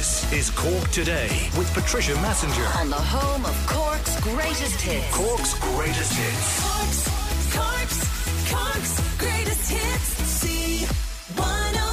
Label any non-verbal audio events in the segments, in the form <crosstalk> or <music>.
This is Cork Today with Patricia Messenger. on the home of Cork's greatest hits. Cork's greatest hits. Cork's, Cork's, Cork's greatest hits. C103.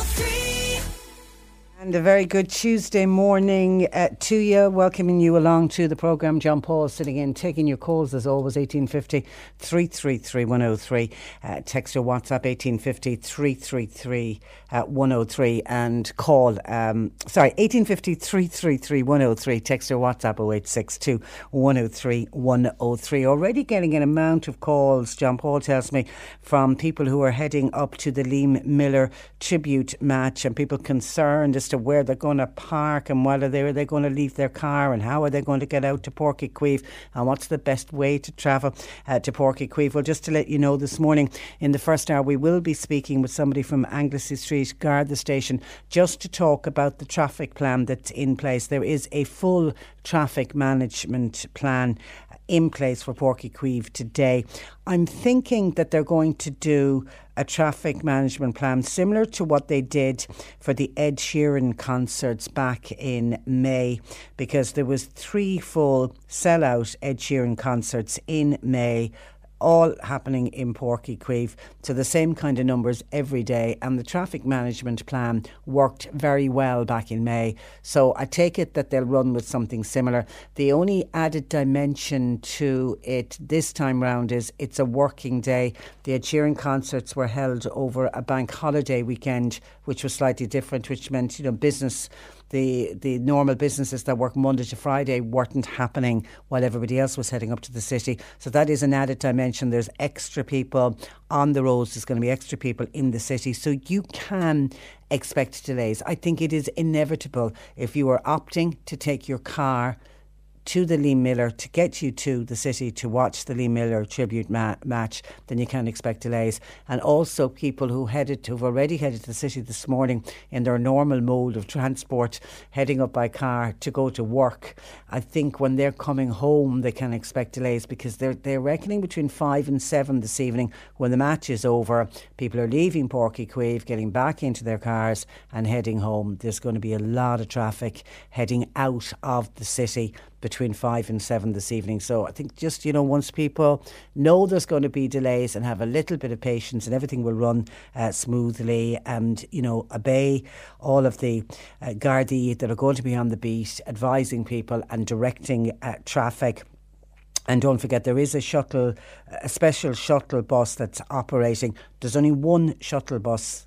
And a very good Tuesday morning uh, to you. Welcoming you along to the programme. John Paul sitting in, taking your calls as always. 1850 333 103. Uh, text or WhatsApp 1850 333 uh, 103. And call, um, sorry, 1850 333 103. Text or WhatsApp 0862 103 103. Already getting an amount of calls, John Paul tells me, from people who are heading up to the Liam Miller tribute match and people concerned to where they're going to park and whether they are they going to leave their car and how are they going to get out to Páirc Uí Chaoimh and what's the best way to travel uh, to Páirc Uí Chaoimh. Well, just to let you know, this morning in the first hour we will be speaking with somebody from Anglesey Street, Garda Station, just to talk about the traffic plan that's in place. There is a full traffic management plan in place for Páirc Uí Chaoimh today. I'm thinking that they're going to do a traffic management plan similar to what they did for the Ed Sheeran concerts back in May because there was three full sellout Ed Sheeran concerts in May all happening in Páirc Uí Chaoimh to the same kind of numbers every day and the traffic management plan worked very well back in May. So I take it that they'll run with something similar. The only added dimension to it this time round is it's a working day. The Ed Sheeran concerts were held over a bank holiday weekend which was slightly different which meant you know business the the normal businesses that work Monday to Friday weren't happening while everybody else was heading up to the city. So that is an added dimension. There's extra people on the roads. There's going to be extra people in the city. So you can expect delays. I think it is inevitable if you are opting to take your car to the Lee Miller to get you to the city to watch the Lee Miller tribute ma- match, then you can expect delays. And also people who headed who've already headed to the city this morning in their normal mode of transport, heading up by car to go to work. I think when they're coming home, they can expect delays because they're they're reckoning between five and seven this evening when the match is over. People are leaving Páirc Uí Chaoimh, getting back into their cars and heading home. There's going to be a lot of traffic heading out of the city between five and seven this evening. So I think just, you know, once people know there's going to be delays and have a little bit of patience and everything will run uh, smoothly and, you know, obey all of the uh, Gardaí that are going to be on the beat, advising people and directing uh, traffic. And don't forget, there is a shuttle, a special shuttle bus that's operating. There's only one shuttle bus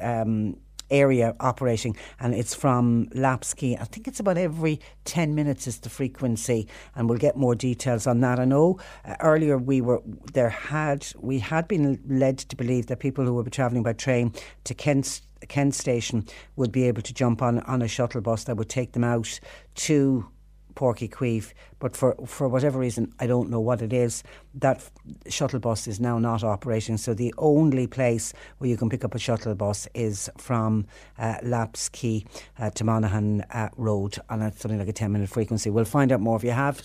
um, area operating and it's from Lapps Quay. I think it's about every 10 minutes is the frequency and we'll get more details on that. I know uh, earlier we were there had we had been led to believe that people who be travelling by train to Kent Kent station would be able to jump on on a shuttle bus that would take them out to Páirc Uí Chaoimh, but for, for whatever reason, I don't know what it is, that shuttle bus is now not operating. So the only place where you can pick up a shuttle bus is from uh, Lapps Quay uh, to Monaghan uh, Road, and it's something like a 10 minute frequency. We'll find out more. If you have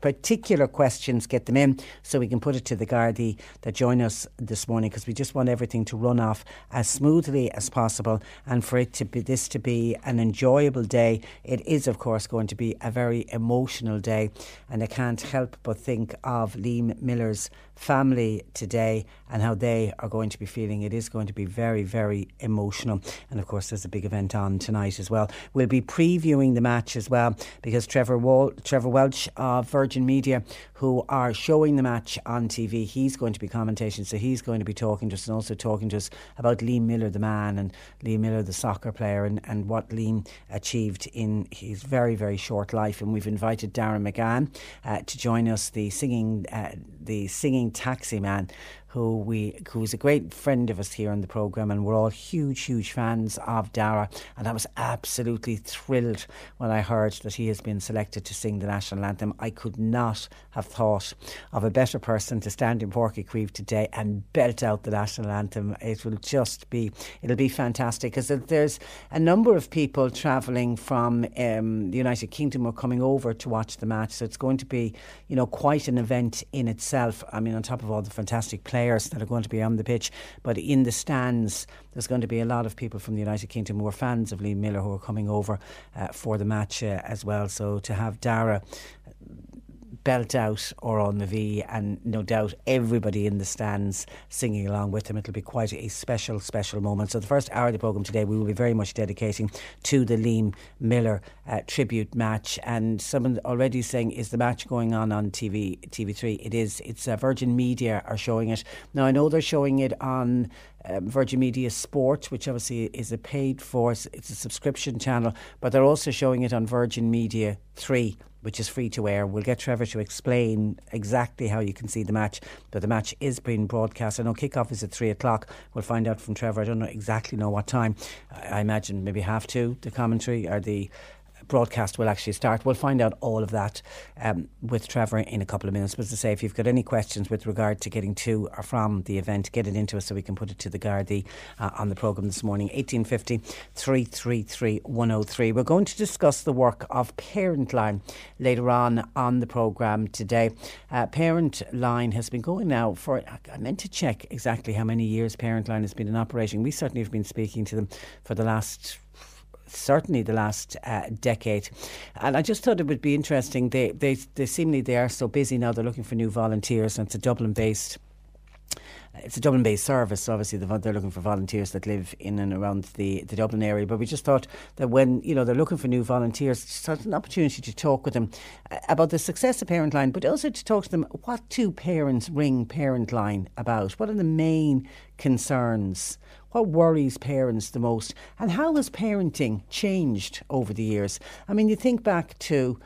particular questions, get them in so we can put it to the Gardaí that join us this morning because we just want everything to run off as smoothly as possible and for it to be this to be an enjoyable day. It is, of course, going to be a very emotional day, and I can't help but think of Liam Miller's family today and how they are going to be feeling. It is going to be very, very emotional. And of course, there's a big event on tonight as well. We'll be previewing the match as well because Trevor, Wal- Trevor Welch of Virgin Media, who are showing the match on TV, he's going to be commentating. So he's going to be talking to us and also talking to us about Liam Miller, the man, and Liam Miller, the soccer player, and, and what Liam achieved in his very, very short life. And we've invited Darren McGann uh, to join us, the singing, uh, the singing taxi man who we who's a great friend of us here on the programme and we're all huge, huge fans of Dara and I was absolutely thrilled when I heard that he has been selected to sing the national anthem. I could not have thought of a better person to stand in Páirc Uí Chaoimh today and belt out the national anthem. It will just be it'll be fantastic because there's a number of people travelling from um, the United Kingdom are coming over to watch the match so it's going to be you know quite an event in itself. I mean on top of all the fantastic players that are going to be on the pitch. But in the stands, there's going to be a lot of people from the United Kingdom who are fans of Liam Miller who are coming over uh, for the match uh, as well. So to have Dara belt out or on the V, and no doubt everybody in the stands singing along with him. It'll be quite a special, special moment. So, the first hour of the programme today, we will be very much dedicating to the Liam Miller uh, tribute match. And someone already saying, Is the match going on on TV, TV3? It is. It's uh, Virgin Media are showing it. Now, I know they're showing it on um, Virgin Media Sport, which obviously is a paid for, it's a subscription channel, but they're also showing it on Virgin Media 3 which is free to air. We'll get Trevor to explain exactly how you can see the match, but the match is being broadcast. I know kickoff is at three o'clock. We'll find out from Trevor. I don't know exactly know what time. I imagine maybe half two. The commentary or the broadcast will actually start. We'll find out all of that um, with Trevor in a couple of minutes. But I say, if you've got any questions with regard to getting to or from the event, get it into us so we can put it to the Gardaí uh, on the programme this morning. 1850 333 103. We're going to discuss the work of Parent Line later on on the programme today. Uh, Parent Line has been going now for, I meant to check exactly how many years Parent Line has been in operation. We certainly have been speaking to them for the last certainly the last uh, decade. And I just thought it would be interesting. They, they, they seemingly they are so busy now. They're looking for new volunteers, and it's a Dublin based it's a Dublin based service, obviously they're looking for volunteers that live in and around the, the Dublin area. But we just thought that when you know they're looking for new volunteers, it's an opportunity to talk with them uh, about the success of Parent Line, but also to talk to them what do parents ring Parent Line about? What are the main concerns? What worries parents the most? And how has parenting changed over the years? I mean, you think back to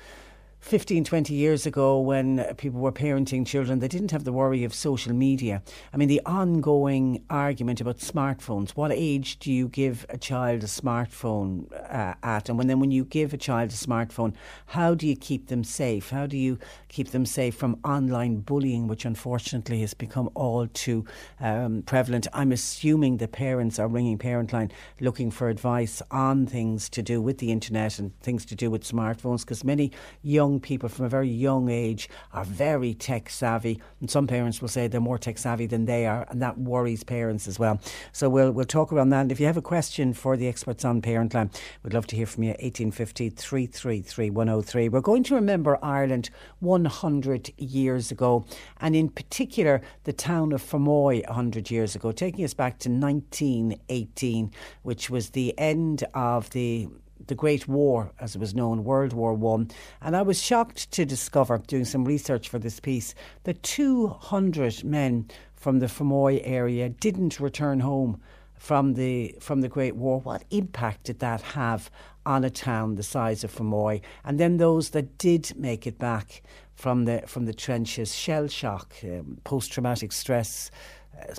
15, 20 years ago when people were parenting children, they didn't have the worry of social media. I mean, the ongoing argument about smartphones. What age do you give a child a smartphone uh, at? And when, then when you give a child a smartphone, how do you keep them safe? How do you keep them safe from online bullying, which unfortunately has become all too um, prevalent? I'm assuming the parents are ringing Parent Line looking for advice on things to do with the internet and things to do with smartphones because many young people from a very young age are very tech savvy, and some parents will say they're more tech savvy than they are, and that worries parents as well. So we'll we'll talk around that. And if you have a question for the experts on Parent Line, we'd love to hear from you. 1850 333 103. We're going to remember Ireland 100 years ago, and in particular the town of Fermoy 100 years ago, taking us back to 1918, which was the end of the the Great War, as it was known, World War One. And I was shocked to discover, doing some research for this piece, that 200 men from the Fermoy area didn't return home from the from the Great War. What impact did that have on a town the size of Fermoy? And then those that did make it back from the from the trenches, shell shock, um, post traumatic stress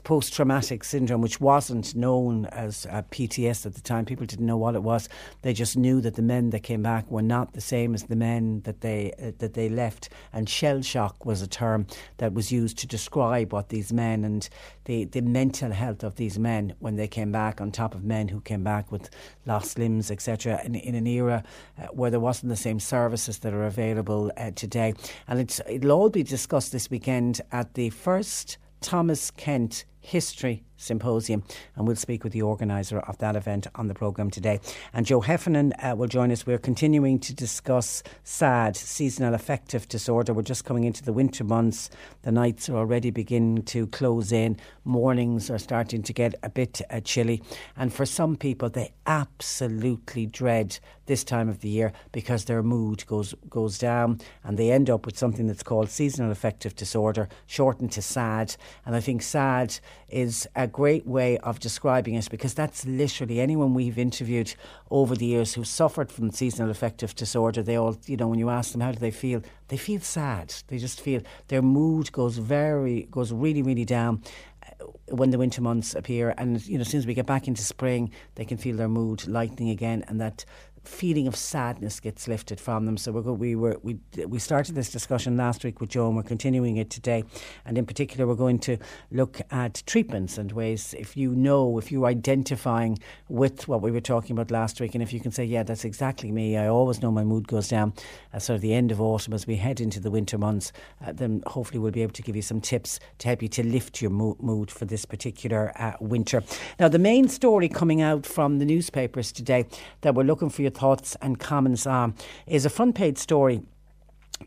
post traumatic syndrome, which wasn't known as uh, PTS at the time. People didn't know what it was. They just knew that the men that came back were not the same as the men that they uh, that they left. And shell shock was a term that was used to describe what these men and the, the mental health of these men when they came back, on top of men who came back with lost limbs, etc. In, in an era uh, where there wasn't the same services that are available uh, today. And it'll all be discussed this weekend at the first Thomas Kent History Symposium, and we'll speak with the organiser of that event on the programme today. And Joe Heffernan uh, will join us. We're continuing to discuss SAD, seasonal affective disorder. We're just coming into the winter months. The nights are already beginning to close in. Mornings are starting to get a bit uh, chilly. And for some people, they absolutely dread this time of the year because their mood goes goes down and they end up with something that's called seasonal affective disorder, shortened to SAD. And I think SAD is a great way of describing it because that's literally anyone we've interviewed over the years who suffered from seasonal affective disorder. They all, you know, when you ask them how do they feel, they feel sad. They just feel their mood goes very, goes really, really down uh, when the winter months appear and you know as soon as we get back into spring they can feel their mood lightening again and that feeling of sadness gets lifted from them. So go, we were we we started this discussion last week with Joe, and we're continuing it today. And in particular, we're going to look at treatments and ways. If you know, if you're identifying with what we were talking about last week, and if you can say, yeah, that's exactly me. I always know my mood goes down at sort of the end of autumn as we head into the winter months. Uh, then hopefully we'll be able to give you some tips to help you to lift your mo- mood for this particular uh, winter. Now, the main story coming out from the newspapers today that we're looking for your thoughts and comments on is a front page story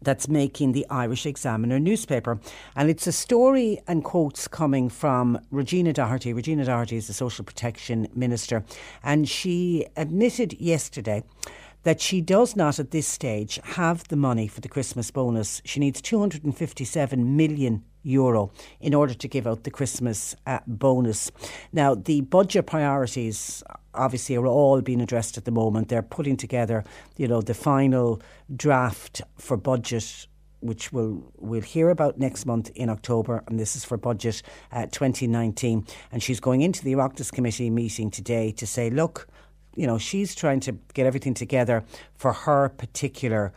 that's making the Irish Examiner newspaper. And it's a story and quotes coming from Regina Doherty. Regina Doherty is the Social Protection Minister, and she admitted yesterday that she does not at this stage have the money for the Christmas bonus. She needs 257 million euro in order to give out the Christmas uh, bonus. Now, the budget priorities obviously are all being addressed at the moment. They're putting together, you know, the final draft for budget which we'll we'll hear about next month in October, and this is for budget uh, 2019. And she's going into the Oireachtas committee meeting today to say, look, you know, she's trying to get everything together for her particular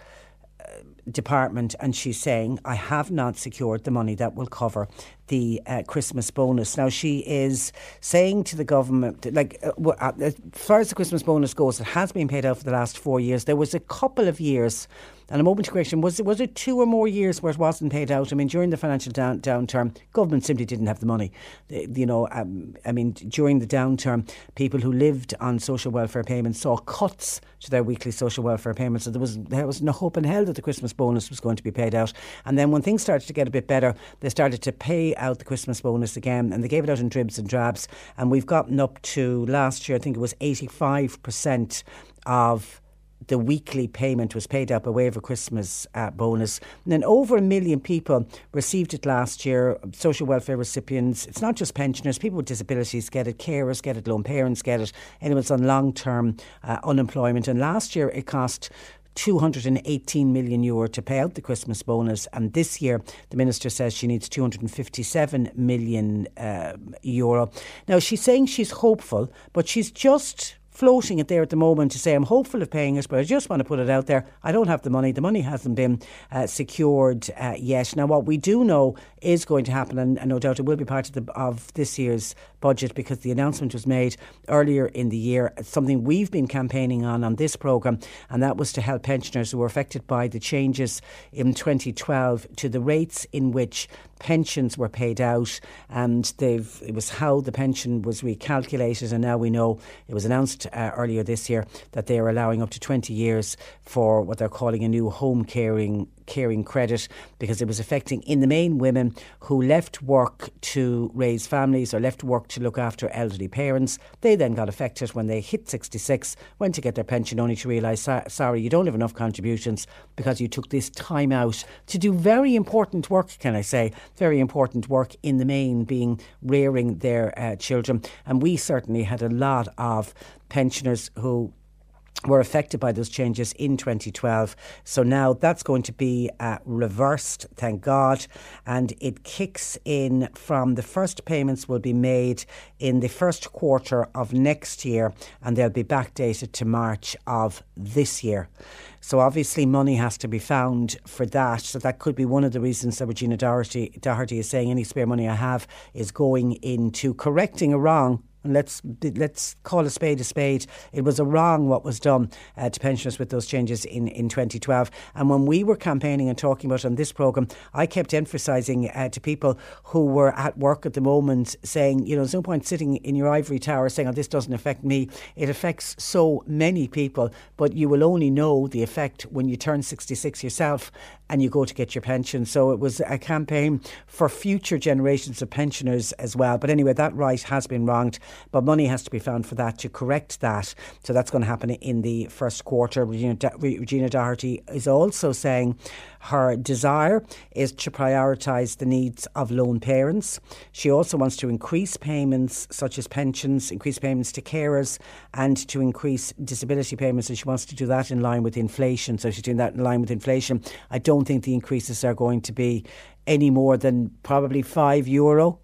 uh, department and she's saying I have not secured the money that will cover the uh, Christmas bonus. Now she is saying to the government like uh, uh, as far as the Christmas bonus goes it has been paid out for the last 4 years. There was a couple of years and a moment to question was it was it two or more years where it wasn't paid out? I mean, during the financial down, downturn, government simply didn't have the money. You know, um, I mean, during the downturn, people who lived on social welfare payments saw cuts to their weekly social welfare payments. So there was there was no hope in hell that the Christmas bonus was going to be paid out. And then when things started to get a bit better, they started to pay out the Christmas bonus again, and they gave it out in dribs and drabs. And we've gotten up to last year, I think it was eighty five percent of the weekly payment was paid out by way of a Christmas uh, bonus. And then over a million people received it last year. Social welfare recipients, it's not just pensioners, people with disabilities get it, carers get it, lone parents get it, anyone's on long term uh, unemployment. And last year it cost 218 million euro to pay out the Christmas bonus, and this year the minister says she needs 257 million uh, euro. Now she's saying she's hopeful, but she's just floating it there at the moment to say I'm hopeful of paying it, but I just want to put it out there. I don't have the money. The money hasn't been uh, secured uh, yet. Now, what we do know is going to happen, and, and no doubt it will be part of, the, of this year's budget because the announcement was made earlier in the year. It's something we've been campaigning on on this programme, and that was to help pensioners who were affected by the changes in 2012 to the rates in which pensions were paid out, and they've it was how the pension was recalculated, and now we know it was announced uh, earlier this year that they are allowing up to 20 years for what they're calling a new home caring caring credit because it was affecting in the main women who left work to raise families or left work to look after elderly parents. They then got affected when they hit 66, went to get their pension only to realise, sorry, you don't have enough contributions because you took this time out to do very important work, can I say, very important work in the main being rearing their uh, children. And we certainly had a lot of pensioners who were affected by those changes in 2012. So now that's going to be uh, reversed, thank God. And it kicks in from the first payments will be made in the first quarter of next year and they'll be backdated to March of this year. So obviously money has to be found for that. So that could be one of the reasons that Regina Doherty, Doherty is saying any spare money I have is going into correcting a wrong And let's let's call a spade a spade. It was a wrong what was done uh, to pensioners with those changes in, in 2012. And when we were campaigning and talking about on this programme, I kept emphasising uh, to people who were at work at the moment saying, you know, there's no point sitting in your ivory tower saying, oh, this doesn't affect me. It affects so many people, but you will only know the effect when you turn 66 yourself and you go to get your pension. So it was a campaign for future generations of pensioners as well. But anyway, that right has been wronged, but money has to be found for that to correct that. So that's going to happen in the first quarter. Regina, Regina Doherty is also saying her desire is to prioritise the needs of lone parents. She also wants to increase payments such as pensions, increase payments to carers, and to increase disability payments. And she wants to do that in line with inflation. So she's doing that in line with inflation. I don't think the increases are going to be any more than probably five euro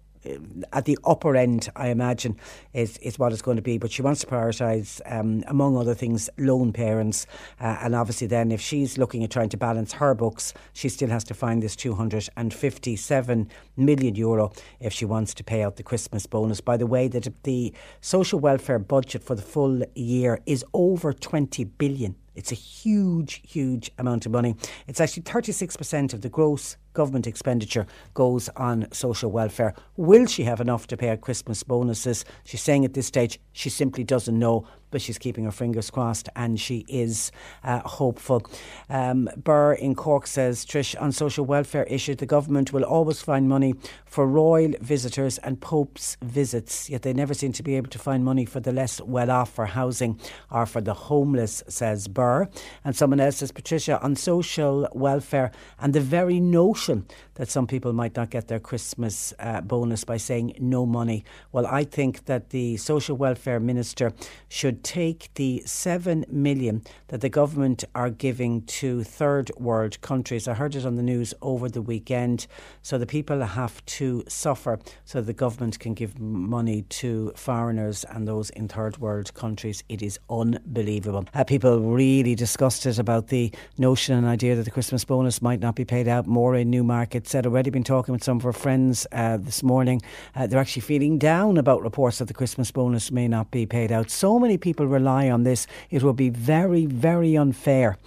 at the upper end, I imagine, is, is what it's going to be. But she wants to prioritise, um, among other things, lone parents. Uh, and obviously, then, if she's looking at trying to balance her books, she still has to find this 257 million euro if she wants to pay out the Christmas bonus. By the way, that the social welfare budget for the full year is over 20 billion. It's a huge, huge amount of money. It's actually 36% of the gross government expenditure goes on social welfare. Will she have enough to pay out Christmas bonuses? She's saying at this stage she simply doesn't know, but she's keeping her fingers crossed and she is uh, hopeful. Um, Burr in Cork says, Trish, on social welfare issues, the government will always find money for royal visitors and popes' visits, yet they never seem to be able to find money for the less well off for housing or for the homeless, says Burr. And someone else says, Patricia, on social welfare and the very notion notion that some people might not get their Christmas uh, bonus by saying no money. Well, I think that the social welfare minister should take the seven million that the government are giving to third world countries. I heard it on the news over the weekend. So the people have to suffer so the government can give money to foreigners and those in third world countries. It is unbelievable. Uh, people really disgusted about the notion and idea that the Christmas bonus might not be paid out more in Newmarket said already been talking with some of our friends uh, this morning. Uh, they're actually feeling down about reports that the Christmas bonus may not be paid out. So many people rely on this. It will be very, very unfair,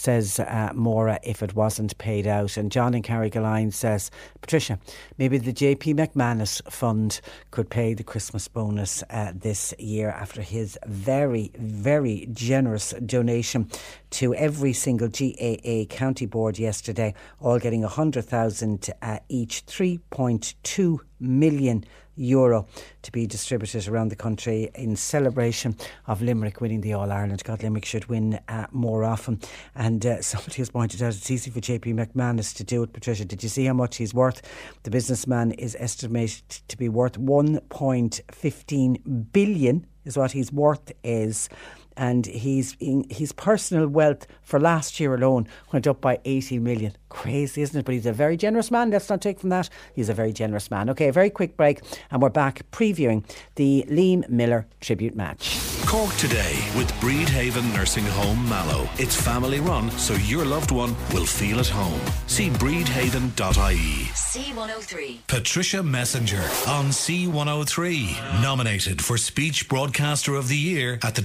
says uh, Maura, if it wasn't paid out. And John in Carrigaline says, Patricia, maybe the JP McManus Fund could pay the Christmas bonus uh, this year after his very, very generous donation to every single GAA county board yesterday, all getting 100,000 uh, each, 3.2 million euro to be distributed around the country in celebration of Limerick winning the All Ireland. God, Limerick should win uh, more often. And uh, <laughs> somebody has pointed out it's easy for JP McManus to do it. Patricia, did you see how much he's worth? The businessman is estimated to be worth 1.15 billion, is what he's worth is and he's in, his personal wealth for last year alone went up by 80 million. Crazy, isn't it? But he's a very generous man. Let's not take from that. He's a very generous man. Okay, a very quick break, and we're back previewing the Liam Miller tribute match. Cork today with Bridhaven Nursing Home Mallow. It's family run, so your loved one will feel at home. See bridhaven.ie. C103. Patricia Messenger on C103. Nominated for Speech Broadcaster of the Year at the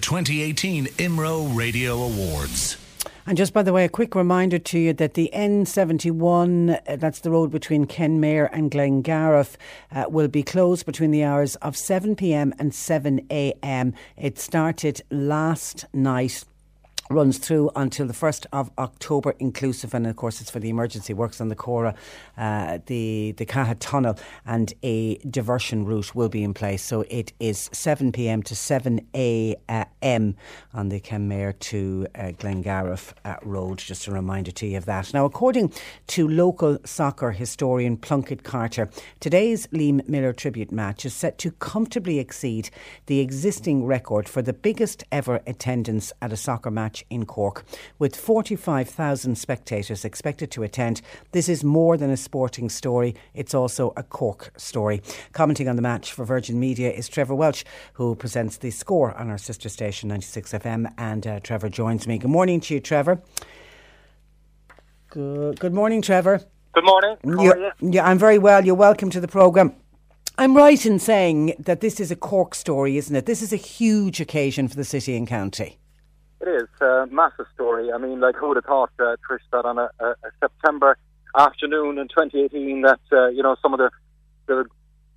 2018 IMRO Radio Awards. And just by the way, a quick reminder to you that the N71, uh, that's the road between Kenmare and Glengarriff, uh, will be closed between the hours of 7 pm and 7 am. It started last night runs through until the 1st of October inclusive and of course it's for the emergency works on the Cora uh, the the Caha tunnel and a diversion route will be in place. So it is 7pm to 7am on the Kenmare to uh, Glengarriff uh, road just a reminder to you of that. Now according to local soccer historian Plunkett Carter today's Liam Miller tribute match is set to comfortably exceed the existing record for the biggest ever attendance at a soccer match match in Cork. With 45,000 spectators expected to attend, this is more than a sporting story, it's also a Cork story. Commenting on the match for Virgin Media is Trevor Welch, who presents the score on our sister station 96FM. And uh, Trevor joins me. Good morning to you, Trevor. Good, good morning, Trevor. Good morning. How are you? Yeah, I'm very well. You're welcome to the programme. I'm right in saying that this is a Cork story, isn't it? This is a huge occasion for the city and county. It is a massive story. I mean, like who would have thought, uh, Trish, that on a, a, September afternoon in 2018, that uh, you know some of the the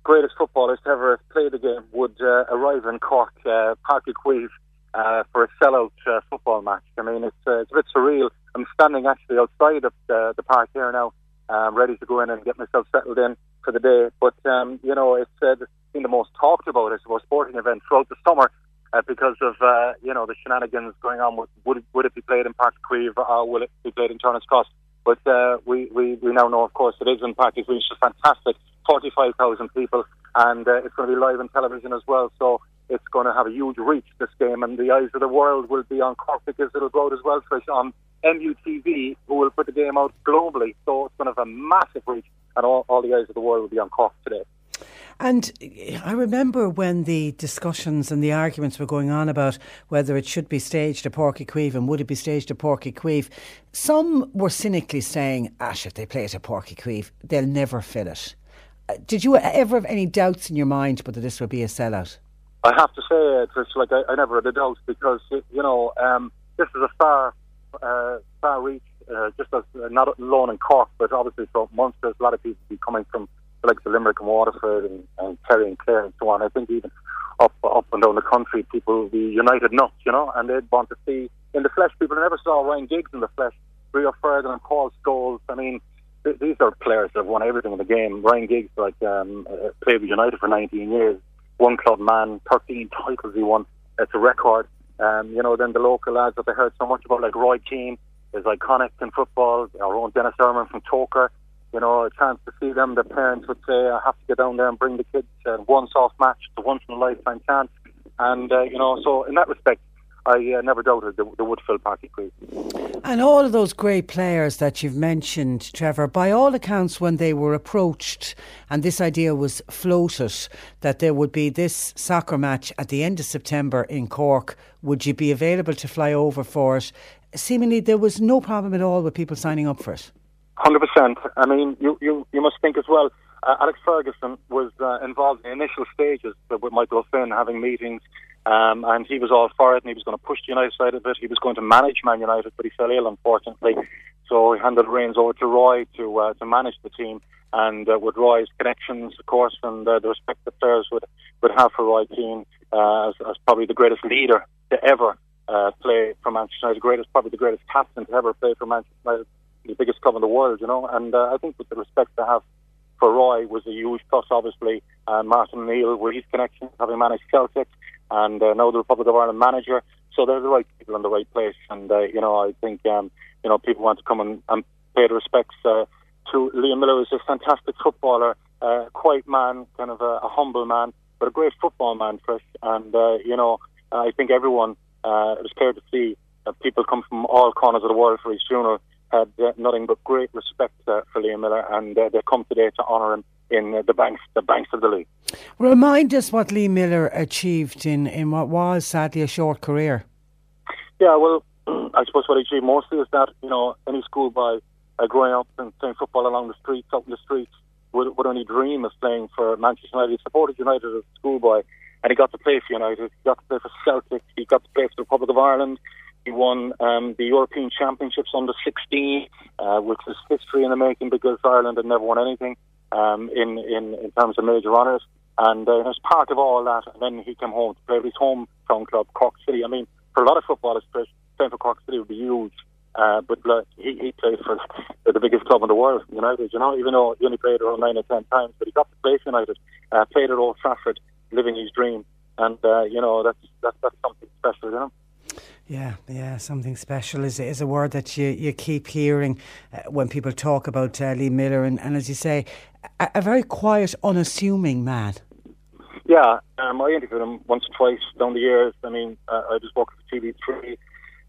greatest footballers to ever play the game would uh, arrive in Cork, uh, Park Queeve, uh, for a sellout uh, football match. I mean, it's uh, it's a bit surreal. I'm standing actually outside of the, the park here now, um, ready to go in and get myself settled in for the day. But um, you know, it's uh, been the most talked about, I suppose, sporting event throughout the summer uh, because of uh, you know the shenanigans going on. With, would would it be played in Park Queeve or will it be played in Turner's Cross? But uh, we, we we now know, of course, it is in Páirc Uí Chaoimh, which is fantastic. Forty-five thousand people, and uh, it's going to be live on television as well. So it's going to have a huge reach this game, and the eyes of the world will be on Cork because it'll go out as well, Trish, on MUTV, who will put the game out globally. So it's going to have a massive reach, and all, all the eyes of the world will be on Cork today. And I remember when the discussions and the arguments were going on about whether it should be staged at Páirc Uí Chaoimh and would it be staged at Páirc Uí Chaoimh. Some were cynically saying, Ash, if they play it at Páirc Uí Chaoimh, they'll never fill it. Uh, Did you ever have any doubts in your mind whether this would be a sellout? I have to say, uh, Trish, like I, I never had a doubt because you know um, this is a far, uh, far reach, uh, just as uh, not alone in Cork, but obviously from Munster. A lot of people be coming from the Limerick and Waterford and, and Kerry and Clare and so on. I think even up up and down the country, people will be united nuts, you know, and they'd want to see in the flesh. People never saw Ryan Giggs in the flesh, Rio Ferdinand, Paul Scholes. I mean, th- these are players that have won everything in the game. Ryan Giggs, like, um, uh, played with United for 19 years one club man, 13 titles he won. It's a record. Um, you know, then the local lads that they heard so much about, like Roy Keane, is iconic in football. Our own Denis Irwin from Togher. You know, a chance to see them. The parents would say, I have to get down there and bring the kids uh, one soft match. the once in a lifetime chance. And, uh, you know, so in that respect, I uh, never doubted the, the Woodfield Páirc Uí Chaoimh. And all of those great players that you've mentioned, Trevor, by all accounts, when they were approached and this idea was floated that there would be this soccer match at the end of September in Cork, would you be available to fly over for it? Seemingly, there was no problem at all with people signing up for it. Hundred percent. I mean, you, you you must think as well. Uh, Alex Ferguson was uh, involved in the initial stages with Michael O'Flynn having meetings, um, and he was all for it, and he was going to push the United side of it. He was going to manage Man United, but he fell ill, unfortunately. So he handed the reins over to Roy to uh, to manage the team, and uh, with Roy's connections, of course, and uh, the respect that players would would have for Roy Keane uh, as, as probably the greatest leader to ever uh, play for Manchester United, greatest, probably the greatest captain to ever play for Manchester United, the biggest club in the world, you know. And uh, I think with the respect to have for Roy was a huge plus, obviously. And Martin O'Neill, with his connections, having managed Celtic, and uh, now the Republic of Ireland manager. So they're the right people in the right place. And, uh, you know, I think, um, you know, people want to come and, and pay the respects uh, to Liam Miller, who's a fantastic footballer, uh, quiet man, kind of a, a humble man, but a great football man, Chris. And, uh, you know, I think everyone uh, was clear to see that people come from all corners of the world for his funeral had uh, nothing but great respect uh, for Liam Miller, and uh, they come today to honour him in uh, the banks, the banks of the league. Remind us what Lee Miller achieved in, in what was sadly a short career. Yeah, well, <clears throat> I suppose what he achieved mostly is that you know any schoolboy uh, growing up and playing football along the streets, out in the streets, would, would only dream of playing for Manchester United. He supported United as a schoolboy, and he got to play for United. He got to play for Celtic. He got to play for the Republic of Ireland. He won um, the European Championships under 16, uh, which was history in the making because Ireland had never won anything um, in, in, in terms of major honours. And uh, as part of all that, and then he came home to play with his hometown club, Cork City. I mean, for a lot of footballers, playing for Cork City would be huge. Uh, but uh, he, he played for the biggest club in the world, United. You know, even though he only played around nine or ten times, but he got to play for United. Uh, played at Old Trafford, living his dream, and uh, you know that's that's that's something special. You know. Yeah, yeah, something special is is a word that you, you keep hearing uh, when people talk about uh, Lee Miller, and, and as you say, a, a very quiet, unassuming man. Yeah, um, I interviewed him once or twice down the years. I mean, uh, I was working for TV3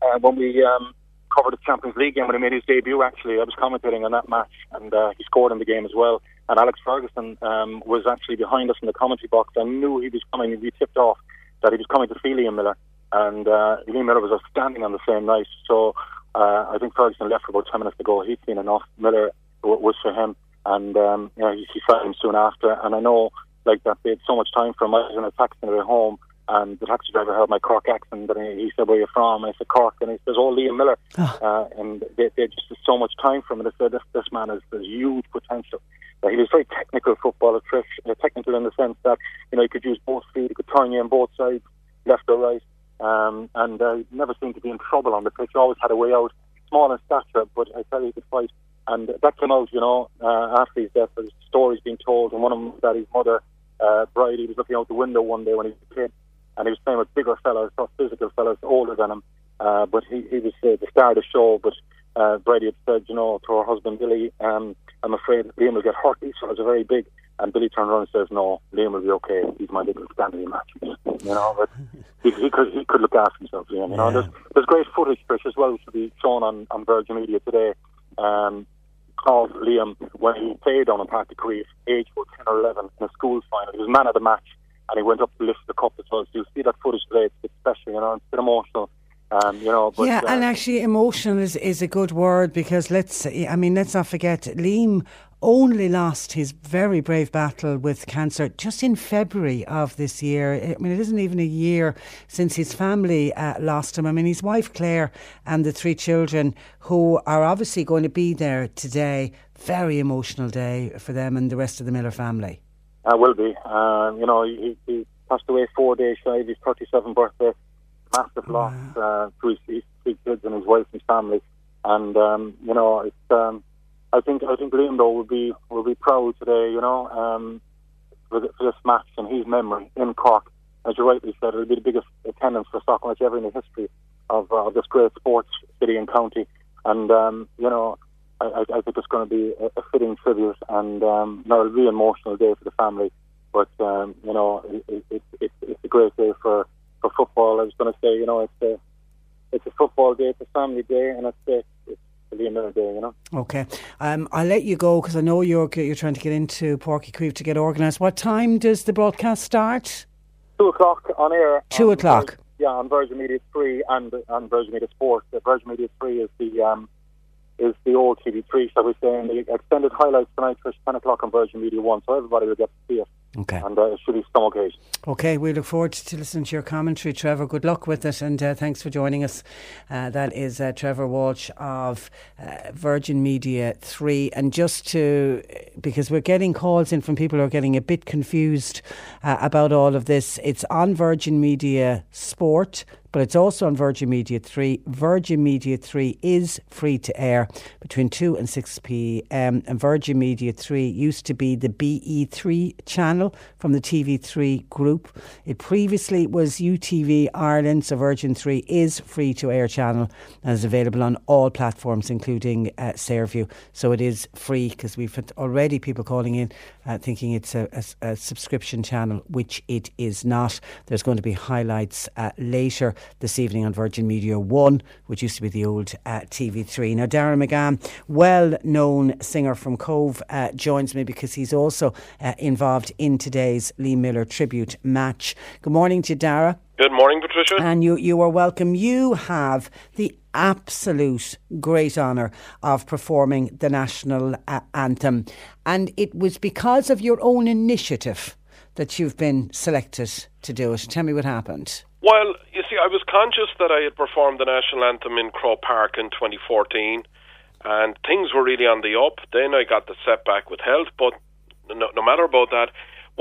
uh, when we um, covered the Champions League game when he made his debut. Actually, I was commentating on that match, and uh, he scored in the game as well. And Alex Ferguson um, was actually behind us in the commentary box. I knew he was coming. We tipped off that he was coming to see Liam Miller, and uh, Liam Miller was outstanding on the same night. So uh, I think Ferguson left for about ten minutes to go. He'd seen enough. Miller w- was for him, and um, you know he, he him soon after. And I know like that they had so much time for him. I was in a taxi on the way home, and the taxi driver heard my Cork accent, and he, he said, "Where are you from?" I said, "Cork," and he says, "Oh, Liam Miller," uh, and they, they just had so much time for him. And they said, "This this man has, has huge potential." Uh, he was very technical footballer, Trish, uh, technical in the sense that you know he could use both feet, he could turn you on both sides, left or right, um, and uh, never seemed to be in trouble on the pitch. Always had a way out. Small in stature, but I tell you, he could fight. And that came out, you know, uh, after his death. There's stories being told, and one of them that his mother, uh, Bridie, was looking out the window one day when he was a kid, and he was playing with bigger fellas, not physical fellas, older than him. Uh, but he, he was uh, the star of the show. But uh, Brady had said, you know, to her husband Billy, um, I'm afraid Liam will get hurt. These fellas are very big. And Billy turned around and says, no, Liam will be okay. He's my little Stanley Matthews. You know, but he, he could he could look after himself, Liam. You know, there's, there's great footage, Trish, as well, which will be shown on, on Virgin Media today. Um, of Liam when he played on a Páirc Uí Chaoimh, age about 10 or 11, in a school final. He was man of the match, and he went up to lift the cup as well. So you see that footage today, it's, it's special, you know, it's a bit emotional. Um, you know, but, yeah, uh, and actually, emotional is, is a good word because let's, I mean, let's not forget, Liam only lost his very brave battle with cancer just in February of this year. I mean, it isn't even a year since his family uh, lost him. I mean, his wife Claire and the three children who are obviously going to be there today. Very emotional day for them and the rest of the Miller family. Uh, will be. Um, you know, he, he passed away four days shy of his 37th birthday. Massive loss uh, to his, his three kids and his wife and his family. And um, you know, it's. Um, I think I think Liam though will be will be proud today. You know, um, for, for this match and his memory in Cork. As you rightly said, it'll be the biggest attendance for match ever in the history of, uh, of this great sports city and county. And um, you know, I, I I think it's going to be a, a fitting tribute, and um, no, it'll be an emotional day for the family. But um, you know, it, it, it, it's a great day for, for football. I was going to say, you know, it's a it's a football day, it's a family day, and it's a, it's a Liam Miller day. You know, Okay, um, I'll let you go because I know you're you're trying to get into Páirc Uí Chaoimh to get organised. What time does the broadcast start? two o'clock on air. Two on o'clock. Vir- yeah, on Virgin Media Three and on Virgin Media Sports. Uh, Virgin Media Three is the um, is the old TV Three, shall we say? And the extended highlights tonight, for ten o'clock on Virgin Media One, so everybody will get to see it. Okay. And uh, should be some occasion. Okay, we look forward to listening to your commentary, Trevor. Good luck with it, and uh, thanks for joining us. Uh, that is uh, Trevor Walsh of uh, Virgin Media 3. And just to, because we're getting calls in from people who are getting a bit confused uh, about all of this, it's on Virgin Media Sport. But it's also on Virgin Media 3. Virgin Media 3 is free to air between 2 and 6 pm. And Virgin Media 3 used to be the BE3 channel from the TV3 group. It previously was UTV Ireland, so Virgin 3 is free to air channel and is available on all platforms, including uh, Saorview. So it is free because we've had already people calling in uh, thinking it's a, a, a subscription channel, which it is not. There's going to be highlights uh, later this evening on Virgin Media 1, which used to be the old uh, TV3. Now, Darren McGann, well known singer from Cove, uh, joins me because he's also uh, involved in today's Lee Miller tribute match. Good morning to you, Dara. Good morning, Patricia. And you, you are welcome. You have the absolute great honour of performing the national uh, anthem. And it was because of your own initiative that you've been selected to do it. Tell me what happened. Well, you see, I was conscious that I had performed the national anthem in Croke Park in 2014, and things were really on the up. Then I got the setback with health, but no, no matter about that,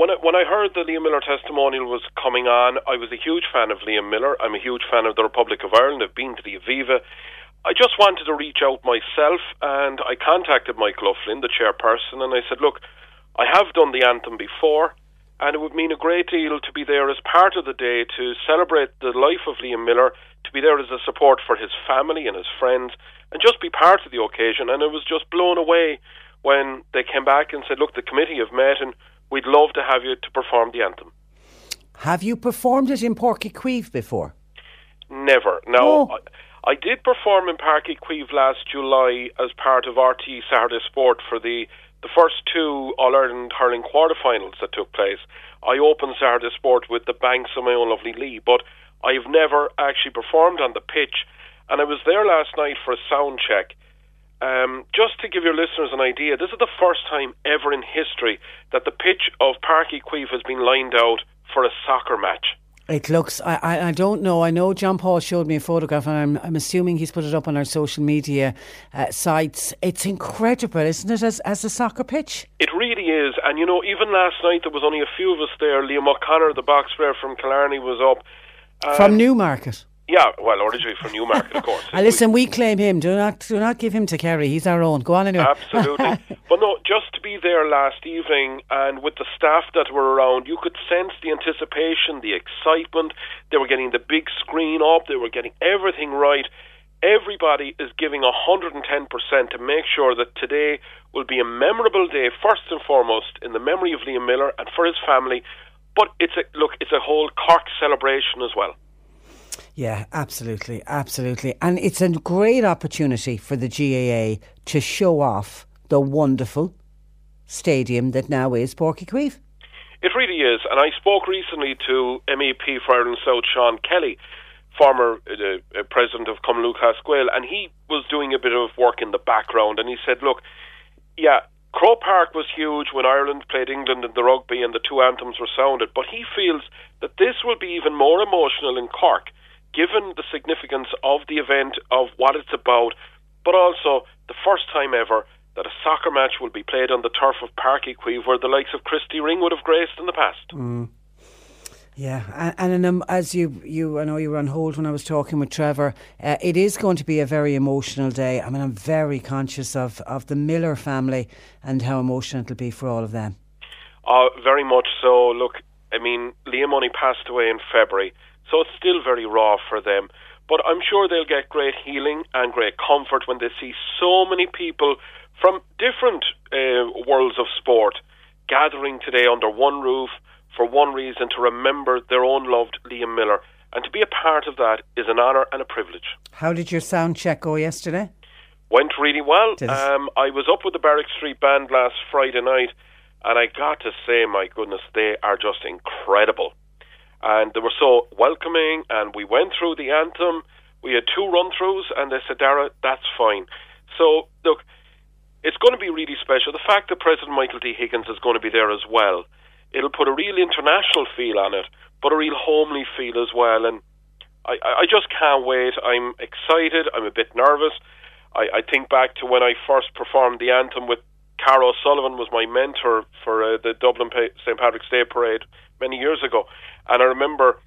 when I, when I heard the Liam Miller testimonial was coming on, I was a huge fan of Liam Miller. I'm a huge fan of the Republic of Ireland. I've been to the Aviva. I just wanted to reach out myself, and I contacted Mike Loughlin, the chairperson, and I said, "Look, I have done the anthem before." and it would mean a great deal to be there as part of the day to celebrate the life of Liam Miller, to be there as a support for his family and his friends, and just be part of the occasion. And I was just blown away when they came back and said, Look, the committee have met and we'd love to have you to perform the anthem. Have you performed it in Páirc Uí Chaoimh before? Never. No. Oh. I, I did perform in Park Queeve last July as part of RTÉ Saturday Sport for the the first two All Ireland hurling quarterfinals that took place. I opened Saturday Sport with the banks of my own lovely Lee, but I've never actually performed on the pitch. And I was there last night for a sound check, um, just to give your listeners an idea, this is the first time ever in history that the pitch of Park Queeve has been lined out for a soccer match. It looks, I, I, I don't know. I know John Paul showed me a photograph, and I'm, I'm assuming he's put it up on our social media uh, sites. It's incredible, isn't it, as, as a soccer pitch? It really is, and you know, even last night there was only a few of us there. Liam O'Connor, the box player from Killarney, was up. From Newmarket. Yeah, well, originally from Newmarket, of course. <laughs> Listen, we claim him. Do not, do not give him to Kerry. He's our own. Go on anyway. Absolutely. <laughs> but no, just to be there last evening and with the staff that were around, you could sense the anticipation, the excitement. They were getting the big screen up, they were getting everything right. Everybody is giving 110% to make sure that today will be a memorable day, first and foremost, in the memory of Liam Miller and for his family. But it's a look, it's a whole Cork celebration as well. Yeah, absolutely, absolutely. And it's a great opportunity for the GAA to show off the wonderful stadium that now is Páirc Uí Chaoimh. It really is. And I spoke recently to MEP for Ireland South, Sean Kelly, former uh, uh, president of Cumann Lúthchleas Gael, and he was doing a bit of work in the background. And he said, look, yeah, Croke Park was huge when Ireland played England in the rugby and the two anthems were sounded, but he feels that this will be even more emotional in Cork, given the significance of the event, of what it's about, but also the first time ever that a soccer match will be played on the turf of Park Queeve, where the likes of Christy Ring would have graced in the past. Mm. Yeah, and, and um, as you, you, I know you were on hold when I was talking with Trevor. Uh, it is going to be a very emotional day. I mean, I'm very conscious of, of the Miller family and how emotional it'll be for all of them. Uh, very much so. Look, I mean, Liam only passed away in February, so it's still very raw for them. But I'm sure they'll get great healing and great comfort when they see so many people from different uh, worlds of sport gathering today under one roof for one reason to remember their own loved Liam Miller. And to be a part of that is an honour and a privilege. How did your sound check go yesterday? Went really well. Um, I was up with the Barrack Street Band last Friday night, and I got to say, my goodness, they are just incredible. And they were so welcoming, and we went through the anthem. We had two run throughs, and they said, Dara, that's fine. So, look, it's going to be really special. The fact that President Michael D. Higgins is going to be there as well, it'll put a real international feel on it, but a real homely feel as well. And I, I just can't wait. I'm excited. I'm a bit nervous. I, I think back to when I first performed the anthem with Cara O'Sullivan was my mentor for uh, the Dublin St Patrick's Day parade many years ago, and I remember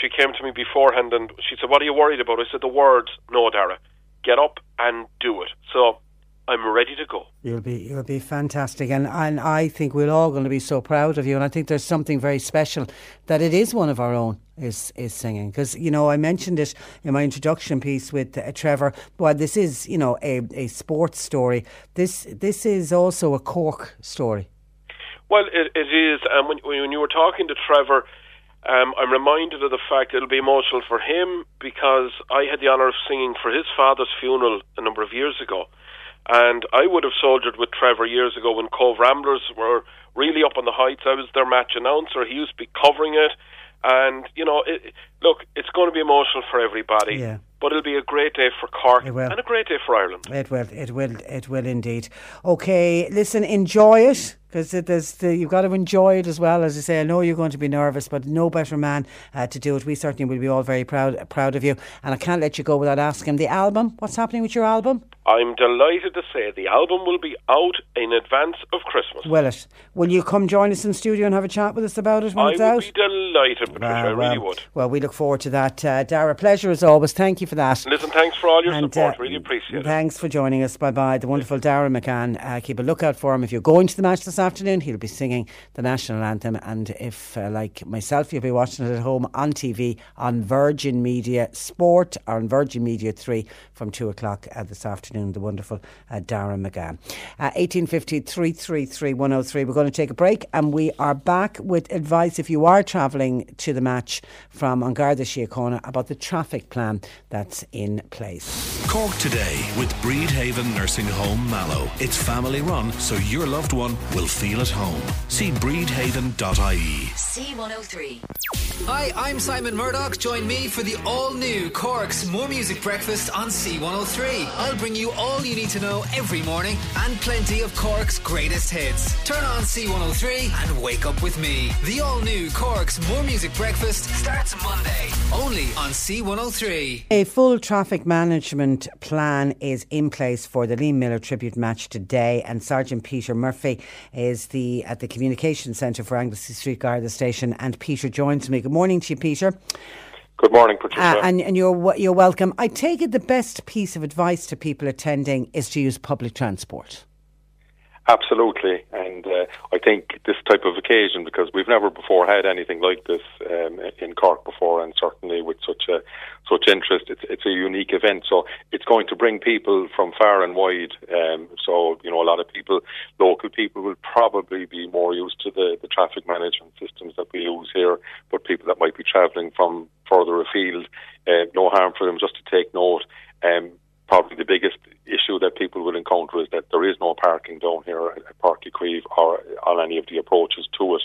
she came to me beforehand and she said, "What are you worried about?" I said, "The words, no, Dara, get up and do it." So I'm ready to go. You'll be you'll be fantastic, and and I think we're all going to be so proud of you. And I think there's something very special that it is one of our own is is singing because you know I mentioned it in my introduction piece with uh, Trevor. While this is you know a a sports story, this this is also a Cork story. Well, it, it is. And when, when you were talking to Trevor, um, I'm reminded of the fact it'll be emotional for him because I had the honour of singing for his father's funeral a number of years ago. And I would have soldiered with Trevor years ago when Cobh Ramblers were really up on the heights. I was their match announcer. He used to be covering it. And, you know, it, look, it's going to be emotional for everybody. Yeah. But it'll be a great day for Cork and a great day for Ireland. It will, it will, it will indeed. Okay, listen, enjoy it because the, you've got to enjoy it as well. As I say, I know you're going to be nervous, but no better man uh, to do it. We certainly will be all very proud proud of you, and I can't let you go without asking the album. What's happening with your album? I'm delighted to say the album will be out in advance of Christmas. Will it? Will you come join us in studio and have a chat with us about it when I it's would be delighted, Patricia. I really well, would. well, we look forward to that. Uh, Dara, pleasure as always. Thank you for that. Listen, thanks for all your And, support. uh, really appreciate it. Thanks for joining us. Bye bye. The wonderful Dara McCann. Uh, keep a lookout for him. If you're going to the match this afternoon, he'll be singing the national anthem. And if, uh, like myself, you'll be watching it at home on TV on Virgin Media Sport or on Virgin Media 3 from 2 o'clock uh, this afternoon. The wonderful uh, Darren McGann. Uh, 1850 333 103. We're going to take a break and we are back with advice if you are travelling to the match from An Garda Síochána about the traffic plan that's in place. Cork today with Bridhaven Nursing Home Mallow. It's family run, so your loved one will feel at home. See bridhaven.ie. C103. Hi, I'm Simon Murdoch. Join me for the all new Cork's More Music Breakfast on C103. I'll bring you all you need to know every morning and plenty of Cork's greatest hits. Turn on C103 and wake up with me. The all new Cork's More Music Breakfast starts Monday, only on C103. A full traffic management plan is in place for the Lee Miller tribute match today, and Sergeant Peter Murphy is the at the Communication centre for Anglesey Street Garda Station. And Peter joins me. Good morning to you, Peter. Good morning, Patricia. Uh, and and you're you're welcome. I take it the best piece of advice to people attending is to use public transport. Absolutely, and uh, I think this type of occasion because we've never before had anything like this um, in Cork before, and certainly with such a such interest, it's it's a unique event. So it's going to bring people from far and wide. Um, so you know, a lot of people, local people, will probably be more used to the the traffic management systems that we use here. But people that might be travelling from further afield, uh, no harm for them just to take note. Um, probably the biggest issue that people will encounter is that there is no parking down here at Páirc Uí Chaoimh or on any of the approaches to it.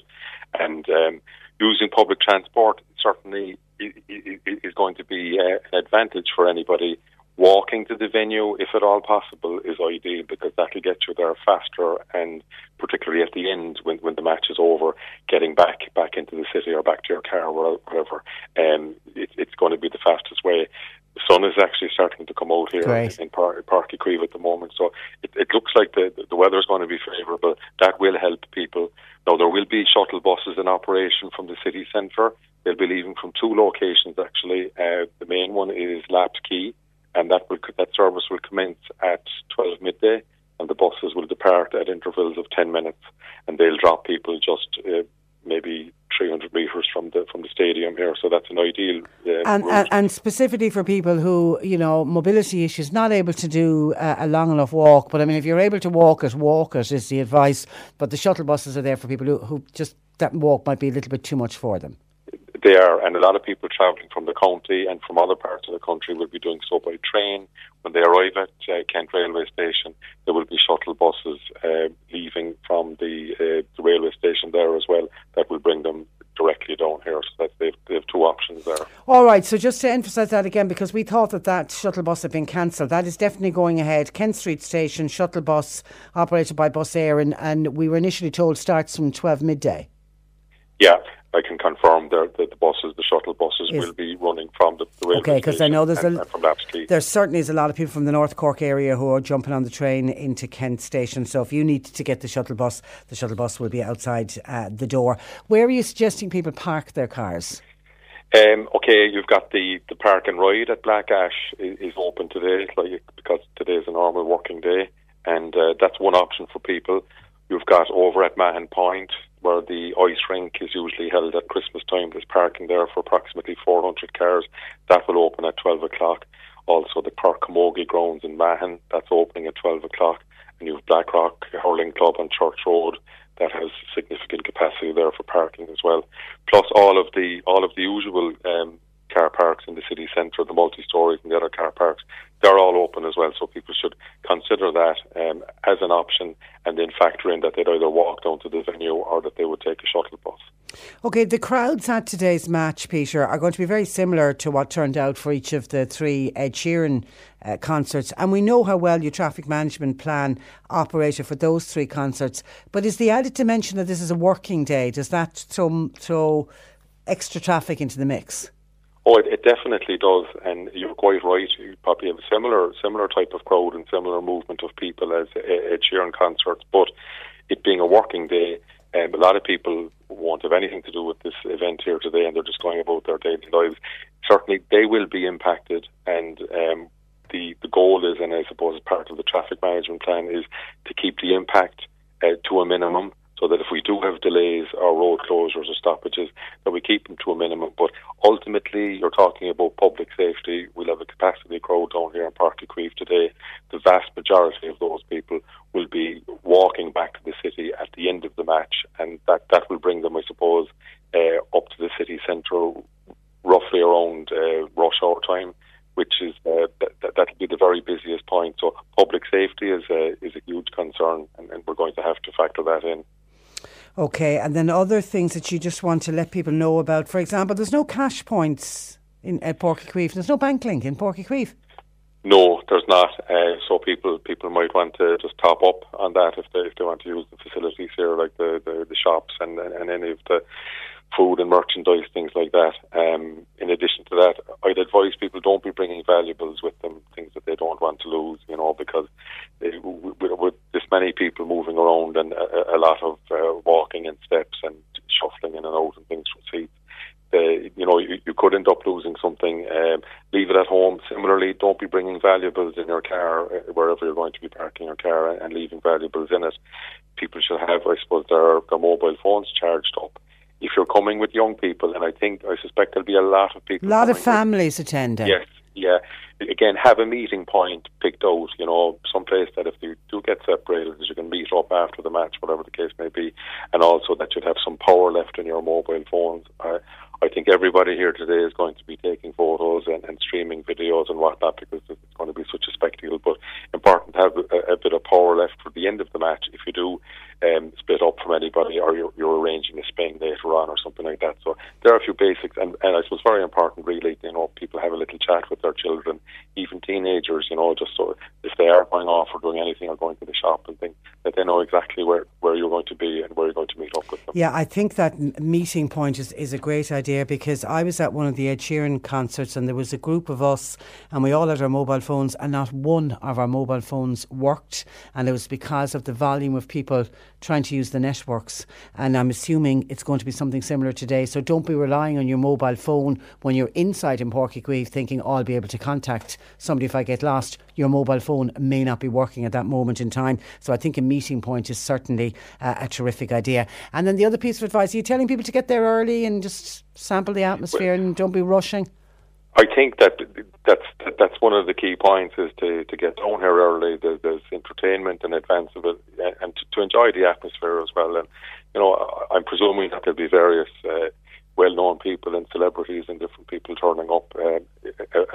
And um, using public transport certainly is going to be uh, an advantage for anybody. Walking to the venue, if at all possible, is ideal because that'll get you there faster and particularly at the end when, when the match is over, getting back back into the city or back to your car or whatever, um, it, it's going to be the fastest way. The sun is actually starting to come out here Great. in Park, Páirc Uí Chaoimh at the moment, so it, it looks like the the weather is going to be favourable. That will help people. Now there will be shuttle buses in operation from the city centre. They'll be leaving from two locations actually. Uh, the main one is Lapps Quay, and that will that service will commence at twelve midday, and the buses will depart at intervals of ten minutes, and they'll drop people just uh, maybe 300 metres from the from the stadium here. So that's an ideal. Uh, And, and and specifically for people who you know mobility issues, not able to do uh, a long enough walk. But I mean, if you're able to walk it, walk it is the advice. But the shuttle buses are there for people who, who just that walk might be a little bit too much for them. They are, and a lot of people travelling from the county and from other parts of the country will be doing so by train. When they arrive at uh, Kent railway station, there will be shuttle buses uh, leaving from the, uh, the railway station there as well. That will bring them directly down here. So that they've, they have two options there. All right, so just to emphasise that again, because we thought that that shuttle bus had been cancelled, that is definitely going ahead. Kent Street Station, shuttle bus operated by Bus Éireann, and, and we were initially told starts from 12 midday. Yeah, I can confirm that the buses, the shuttle buses, Is- will be running from the, the railway Okay, because I know there's and, a and there certainly is a lot of people from the North Cork area who are jumping on the train into Kent Station. So if you need to get the shuttle bus, the shuttle bus will be outside uh, the door. Where are you suggesting people park their cars? Um, okay, you've got the, the park and ride at Black Ash is, is open today, like because today is a normal working day, and uh, that's one option for people. You've got over at Mahon Point, where the ice rink is usually held at Christmas time. There's parking there for approximately 400 cars. That will open at 12 o'clock. Also, the Park Camogie grounds in Mahon, that's opening at 12 o'clock. And you've Blackrock Hurling Club on Church Road that has significant capacity there for parking as well. Plus all of the all of the usual um, car parks in the city centre, the multi stories and the other car parks, they're all open as well. So people should consider that um, as an option and then factor in that they'd either walk down to the venue or that they would take a shuttle bus. Okay, the crowds at today's match, Peter, are going to be very similar to what turned out for each of the three Ed Sheeran uh, concerts. And we know how well your traffic management plan operated for those three concerts. But is the added dimension that this is a working day, does that throw, throw extra traffic into the mix? Oh, it, it definitely does, and you're quite right. You probably have a similar similar type of crowd and similar movement of people as uh, Ed Sheeran concerts. But it being a working day, um, a lot of people won't have anything to do with this event here today, and they're just going about their daily lives. Certainly, they will be impacted, and um, the the goal is, and I suppose part of the traffic management plan is to keep the impact uh, to a minimum so that if we do have delays or road closures or stoppages, that we keep them to a minimum. But ultimately, you're talking about public safety. We'll have a capacity crowd down here in Páirc Uí Chaoimh today. The vast majority of those people will be walking back to the city at the end of the match, and that, that will bring them, I suppose, uh, up to the city centre roughly around uh, rush hour time. Which is uh, that, that that'll be the very busiest point. So public safety is a is a huge concern, and, and we're going to have to factor that in. Okay, and then other things that you just want to let people know about. For example, there's no cash points in at Páirc Uí Chaoimh. There's no bank link in Páirc Uí Chaoimh. No, there's not. Uh, so people people might want to just top up on that if they if they want to use the facilities here, like the the, the shops and, and and any of the food and merchandise things like that. Um, in addition to that, I'd advise people don't be bringing valuables with them, things that they don't want to lose, you know, because they, with, with this many people moving around and a, a lot of uh, walking and steps and shuffling in and out and things from seats. Uh, you know, you, you could end up losing something. Um, leave it at home. Similarly, don't be bringing valuables in your car uh, wherever you're going to be parking your car and, leaving valuables in it. People should have, I suppose, their, their mobile phones charged up. If you're coming with young people, and I think, I suspect there'll be a lot of people. A lot of coming with- families attending. Yes, yeah. Again, have a meeting point picked out, you know, someplace that if you do get separated, that you can meet up after the match, whatever the case may be, and also that you'd have some power left in your mobile phones. I, I think everybody here today is going to be taking photos and, and streaming videos and whatnot because it's going to be such a spectacle. But important to have a, a bit of power left for the end of the match if you do um, split up from anybody or you're, you're arranging a spin later on or something like that. So there are a few basics, and, and I suppose very important, really, you know, people have a little chat with their children, even teenagers, you know, just so if they are going off or doing anything or going to the shop and things, that they know exactly where, where you're going to be and where you're going to meet up with them. I think that meeting point is, is a great idea because I was at one of the Ed Sheeran concerts and there was a group of us and we all had our mobile phones and not one of our mobile phones worked. And it was because of the volume of people trying to use the networks. And I'm assuming it's going to be something similar today. So don't be relying on your mobile phone when you're inside in Páirc Uí Chaoimh thinking oh, I'll be able to contact somebody if I get lost. Your mobile phone may not be working at that moment in time. So I think a meeting point is certainly uh, a terrific idea. And then the other piece of advice are you telling people to get there early and just sample the atmosphere and don't be rushing I think that that's that's one of the key points is to, to get down here early. There, there's entertainment in advance of it, and- to, to enjoy the atmosphere as well. And you know, I'm presuming that there'll be various uh, well-known people and celebrities and different people turning up uh,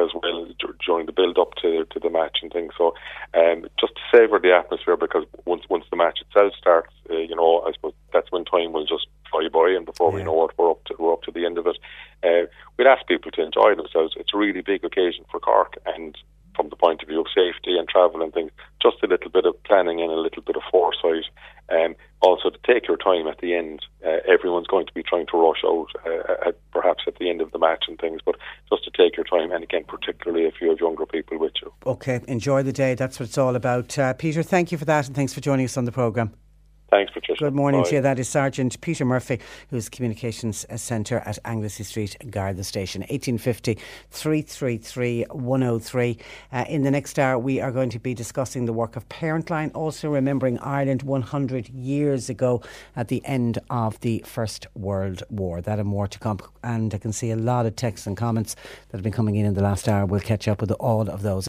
as well during the build-up to to the match and things. So, um, just to savour the atmosphere because once once the match itself starts, uh, you know, I suppose that's when time will just fly by, and before we know it, we're up to we're up to the end of it. Uh, we'd ask people to enjoy themselves. It's a really big occasion for Cork, and from the point of view of safety and travel and things, just a little bit of planning and a little bit of foresight. Um, also, to take your time at the end. Uh, everyone's going to be trying to rush out, uh, at, perhaps at the end of the match and things, but just to take your time, and again, particularly if you have younger people with you. okay enjoy the day that's what it's all about uh, Peter thank you for that and thanks for joining us on the programme Thanks, Patricia. Good morning Bye. to you. That is Sergeant Peter Murphy, who's Communications Centre at Anglesey Street, Garda Station. 1850 333 103. Uh, in the next hour, we are going to be discussing the work of Parentline, also remembering Ireland 100 years ago at the end of the First World War. That and more to come. And I can see a lot of texts and comments that have been coming in in the last hour. We'll catch up with all of those.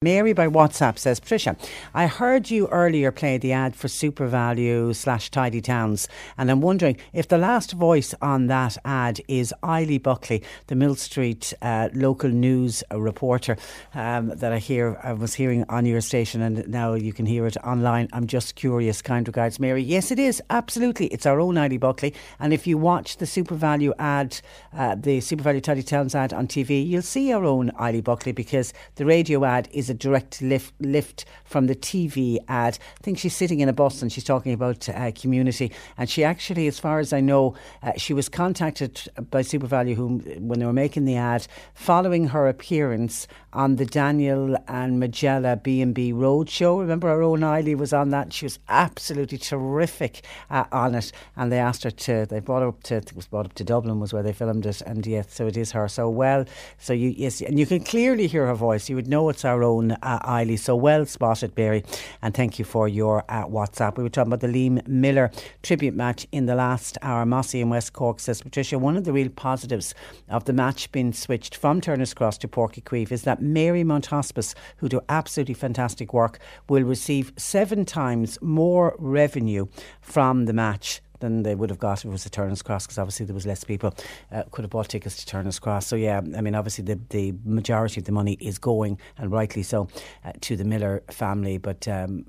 Mary by WhatsApp says, Patricia, I heard you earlier play the ad for SuperValu slash Tidy Towns, and I'm wondering if the last voice on that ad is Eiley Buckley, the Millstreet uh, local news reporter um, that I hear I was hearing on your station, and now you can hear it online. I'm just curious. Kind regards, Mary. Yes, it is absolutely. It's our own Eiley Buckley, and if you watch the SuperValu ad, uh, the SuperValu Tidy Towns ad on TV, you'll see our own Eiley Buckley because the radio ad is a direct lift, lift from the TV ad. I think she's sitting in a bus and she's talking about uh, community. And she actually, as far as I know, uh, she was contacted by SuperValu whom, when they were making the ad, following her appearance on the Daniel and Majella B&B Roadshow. Remember our own Eiley was on that. She was absolutely terrific uh, on it. And they asked her to, they brought her up to, it was brought up to Dublin was where they filmed it. And yes, so it is her. So well, so you, yes, and you can clearly hear her voice. You would know it's our own uh, Eiley. So well spotted, Barry. And thank you for your uh, WhatsApp. We were talking about the Liam Miller tribute match in the last hour. Mossy in West Cork says, Patricia, one of the real positives of the match being switched from Turner's Cross to Páirc Uí Chaoimh is that Marymount Hospice, who do absolutely fantastic work, will receive seven times more revenue from the match than they would have got if it was a Turner's Cross because obviously there was less people uh, could have bought tickets to Turner's Cross. So yeah, I mean obviously the the majority of the money is going and rightly so uh, to the Miller family, but. Um,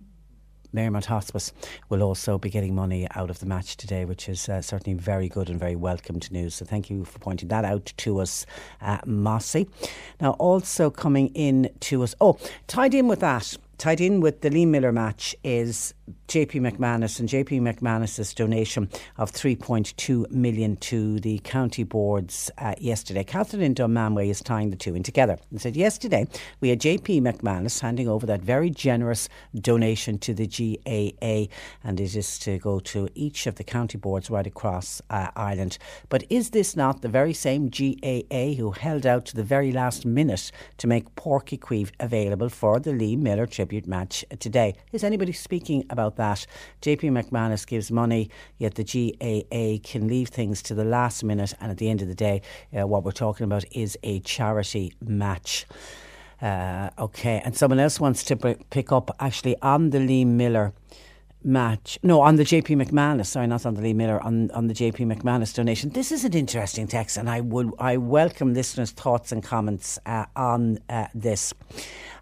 Marymount Hospice will also be getting money out of the match today, which is uh, certainly very good and very welcomed news. So thank you for pointing that out to us, uh, Mossy. Now, also coming in to us, oh, tied in with that, tied in with the Lee Miller match is JP McManus and JP McManus's donation of 3.2 million to the county boards uh, yesterday. Catherine in Dunmanway is tying the two in together and said yesterday we had JP McManus handing over that very generous donation to the GAA and it is to go to each of the county boards right across uh, Ireland. But is this not the very same GAA who held out to the very last minute to make Páirc Uí Chaoimh available for the Lee Miller tribute match today? Is anybody speaking about that. JP McManus gives money, yet the GAA can leave things to the last minute. And at the end of the day, uh, what we're talking about is a charity match. Uh, okay, and someone else wants to pick up actually on the Lee Miller match. No, on the JP McManus. Sorry, not on the Lee Miller. On on the JP McManus donation. This is an interesting text, and I would I welcome listeners' thoughts and comments uh, on uh, this.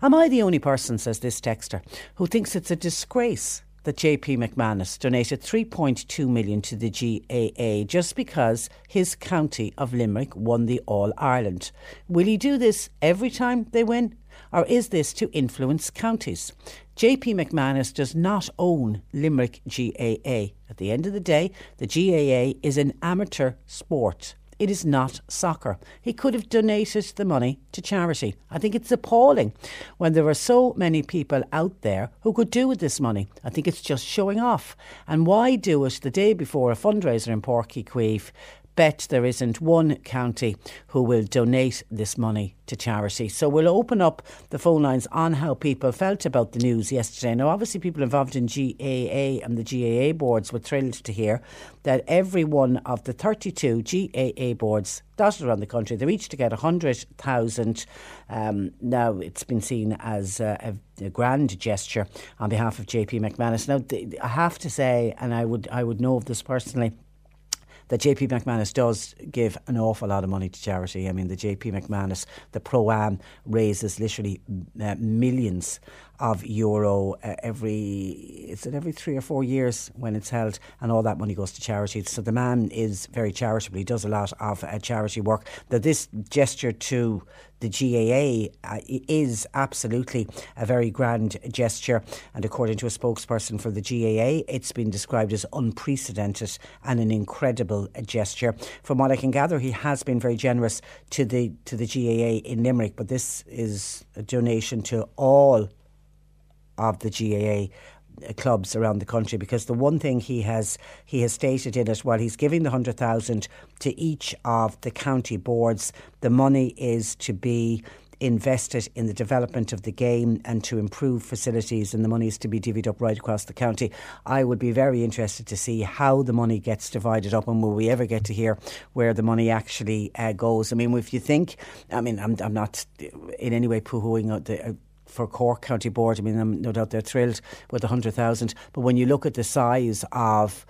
Am I the only person, says this texter, who thinks it's a disgrace that JP McManus donated 3.2 million to the GAA just because his county of Limerick won the All Ireland. Will he do this every time they win? Or is this to influence counties? JP McManus does not own Limerick GAA. At the end of the day, the GAA is an amateur sport. It is not soccer. He could have donated the money to charity. I think it's appalling when there are so many people out there who could do with this money. I think it's just showing off. And why do it the day before a fundraiser in Páirc Uí Chaoimh bet there isn't one county who will donate this money to charity. So we'll open up the phone lines on how people felt about the news yesterday. Now, obviously, people involved in GAA and the GAA boards were thrilled to hear that every one of the 32 GAA boards dotted around the country, they're each to get 100,000. Um, now, it's been seen as a, a, a, grand gesture on behalf of JP McManus. Now, I have to say, and I would, I would know of this personally, that JP McManus does give an awful lot of money to charity. I mean, the JP McManus, the Pro Am raises literally uh, millions of euro uh, every it every three or four years when it's held, and all that money goes to charity. So the man is very charitable. He does a lot of uh, charity work. That this gesture to the GAA uh, is absolutely a very grand gesture, and according to a spokesperson for the GAA, it's been described as unprecedented and an incredible gesture. From what I can gather, he has been very generous to the to the GAA in Limerick, but this is a donation to all of the GAA clubs around the country because the one thing he has he has stated in it while he's giving the 100,000 to each of the county boards the money is to be invested in the development of the game and to improve facilities and the money is to be divvied up right across the county. I would be very interested to see how the money gets divided up and will we ever get to hear where the money actually uh, goes. I mean, if you think, I mean, I'm, I'm not in any way poo-hooing the, uh, for Cork County Board. I mean, I'm no doubt they're thrilled with the 100,000. But when you look at the size of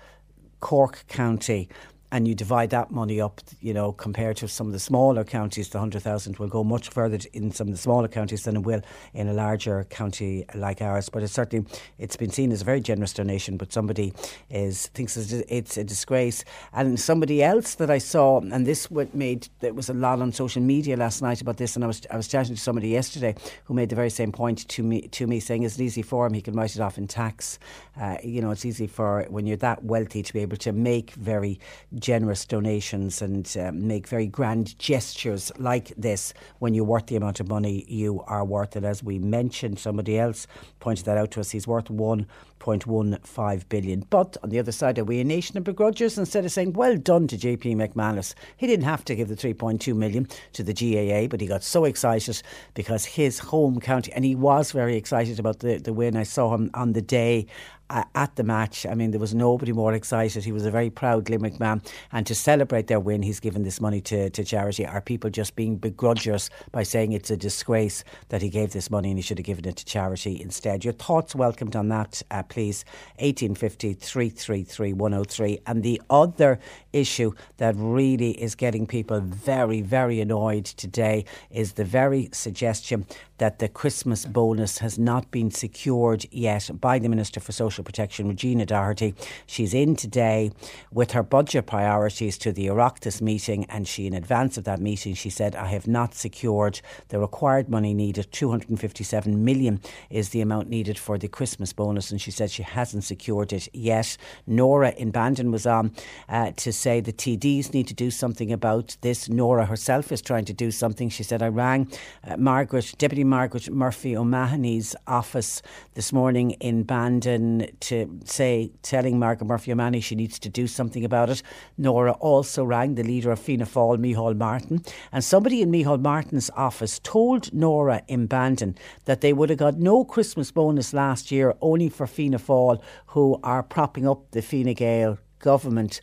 Cork County, and you divide that money up, you know, compared to some of the smaller counties, the 100,000 will go much further in some of the smaller counties than it will in a larger county like ours. But it's certainly, it's been seen as a very generous donation, but somebody is thinks it's a disgrace. And somebody else that I saw, and this made, there was a lot on social media last night about this, and I was, I was chatting to somebody yesterday who made the very same point to me, to me saying it's easy for him, he can write it off in tax. Uh, you know, it's easy for, when you're that wealthy, to be able to make very generous donations and uh, make very grand gestures like this when you're worth the amount of money you are worth. And as we mentioned, somebody else pointed that out to us, he's worth 1.15 billion. But on the other side, are we a nation of begrudgers? Instead of saying, well done to JP McManus, he didn't have to give the 3.2 million to the GAA, but he got so excited because his home county, and he was very excited about the, the win. I saw him on the day at the match. I mean, there was nobody more excited. He was a very proud Limerick man. And to celebrate their win, he's given this money to, to charity. Are people just being begrudgers by saying it's a disgrace that he gave this money and he should have given it to charity instead? Your thoughts welcomed on that, uh, please. 1850 333 103. And the other issue that really is getting people very, very annoyed today is the very suggestion that the Christmas bonus has not been secured yet by the Minister for Social Protection, Regina Doherty. She's in today with her budget priorities to the Oireachtas meeting, and she, in advance of that meeting, she said, I have not secured the required money needed. 257 million is the amount needed for the Christmas bonus, and she said she hasn't secured it yet. Nora in Bandon was on uh, to say the TDs need to do something about this. Nora herself is trying to do something. She said, I rang uh, Margaret, Deputy Margaret Murphy O'Mahony's office this morning in Bandon to say, telling Margaret Murphy O'Mahony she needs to do something about it. Nora also rang the leader of Fianna Fáil, Micheál Martin, and somebody in Micheál Martin's office told Nora in Bandon that they would have got no Christmas bonus last year, only for Fianna Fáil, who are propping up the Fine Gael government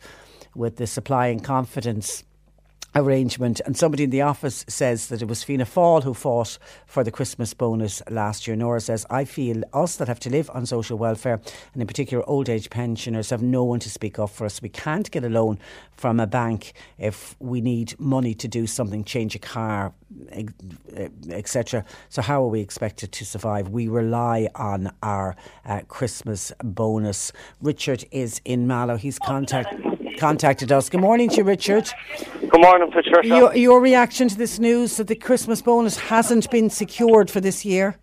with the supply and confidence arrangement. And somebody in the office says that it was Fianna Fáil who fought for the Christmas bonus last year. Nora says, I feel us that have to live on social welfare, and in particular old age pensioners, have no one to speak up for us. We can't get a loan from a bank if we need money to do something, change a car, etc. So, how are we expected to survive? We rely on our uh, Christmas bonus. Richard is in Mallow. He's contacted contacted us. Good morning to you, Richard. Good morning, Patricia. Your, your reaction to this news that the Christmas bonus hasn't been secured for this year?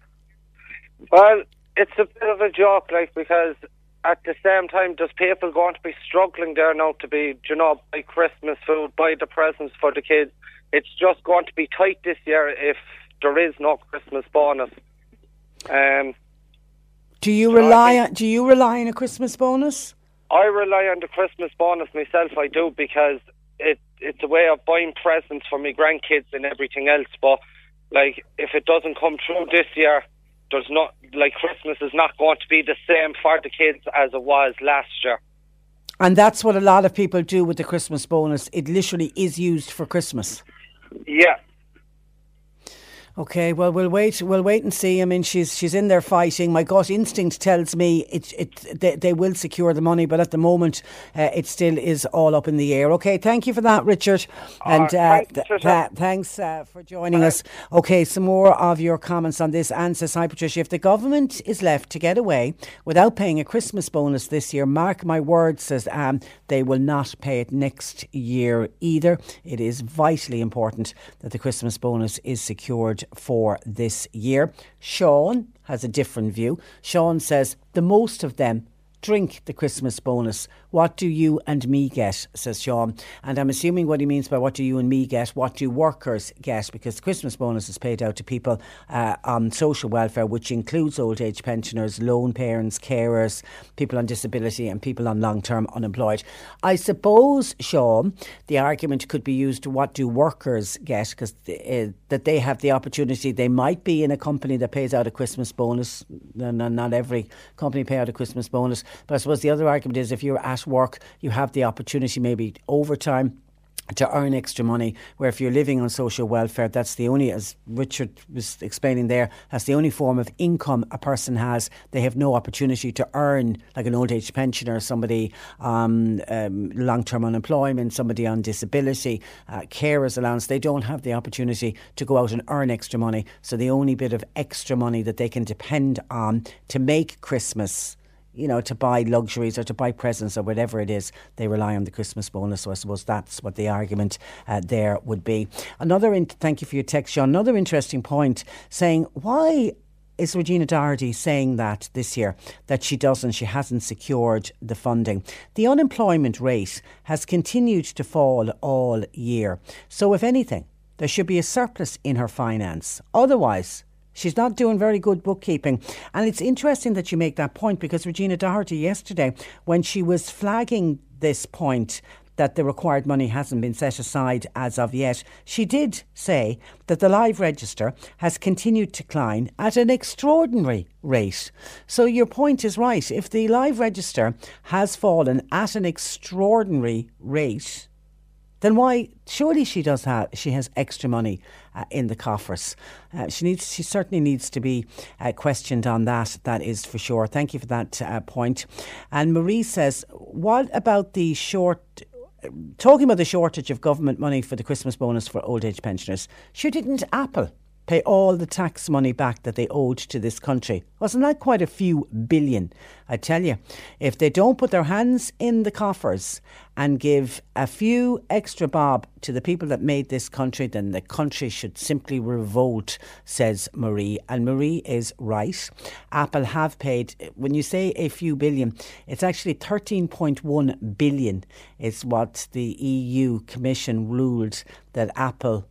Well, it's a bit of a joke, like, because at the same time, there's people going to be struggling there now to be, you know, buy Christmas food, buy the presents for the kids. It's just going to be tight this year if there is no Christmas bonus. Um, do you rely on Do you rely on a Christmas bonus? I rely on the Christmas bonus myself. I do because it it's a way of buying presents for my grandkids and everything else. But like, if it doesn't come through this year, there's not like Christmas is not going to be the same for the kids as it was last year. And that's what a lot of people do with the Christmas bonus. It literally is used for Christmas. Yeah. Okay, well we'll wait. We'll wait and see. I mean, she's she's in there fighting. My gut instinct tells me it it they, they will secure the money, but at the moment uh, it still is all up in the air. Okay, thank you for that, Richard, and uh, th- th- thanks uh, for joining us. Okay, some more of your comments on this. Anne says, "Hi, Patricia. If the government is left to get away without paying a Christmas bonus this year, mark my words," says Anne, "they will not pay it next year either. It is vitally important that the Christmas bonus is secured." For this year. Sean has a different view. Sean says the most of them drink the Christmas bonus. What do you and me get? says Sean. And I'm assuming what he means by what do you and me get, what do workers get? Because the Christmas bonus is paid out to people uh, on social welfare, which includes old age pensioners, lone parents, carers, people on disability, and people on long term unemployed. I suppose, Sean, the argument could be used what do workers get? Because uh, that they have the opportunity, they might be in a company that pays out a Christmas bonus. Not every company pay out a Christmas bonus but I suppose the other argument is if you're at work, you have the opportunity maybe overtime to earn extra money. Where if you're living on social welfare, that's the only, as Richard was explaining there, that's the only form of income a person has. They have no opportunity to earn like an old age pensioner, somebody um, um, long term unemployment, somebody on disability, uh, carers allowance. They don't have the opportunity to go out and earn extra money. So the only bit of extra money that they can depend on to make Christmas you know, to buy luxuries or to buy presents or whatever it is, they rely on the Christmas bonus. So I suppose that's what the argument uh, there would be. Another, in- thank you for your text, Sean. Another interesting point saying, why is Regina Doherty saying that this year, that she doesn't, she hasn't secured the funding? The unemployment rate has continued to fall all year. So, if anything, there should be a surplus in her finance. Otherwise, She's not doing very good bookkeeping. And it's interesting that you make that point because Regina Doherty yesterday, when she was flagging this point, that the required money hasn't been set aside as of yet. She did say that the live register has continued to decline at an extraordinary rate. So your point is right. If the live register has fallen at an extraordinary rate, then why? Surely she does have. She has extra money uh, in the coffers. Uh, she needs. She certainly needs to be uh, questioned on that. That is for sure. Thank you for that uh, point. And Marie says, "What about the short?" Talking about the shortage of government money for the Christmas bonus for old age pensioners, sure didn't Apple pay all the tax money back that they owed to this country. Wasn't that quite a few billion? I tell you, if they don't put their hands in the coffers and give a few extra bob to the people that made this country, then the country should simply revolt, says Marie. And Marie is right. Apple have paid, when you say a few billion, it's actually 13.1 billion, is what the EU Commission ruled that Apple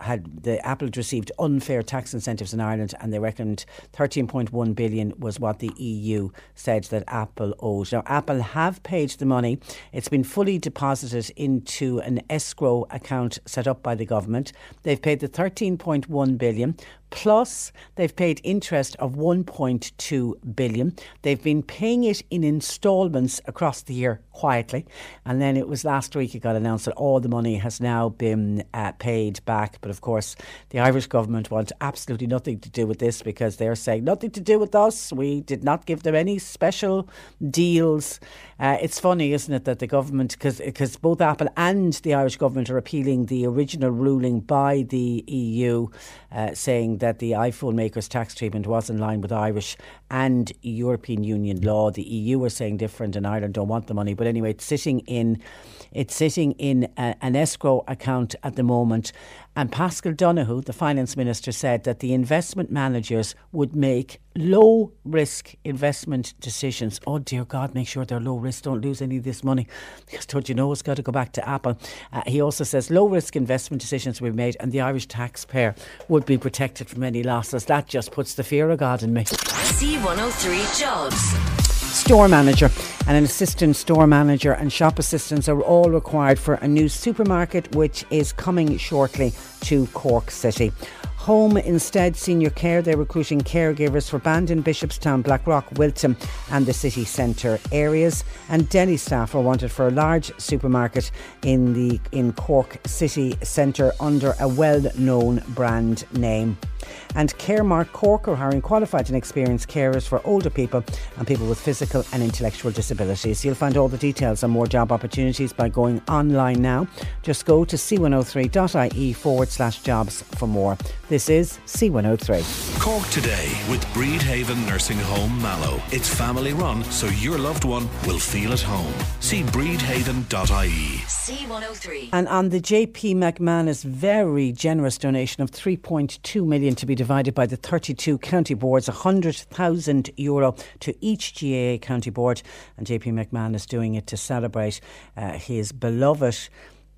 had the Apple had received unfair tax incentives in Ireland, and they reckoned 13.1 billion was what the EU said that Apple owed. Now, Apple have paid the money; it's been fully deposited into an escrow account set up by the government. They've paid the 13.1 billion. Plus, they've paid interest of 1.2 billion. They've been paying it in instalments across the year quietly, and then it was last week it got announced that all the money has now been uh, paid back. But of course, the Irish government want absolutely nothing to do with this because they're saying nothing to do with us. We did not give them any special deals. Uh, it's funny, isn't it, that the government, because both Apple and the Irish government are appealing the original ruling by the EU, uh, saying that the iPhone makers' tax treatment was in line with Irish and European Union law. The EU are saying different, and Ireland don't want the money. But anyway, it's sitting in, it's sitting in a, an escrow account at the moment. And Paschal Donohoe, the finance minister, said that the investment managers would make low risk investment decisions. Oh dear God, make sure they're low risk. Don't lose any of this money <laughs> because don't you know it's got to go back to Apple. Uh, he also says low risk investment decisions will be made, and the Irish taxpayer would be protected from any losses. That just puts the fear of God in me. C103 Jobs. Store manager and an assistant store manager and shop assistants are all required for a new supermarket which is coming shortly to Cork City. Home Instead Senior Care, they're recruiting caregivers for Bandon, Bishopstown, Blackrock, Wilton, and the city centre areas. And deli staff are wanted for a large supermarket in the in Cork city centre under a well-known brand name. And Caremark Cork are hiring qualified and experienced carers for older people and people with physical and intellectual disabilities. You'll find all the details and more job opportunities by going online now. Just go to c103.ie forward slash jobs for more. This is C103. Cork today with Bridhaven Nursing Home Mallow. It's family run, so your loved one will feel at home. See bridhaven.ie. C103. And on the JP McManus very generous donation of 3.2 million to be divided by the 32 county boards, 100,000 euro to each GAA county board. And JP McMahon is doing it to celebrate uh, his beloved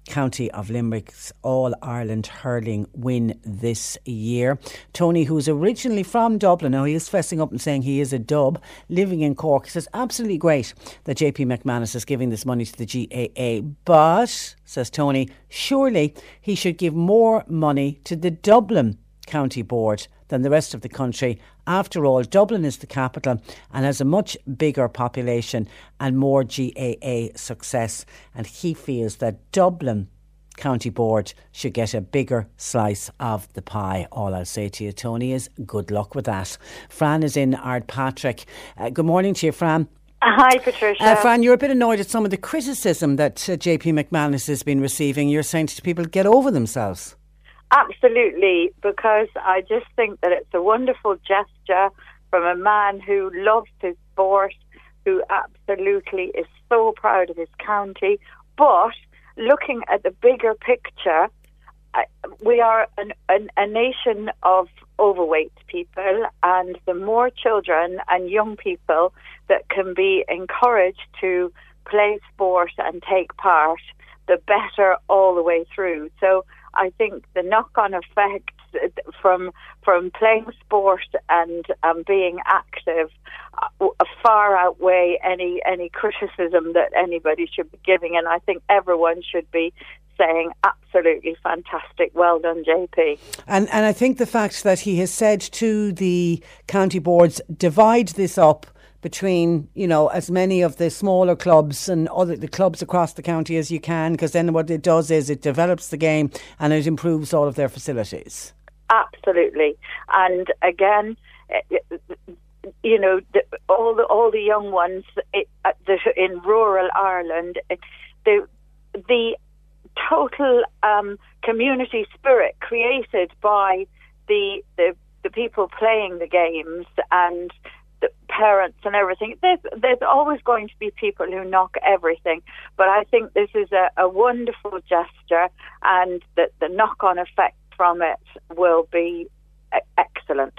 County of Limerick's All Ireland hurling win this year. Tony, who's originally from Dublin, now he is fessing up and saying he is a dub, living in Cork, says absolutely great that JP McManus is giving this money to the GAA, but, says Tony, surely he should give more money to the Dublin County Board than the rest of the country. After all, Dublin is the capital and has a much bigger population and more GAA success. And he feels that Dublin County Board should get a bigger slice of the pie. All I'll say to you, Tony, is good luck with that. Fran is in Ardpatrick. Uh, good morning to you, Fran. Hi, Patricia. Uh, Fran, you're a bit annoyed at some of the criticism that uh, JP McManus has been receiving. You're saying to people, get over themselves. Absolutely, because I just think that it's a wonderful gesture from a man who loves his sport, who absolutely is so proud of his county. But looking at the bigger picture, we are an, an, a nation of overweight people, and the more children and young people that can be encouraged to play sport and take part, the better all the way through. So I think the knock on effect uh, from from playing sport and um, being active uh, far outweigh any any criticism that anybody should be giving, and I think everyone should be saying absolutely fantastic. Well done, JP. And and I think the fact that he has said to the county boards, divide this up between you know as many of the smaller clubs and other the clubs across the county as you can, because then what it does is it develops the game and it improves all of their facilities. Absolutely, and again. You know, the, all the all the young ones at the, in rural Ireland, the the total um, community spirit created by the, the the people playing the games and parents and everything. There's there's always going to be people who knock everything, but I think this is a, a wonderful gesture, and that the knock-on effect from it will be excellent.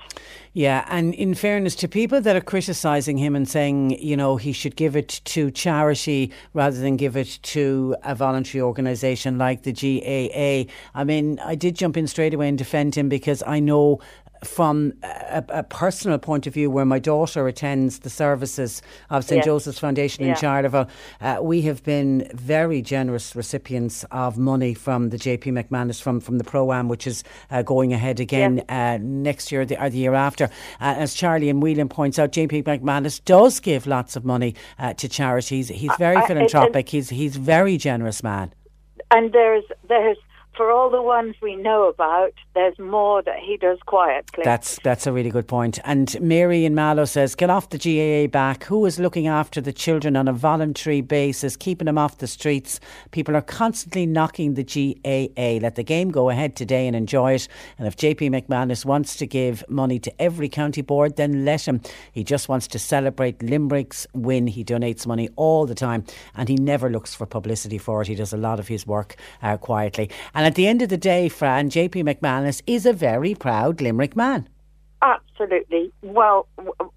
Yeah, and in fairness to people that are criticising him and saying, you know, he should give it to charity rather than give it to a voluntary organisation like the GAA, I mean, I did jump in straight away and defend him because I know from a, a personal point of view, where my daughter attends the services of St Yeah. Joseph's Foundation in Charleville, uh, we have been very generous recipients of money from the JP McManus from from the Pro Am, which is uh, going ahead again uh, next year the, or the year after. Uh, as Charlie and Whelan points out, JP McManus does give lots of money uh, to charities. He's very philanthropic. he's he's very generous man. And there's there's for all the ones we know about, there's more that he does quietly. That's that's a really good point. And Mary in Mallow says, get off the GAA back. Who is looking after the children on a voluntary basis, keeping them off the streets? People are constantly knocking the GAA. Let the game go ahead today and enjoy it. And if JP McManus wants to give money to every county board, then let him. He just wants to celebrate Limerick's win. He donates money all the time and he never looks for publicity for it. He does a lot of his work uh, quietly. And at the end of the day, Fran, JP McManus is a very proud Limerick man. Absolutely. Well,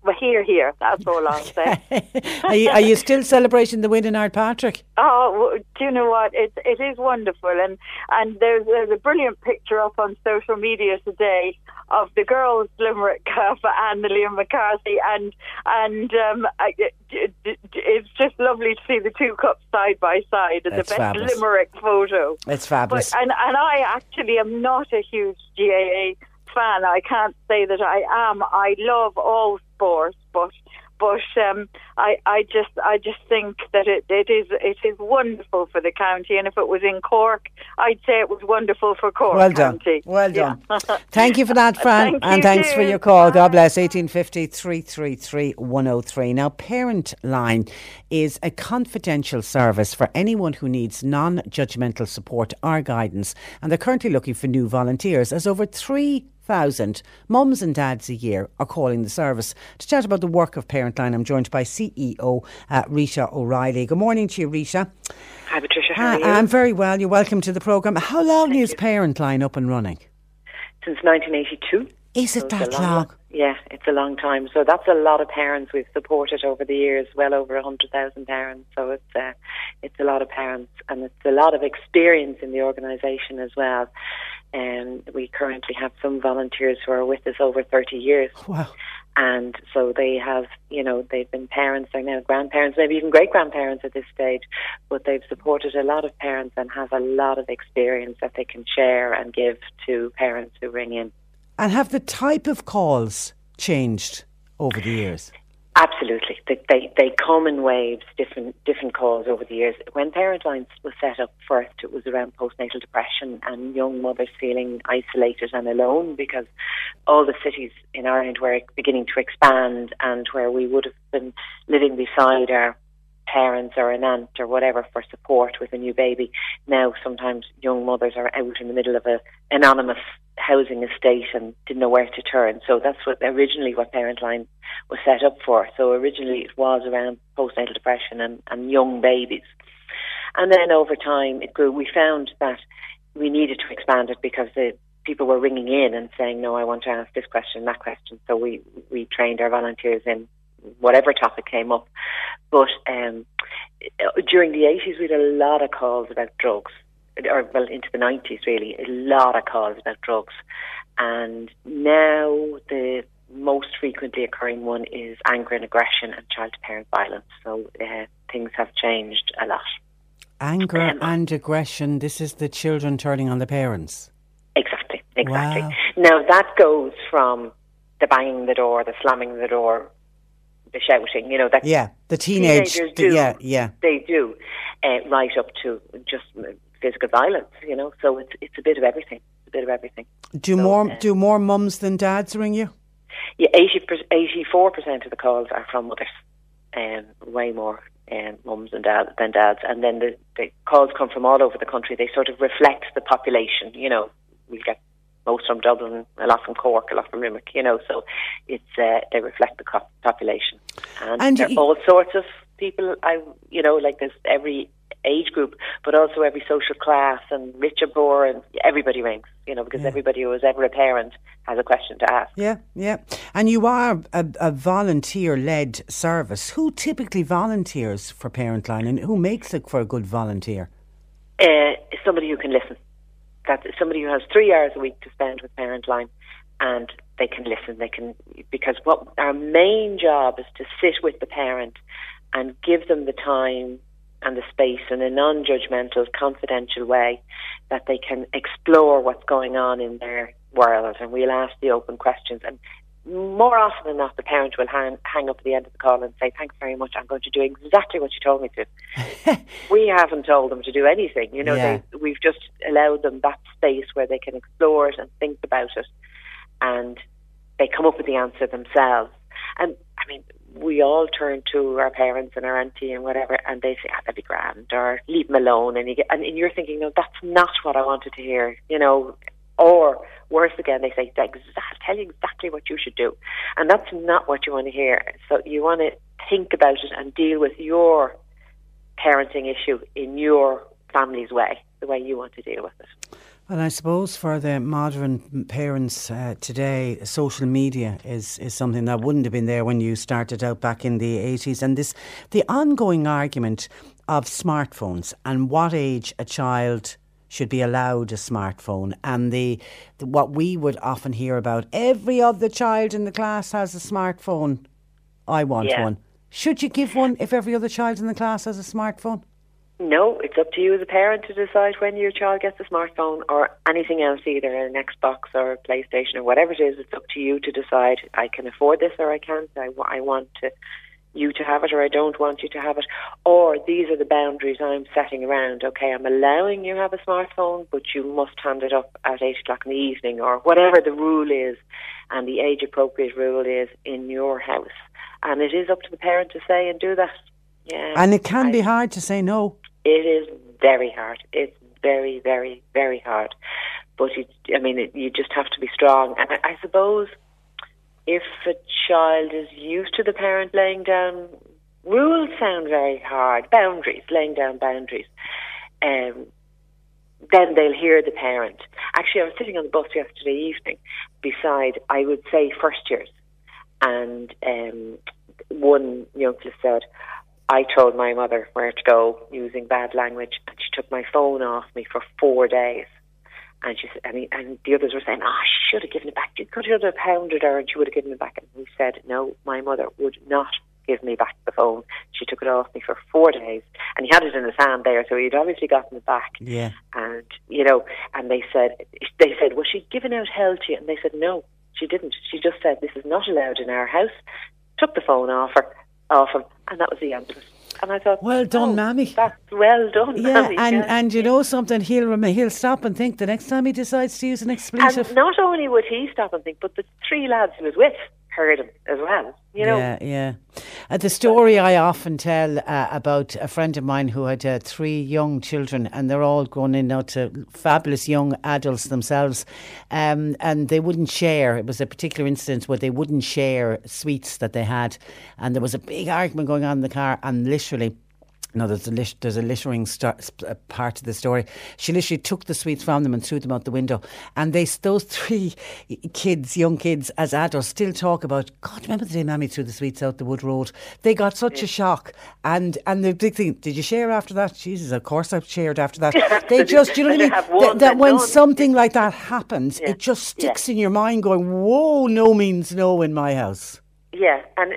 we're here, here. That's all I'll <laughs> say. are, you, are you still celebrating the win in Ardpatrick? <laughs> Oh, do you know what? It it is wonderful, and and there's there's a brilliant picture up on social media today of the girls Limerick and the Liam McCarthy, and and um, I, it, it, it- it's just lovely to see the two cups side by side and That's the best fabulous. Limerick photo. It's fabulous. But, and and I actually am not a huge GAA fan. I can't say that I am. I love all sports, but but um, I I just I just think that it, it is it is wonderful for the county, and if it was in Cork, I'd say it was wonderful for Cork Well done. County. Well Yeah. done. <laughs> Thank you for that, Fran. Thank and thanks for your call. God bless. 1850 333 103. Now, Parent Line is a confidential service for anyone who needs non judgmental support or guidance. And they're currently looking for new volunteers, as over 3,000 mums and dads a year are calling the service. To chat about the work of Parentline, I'm joined by CEO uh, Rita O'Reilly. Good morning to you, Rita. Hi, Patricia. How Hi, are you? I'm very well. You're welcome to the programme. How long is Parent Line up and running? Since 1982. Is it a that long, long? Yeah, it's a long time. So that's a lot of parents we've supported over the years. Well over 100,000 parents. So it's uh, it's a lot of parents, and it's a lot of experience in the organisation as well. And we currently have some volunteers who are with us over 30 years. Wow. And so they have, you know, they've been parents, they're now grandparents, maybe even great grandparents at this stage, but they've supported a lot of parents and have a lot of experience that they can share and give to parents who ring in. And have the type of calls changed over the years? Absolutely, they, they they come in waves, different different calls over the years. When Parent Lines was set up first, it was around postnatal depression and young mothers feeling isolated and alone because all the cities in Ireland were beginning to expand, and where we would have been living beside our parents or an aunt or whatever for support with a new baby. Now, sometimes young mothers are out in the middle of a anonymous housing estate and didn't know where to turn. So that's what originally what Parentline was set up for. So originally it was around postnatal depression and, and young babies. And then over time it grew. We found that we needed to expand it because the people were ringing in and saying, "No, I want to ask this question, that question." So we we trained our volunteers in whatever topic came up. But um, during the eighties, we had a lot of calls about drugs, or well into the nineties, really, a lot of calls about drugs. And now the most frequently occurring one is anger and aggression and child to parent violence. So uh, things have changed a lot. Anger and aggression. This is the children turning on the parents. Exactly, exactly. Wow. Now that goes from the banging the door, the slamming the door, the shouting. You know that Yeah, the teenage. teenagers do. yeah, yeah. They do, uh, right up to just uh, physical violence. You know, so it's it's a bit of everything. It's a bit of everything. Do more do more mums than dads ring you? Yeah, 84 percent of the calls are from mothers, um, way more um, mums than dads than dads. And then the, the calls come from all over the country. They sort of reflect the population. You know, we get most from Dublin, a lot from Cork, a lot from Limerick. You know, so it's uh, they reflect the co- population. And, And there are all sorts of people. I you know, like there's every age group, but also every social class and rich or poor, and everybody rings. You know, because everybody who is ever a parent has a question to ask. Yeah, yeah. And you are a, a volunteer led service. Who typically volunteers for Parent Line and who makes it for a good volunteer? uh, somebody who can listen. That's somebody who has three hours a week to spend with Parent Line, and they can listen. They can because what our main job is to sit with the parent and give them the time and the space in a non-judgmental, confidential way that they can explore what's going on in their world, and we'll ask the open questions and. More often than not, the parent will hang, hang up at the end of the call and say, "Thanks very much. I'm going to do exactly what you told me to." <laughs> we haven't told them to do anything. You know, Yeah. they, we've just allowed them that space where they can explore it and think about it, and they come up with the answer themselves. And I mean, we all turn to our parents and our auntie and whatever, and they say, "Ah, that'd be grand," or "Leave them alone," and you get, and, and you're thinking, "No, that's not what I wanted to hear," you know. Or worse again, they say, "Exa- "Tell you exactly what you should do," and that's not what you want to hear. So you want to think about it and deal with your parenting issue in your family's way, the way you want to deal with it. Well, I suppose for the modern parents uh, today, social media is, is something that wouldn't have been there when you started out back in the 80s. And this, the ongoing argument of smartphones and what age a child should be allowed a smartphone and the, the what we would often hear about every other child in the class has a smartphone I want Yeah. one should you give one if every other child in the class has a smartphone No, it's up to you as a parent to decide when your child gets a smartphone or anything else, either an Xbox or a PlayStation or whatever it is. It's up to you to decide. I can afford this or I can't. I, I want to, you to have it or I don't want you to have it. Or these are the boundaries I'm setting around. Okay, I'm allowing you to have a smartphone, but you must hand it up at eight o'clock in the evening or whatever the rule is, and the age appropriate rule is in your house. And it is up to the parent to say and do that. Yeah, and it can I- be hard to say no it is very hard. It's very, very, very hard. But it, I mean, it, you just have to be strong. And I, I suppose if a child is used to the parent laying down rules, sound very hard. Boundaries, laying down boundaries. Um, then they'll hear the parent. Actually, I was sitting on the bus yesterday evening beside, I would say, first years, and um, one youngster said, I told my mother where to go using bad language, and she took my phone off me for four days. And she said, and, he, and the others were saying, "Ah, she should have given it back. You could have pounded her, and she would have given it back." And we said, "No, my mother would not give me back the phone. She took it off me for four days, and he had it in his hand there, so he'd obviously gotten it back." yeah And you know, and they said, they said, "Was she giving out hell to you?" And they said, "No, she didn't. She just said this is not allowed in our house." Took the phone off her, off him, and that was the end of it. And I thought, well done oh, mammy that's well done. Yeah, Mammy, and, yeah. and you know something, he'll rem- he'll stop and think the next time he decides to use an expletive. And not only would he stop and think, but the three lads he was with heard as well. You know, Yeah, yeah. Uh, the story I often tell uh, about a friend of mine who had uh, three young children, and they're all grown in now to fabulous young adults themselves, um, and they wouldn't share. It was a particular instance where they wouldn't share sweets that they had, and there was a big argument going on in the car, and literally No, there's a there's a littering st- sp- uh, part of the story. She literally took the sweets from them and threw them out the window. And they, those three kids, young kids, as adults, still talk about. God, remember the day Mammy threw the sweets out the wood road? They got such a shock. And and the big thing, did you share after that? Jesus, of course I shared after that. <laughs> they just, you know what I mean? Have Th- one that when something like that happens, Yeah. it just sticks in your mind, going, "Whoa, no means no in my house." Yeah, and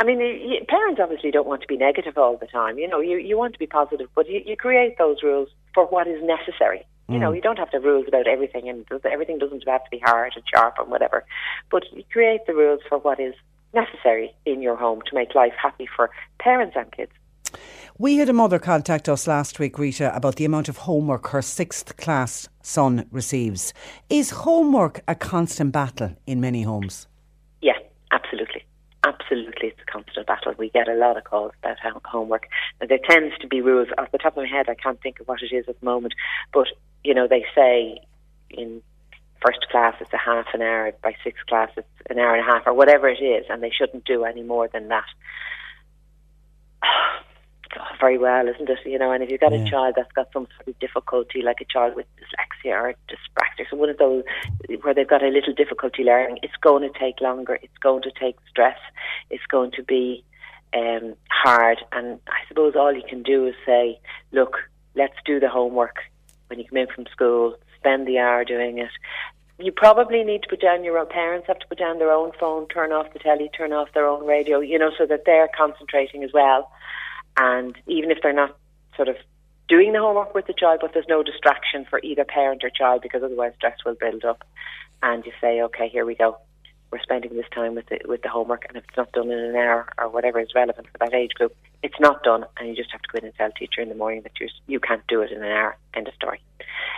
I mean, parents obviously don't want to be negative all the time. You know, you, you want to be positive, but you, you create those rules for what is necessary. You know, Mm. you don't have to have rules about everything, and everything doesn't have to be hard and sharp and whatever. But you create the rules for what is necessary in your home to make life happy for parents and kids. We had a mother contact us last week, Rita, about the amount of homework her sixth class son receives. Is homework a constant battle in many homes? Yeah, absolutely. Absolutely, it's a constant battle. We get a lot of calls about homework. There tends to be rules. Off the top of my head, I can't think of what it is at the moment. But, you know, they say in first class it's a half an hour, by sixth class it's an hour and a half, or whatever it is, and they shouldn't do any more than that. <sighs> Oh, very well, isn't it? You know, and if you've got a child that's got some sort of difficulty, like a child with dyslexia or dyspraxia, so one of those where they've got a little difficulty learning, it's going to take longer. It's going to take stress. It's going to be um, hard. And I suppose all you can do is say, look, let's do the homework when you come in from school. Spend the hour doing it. You probably need to put down your own parents have to put down their own phone, turn off the telly, turn off their own radio, you know, so that they're concentrating as well. And even if they're not sort of doing the homework with the child, but there's no distraction for either parent or child because otherwise stress will build up. And you say, okay, here we go. We're spending this time with the with the homework, and if it's not done in an hour or whatever is relevant for that age group, it's not done, and you just have to go in and tell teacher in the morning that you you can't do it in an hour. End of story.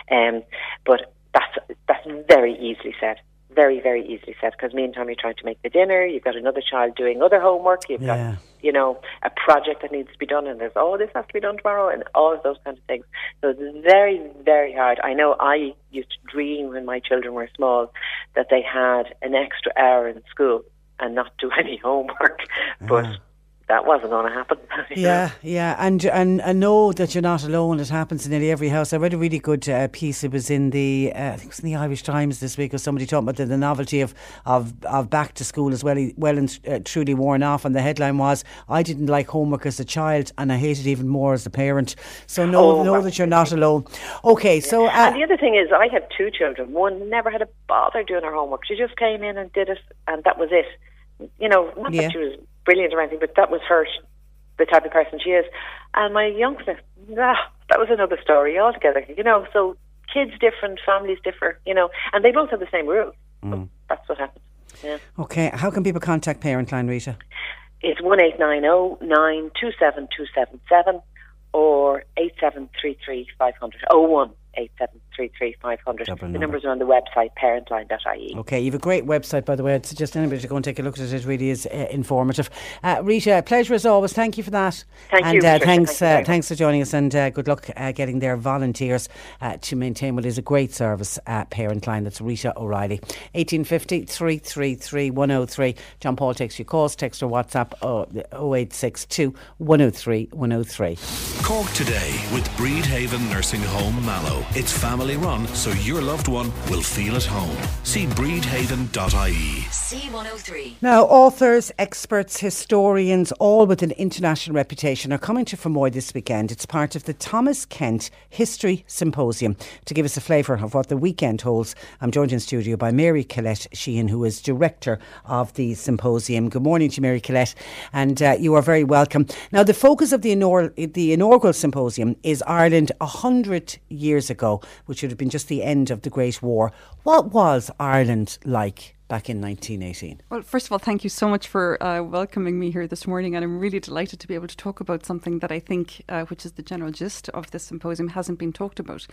Um, but that's that's very easily said. Very, very easily said. Because meantime, you're trying to make the dinner. You've got another child doing other homework. You've Yeah. got you know, a project that needs to be done and there's, oh, this has to be done tomorrow and all of those kinds of things. So it's very, very hard. I know I used to dream when my children were small that they had an extra hour in school and not do <laughs> any homework, but mm. That wasn't going to happen. <laughs> you know. Yeah, yeah, and and I know that you're not alone. It happens in nearly every house. I read a really good uh, piece. It was in the uh, I think it was in the Irish Times this week. Or somebody talking about the, the novelty of, of of back to school as well, well and uh, truly worn off. And the headline was, "I didn't like homework as a child, and I hate it even more as a parent." So know Oh, know that you're not alone. Okay, so uh, and the other thing is, I have two children. One never had a bother doing her homework. She just came in and did it, and that was it. You know, not Yeah. that she was brilliant or anything, but that was her, the type of person she is. And my youngster, nah, that was another story altogether. You know, so kids different, families differ. You know, and they both have the same rules. Mm. That's what happens. Yeah. okay, how can people contact Parentline, Rita? It's one eight nine zero nine two seven two seven seven or eight seven three three five hundred oh one eight seven three three five hundred. The number. numbers are on the website parentline.ie. Okay, you have a great website, by the way. I'd suggest anybody to go and take a look at it. It really is uh, informative. Uh, Rita, pleasure as always. Thank you for that. Thank and, you, uh, thanks, Thank uh, thanks for joining us, and uh, good luck uh, getting their volunteers uh, to maintain what is a great service at Parent Line. That's Rita O'Reilly. 1850 333 103. John Paul takes your calls, text or WhatsApp oh, 0862 103 103. Cork today with Bridhaven Nursing Home Mallow. It's family run, so your loved one will feel at home. See bridhaven.ie. C103. Now, authors, experts, historians, all with an international reputation, are coming to Fermoy this weekend. It's part of the Thomas Kent History Symposium. To give us a flavour of what the weekend holds, I'm joined in studio by Mary Collette Sheehan, who is director of the symposium. Good morning to Mary Collette, and uh, you are very welcome. Now, the focus of the, inor- the inaugural symposium is Ireland 100 years ago, which would have been just the end of the Great War. What was Ireland like back in 1918? Well, first of all, thank you so much for uh, welcoming me here this morning, and I'm really delighted to be able to talk about something that I think, uh, which is the general gist of this symposium, hasn't been talked about.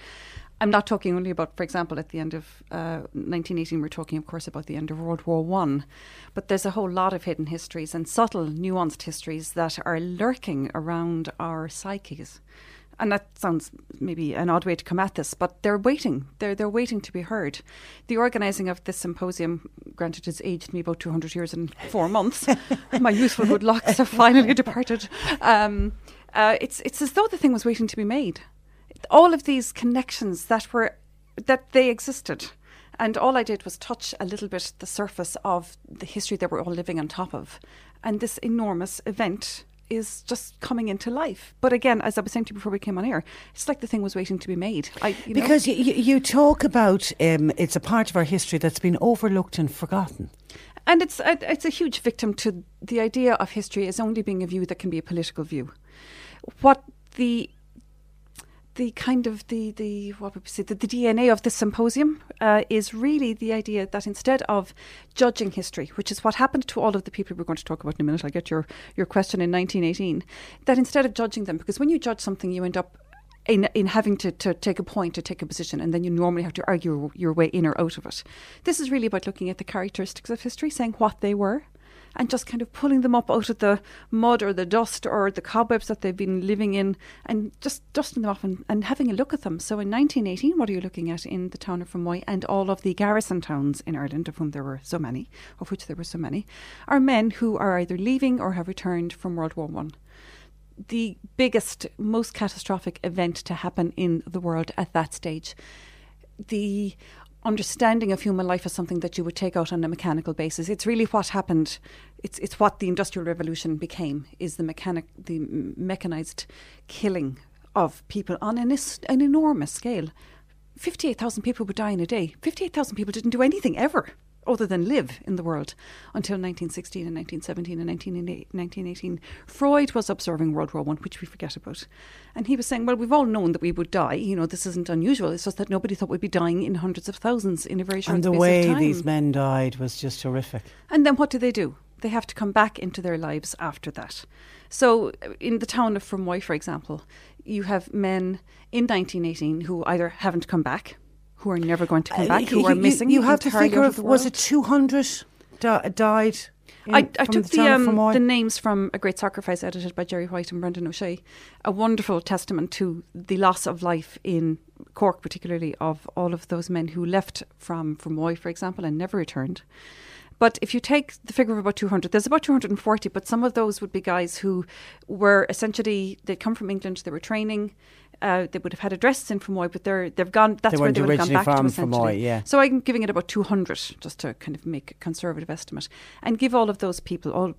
I'm not talking only about, for example, at the end of uh, 1918, we're talking, of course, about the end of World War One, but there's a whole lot of hidden histories and subtle, nuanced histories that are lurking around our psyches. And that sounds maybe an odd way to come at this, but they're waiting. They're they're waiting to be heard. The organising of this symposium, granted, has aged me about two hundred years and four months. <laughs> My youthful good locks have finally departed. Um, Uh, it's it's as though the thing was waiting to be made. All of these connections that were that they existed, and all I did was touch a little bit the surface of the history that we're all living on top of, and this enormous event is just coming into life. But again, as I was saying to you before we came on air, it's like the thing was waiting to be made. I, you know? Because you, you talk about um, it's a part of our history that's been overlooked and forgotten. And it's a, it's a huge victim to the idea of history as only being a view that can be a political view. What the the kind of the the what would we say the, the DNA of this symposium uh, is really the idea that instead of judging history, which is what happened to all of the people we're going to talk about in a minute, I'll get your your question in 1918, that instead of judging them, because when you judge something, you end up in, in having to, to take a point, to take a position, and then you normally have to argue your way in or out of it. This is really about looking at the characteristics of history, saying what they were, and just kind of pulling them up out of the mud or the dust or the cobwebs that they've been living in and just dusting them off and, and having a look at them. So in 1918, what are you looking at in the town of Fermoy and all of the garrison towns in Ireland, of whom there were so many, of which there were so many, are men who are either leaving or have returned from World War One the biggest, most catastrophic event to happen in the world at that stage. The understanding of human life as something that you would take out on a mechanical basis. It's really what happened. It's it's what the industrial revolution became. Is the mechanic the mechanized killing of people on an, an enormous scale. Fifty eight thousand people would die in a day. Fifty eight thousand people didn't do anything ever other than live in the world until 1916 and 1917 and 1918. Freud was observing World War One, which we forget about, and he was saying, "Well, we've all known that we would die. You know, this isn't unusual. It's just that nobody thought we'd be dying in hundreds of thousands in a very short time. and the way these men died was just horrific. And then what do they do? They have to come back into their lives after that. So, uh, in the town of Fermoy, for example, you have men in 1918 who either haven't come back who are never going to come back, who Uh, you, are you- missing. You, have to figure out was it two hundred di- died? in- I, I took the, the, um, the names from A Great Sacrifice, edited by Gerry White and Brendan O'Shea. A wonderful testament to the loss of life in Cork, particularly of all of those men who left from from Moy, for example, and never returned. But if you take the figure of about 200, there's about 240, but some of those would be guys who were essentially, they'd come from England, they were training, uh, they would have had addresses in Fermoy, but they're, they've gone, that's where they would have gone back to essentially. Fermoy, yeah. So I'm giving it about 200, just to kind of make a conservative estimate, and give all of those people, all,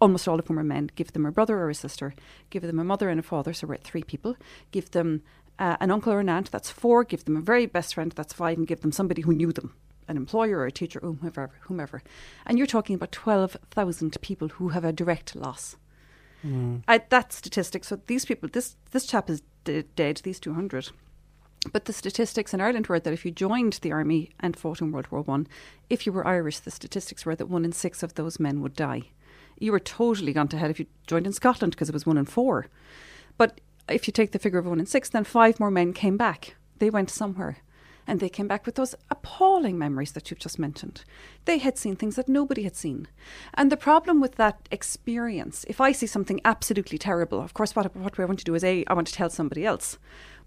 almost all of whom are men, give them a brother or a sister, give them a mother and a father, so we're at three people, give them uh, an uncle or an aunt, that's four, give them a very best friend, that's five, and give them somebody who knew them. An employer or a teacher, or whomever, whomever, and you're talking about twelve thousand people who have a direct loss. At that statistic, so these people, this this chap is dead. These two hundred, but the statistics in Ireland were that if you joined the army and fought in World War One, if you were Irish, the statistics were that one in six of those men would die. You were totally gone to hell if you joined in Scotland because it was one in four. But if you take the figure of one in six, then five more men came back. They went somewhere. And they came back with those appalling memories that you've just mentioned. They had seen things that nobody had seen. And the problem with that experience, if I see something absolutely terrible, of course, what, what I want to do is A, I want to tell somebody else.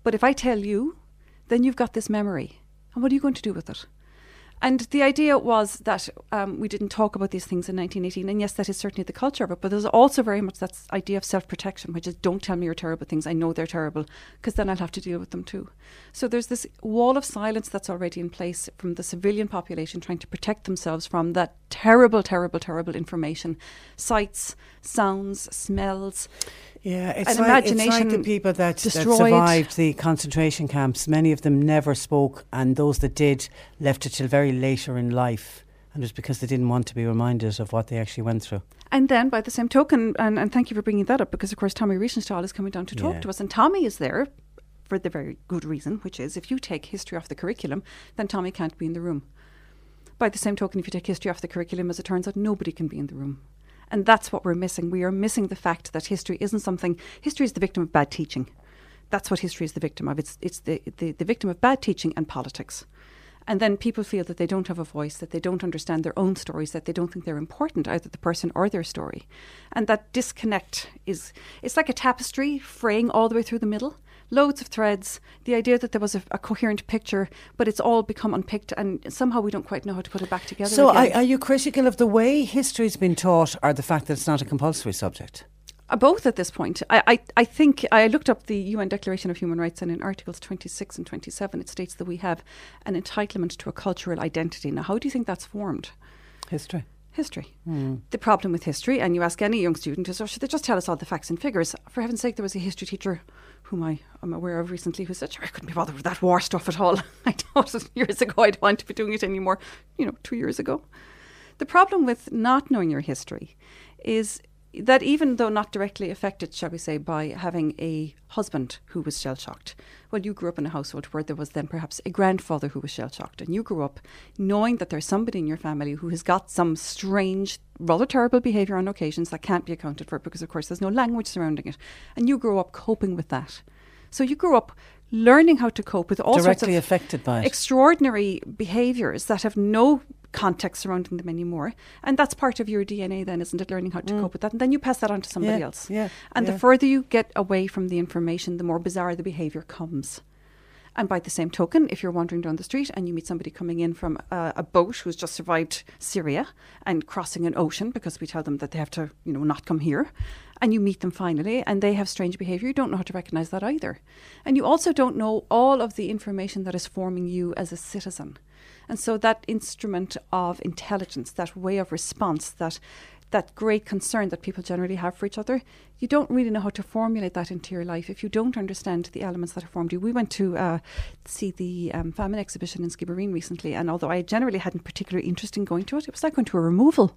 But if I tell you, then you've got this memory. And what are you going to do with it? And the idea was that um, we didn't talk about these things in 1918. And yes, that is certainly the culture of it. But there's also very much that idea of self protection, which is don't tell me your terrible things. I know they're terrible because then I'll have to deal with them too. So there's this wall of silence that's already in place from the civilian population trying to protect themselves from that terrible, terrible, terrible information sights, sounds, smells. Yeah, it's an like, it's imagination like the people that, that survived the concentration camps. Many of them never spoke, and those that did left it till very later in life. And it was because they didn't want to be reminded of what they actually went through. And then, by the same token, and, and thank you for bringing that up, because of course Tommy Reichental is coming down to talk Yeah. to us, and Tommy is there for the very good reason, which is if you take history off the curriculum, then Tommy can't be in the room. By the same token, if you take history off the curriculum, as it turns out, nobody can be in the room. And that's what we're missing. We are missing the fact that history isn't something, history is the victim of bad teaching. That's what history is the victim of. It's, it's the, the, the victim of bad teaching and politics. And then people feel that they don't have a voice, that they don't understand their own stories, that they don't think they're important, either the person or their story. And that disconnect is it's like a tapestry fraying all the way through the middle. Loads of threads, the idea that there was a, a coherent picture, but it's all become unpicked and somehow we don't quite know how to put it back together. So, are, are you critical of the way history's been taught, or the fact that it's not a compulsory subject? Uh, both at this point. I, I, I think I looked up the UN Declaration of Human Rights, and in Articles 26 and 27, it states that we have an entitlement to a cultural identity. Now, how do you think that's formed? History. History. Mm. The problem with history, and you ask any young student, is, or should they just tell us all the facts and figures? For heaven's sake, there was a history teacher whom I am aware of recently who said, sure, I couldn't be bothered with that war stuff at all. <laughs> I thought years ago I'd want to be doing it anymore, you know, two years ago. The problem with not knowing your history is that even though not directly affected, shall we say, by having a husband who was shell shocked, well, you grew up in a household where there was then perhaps a grandfather who was shell shocked, and you grew up knowing that there's somebody in your family who has got some strange, rather terrible behaviour on occasions that can't be accounted for because, of course, there's no language surrounding it, and you grew up coping with that. So you grew up learning how to cope with all sorts Directly of affected by it. extraordinary behaviours that have no context surrounding them anymore. And that's part of your DNA then, isn't it? Learning how to cope with that. And then you pass that on to somebody Mm. Yeah, else. yeah, and yeah. the further you get away from the information, the more bizarre the behaviour comes. And by the same token, if you're wandering down the street and you meet somebody coming in from a, a boat who's just survived Syria and crossing an ocean because we tell them that they have to, you know, not come here, and you meet them finally and they have strange behaviour, you don't know how to recognise that either. And you also don't know all of the information that is forming you as a citizen. And so that instrument of intelligence, that way of response, that that great concern that people generally have for each other, you don't really know how to formulate that into your life if you don't understand the elements that have formed you. We went to uh, see the um, famine exhibition in Skibbereen recently, and although I generally hadn't particular interest in going to it, it was like going to a removal.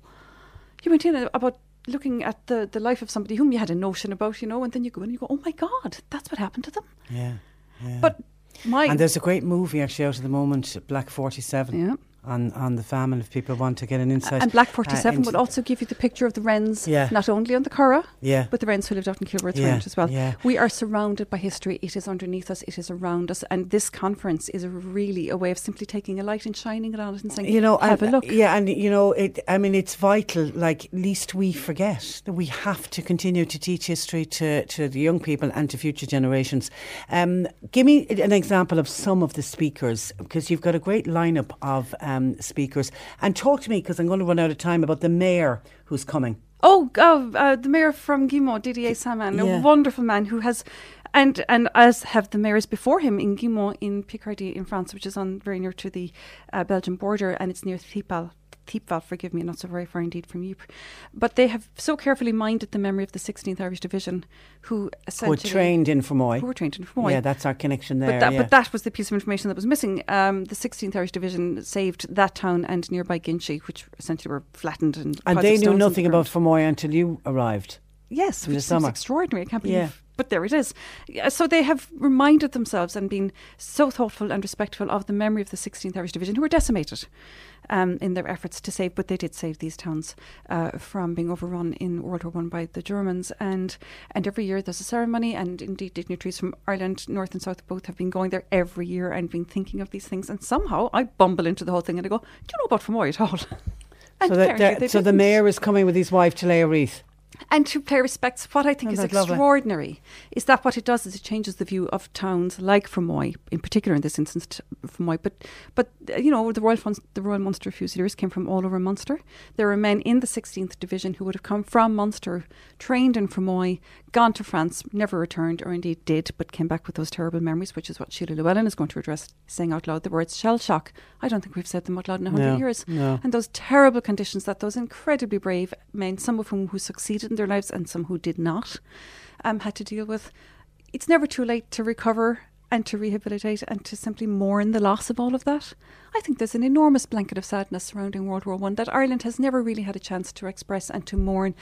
You went in about looking at the, the life of somebody whom you had a notion about, you know, and then you go in and you go, oh my God, that's what happened to them. Yeah. yeah. But my and there's a great movie actually out at the moment, Black 47. Yeah. On, on the famine, if people want to get an insight. And Black uh, 47 into- would also give you the picture of the Wrens, Yeah. not only on the Curragh, Yeah. but the Wrens who lived out in Kilworth Yeah, Range as well. yeah. We are surrounded by history. It is underneath us, it is around us. And this conference is really a way of simply taking a light and shining it on it and saying, you know, have and, a look. Yeah, and you know, it. I mean, it's vital. Like, least we forget that we have to continue to teach history to to the young people and to future generations. Um, give me an example of some of the speakers because you've got a great lineup of um, speakers. And talk to me because I'm going to run out of time about the mayor who's coming. Oh, oh uh, the mayor from Guillemont, Didier Saman, Yeah. a wonderful man who has, and and as have the mayors before him in Guillemont in Picardy in France, which is on very near to the uh, Belgian border, and it's near Thiepval. Thiepval, forgive me, not so very far indeed from Ypres. But they have so carefully minded the memory of the 16th Irish Division, who Who were trained in Fermoy. Who were trained in Fermoy. Yeah, that's our connection there. But that, yeah. but that was the piece of information that was missing. Um, the 16th Irish Division saved that town and nearby Ginchy, which essentially were flattened and and they knew in the nothing about. Fermoy until you arrived. Yes, in which summer. extraordinary. I can't believe. Yeah. But there it is. So they have reminded themselves and been so thoughtful and respectful of the memory of the 16th Irish Division, who were decimated um, in their efforts to save, but they did save these towns uh, from being overrun in World War One by the Germans. And and every year there's a ceremony, and indeed dignitaries from Ireland, North and South, both have been going there every year and been thinking of these things. And somehow I bumble into the whole thing and I go, "Do you know about Fermoy at all?" So, that, apparently that- so the mayor is coming with his wife to lay a wreath. And to pay respects. What I think Oh, is that's lovely. extraordinary is that what it does is it changes the view of towns like Fermoy, in particular in this instance t- Fermoy. But but uh, you know the Royal Fun- the Royal Munster Fusiliers came from all over Munster. There were men in the 16th Division who would have come from Munster, trained in Fermoy, gone to France, never returned, or indeed did, but came back with those terrible memories, which is what Sheila Llewellyn is going to address, saying out loud the words shell shock. I don't think we've said them out loud in a hundred No, years. no. And those terrible conditions that those incredibly brave men, some of whom who succeeded in their lives and some who did not, um, had to deal with. It's never too late to recover and to rehabilitate and to simply mourn the loss of all of that. I think there's an enormous blanket of sadness surrounding World War One that Ireland has never really had a chance to express and to mourn.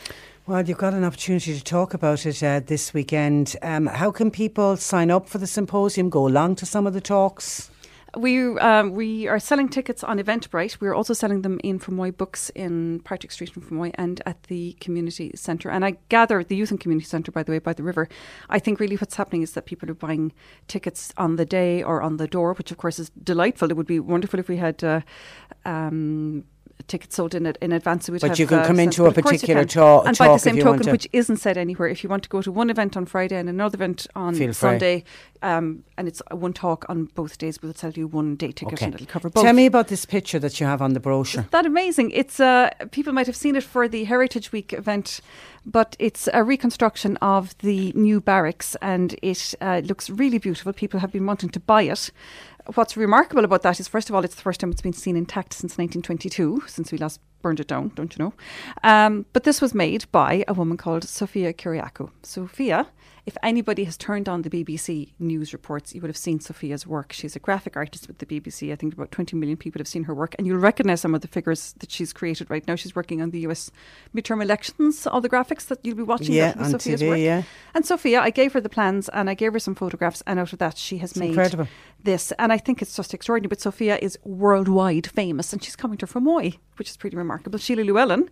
Well, you've got an opportunity to talk about it uh, this weekend. Um, how can people sign up for the symposium, go along to some of the talks? We um, we are selling tickets on Eventbrite. We're also selling them in Fermoy Books in Patrick Street in Fermoy and at the community centre. And I gather the youth and community centre, by the way, by the river. I think really what's happening is that people are buying tickets on the day or on the door, which of course is delightful. It would be wonderful if we had. Uh, um, Tickets sold in in advance. So we'd But have, you can uh, come into a particular can. ta- and by talk the same token, to. which isn't said anywhere. If you want to go to one event on Friday and another event on Feel. Sunday, um, and it's one talk on both days. We'll sell you one day ticket, and it'll cover both. Tell me about this picture that you have on the brochure. Isn't that amazing? It's uh, people might have seen it for the Heritage Week event, but it's a reconstruction of the new barracks, and it uh, looks really beautiful. People have been wanting to buy it. What's remarkable about that is, first of all, it's the first time it's been seen intact since 1922, since we last burned it down, don't you know? Um, but this was made by a woman called Sofia Kyriakou. Sofia, if anybody has turned on the BBC news reports, you would have seen Sophia's work. She's a graphic artist with the BBC. I think about 20 million people have seen her work, and you'll recognise some of the figures that she's created right now. She's working on the US midterm elections, all the graphics that you'll be watching Yeah, on Sophia's TV, work. yeah. And Sophia, I gave her the plans and I gave her some photographs, and out of that, she has It's made incredible. This. And I think it's just extraordinary. But Sophia is worldwide famous, and she's coming to Fermoy, which is pretty remarkable. Sheila Llewellyn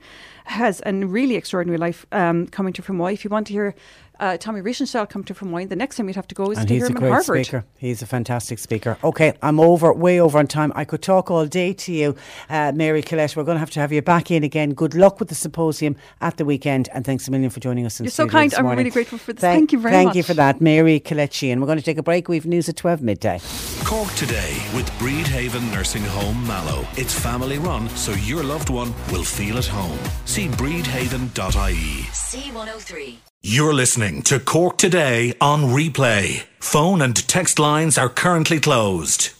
has a really extraordinary life um, coming to Fermoy. If you want to hear uh, Tommy Reichental come to Fermoy, the next time you'd have to go is And to he's hear a him at great Harvard. speaker. He's a fantastic speaker. Okay, I'm over, way over on time. I could talk all day to you, uh, Mary Colette. We're going to have to have you back in again. Good luck with the symposium at the weekend, and thanks a million for joining us in You're so kind. this I'm really grateful for this. Thank, Thank you very much. Thank you for that, Mary Colette And We're going to take a break. We've news at 12 midday. Cork today with Bridhaven Nursing Home Mallow. It's family run, so your loved one will feel at home. See bridhaven.ie. C103. You're listening to Cork Today on replay. Phone and text lines are currently closed.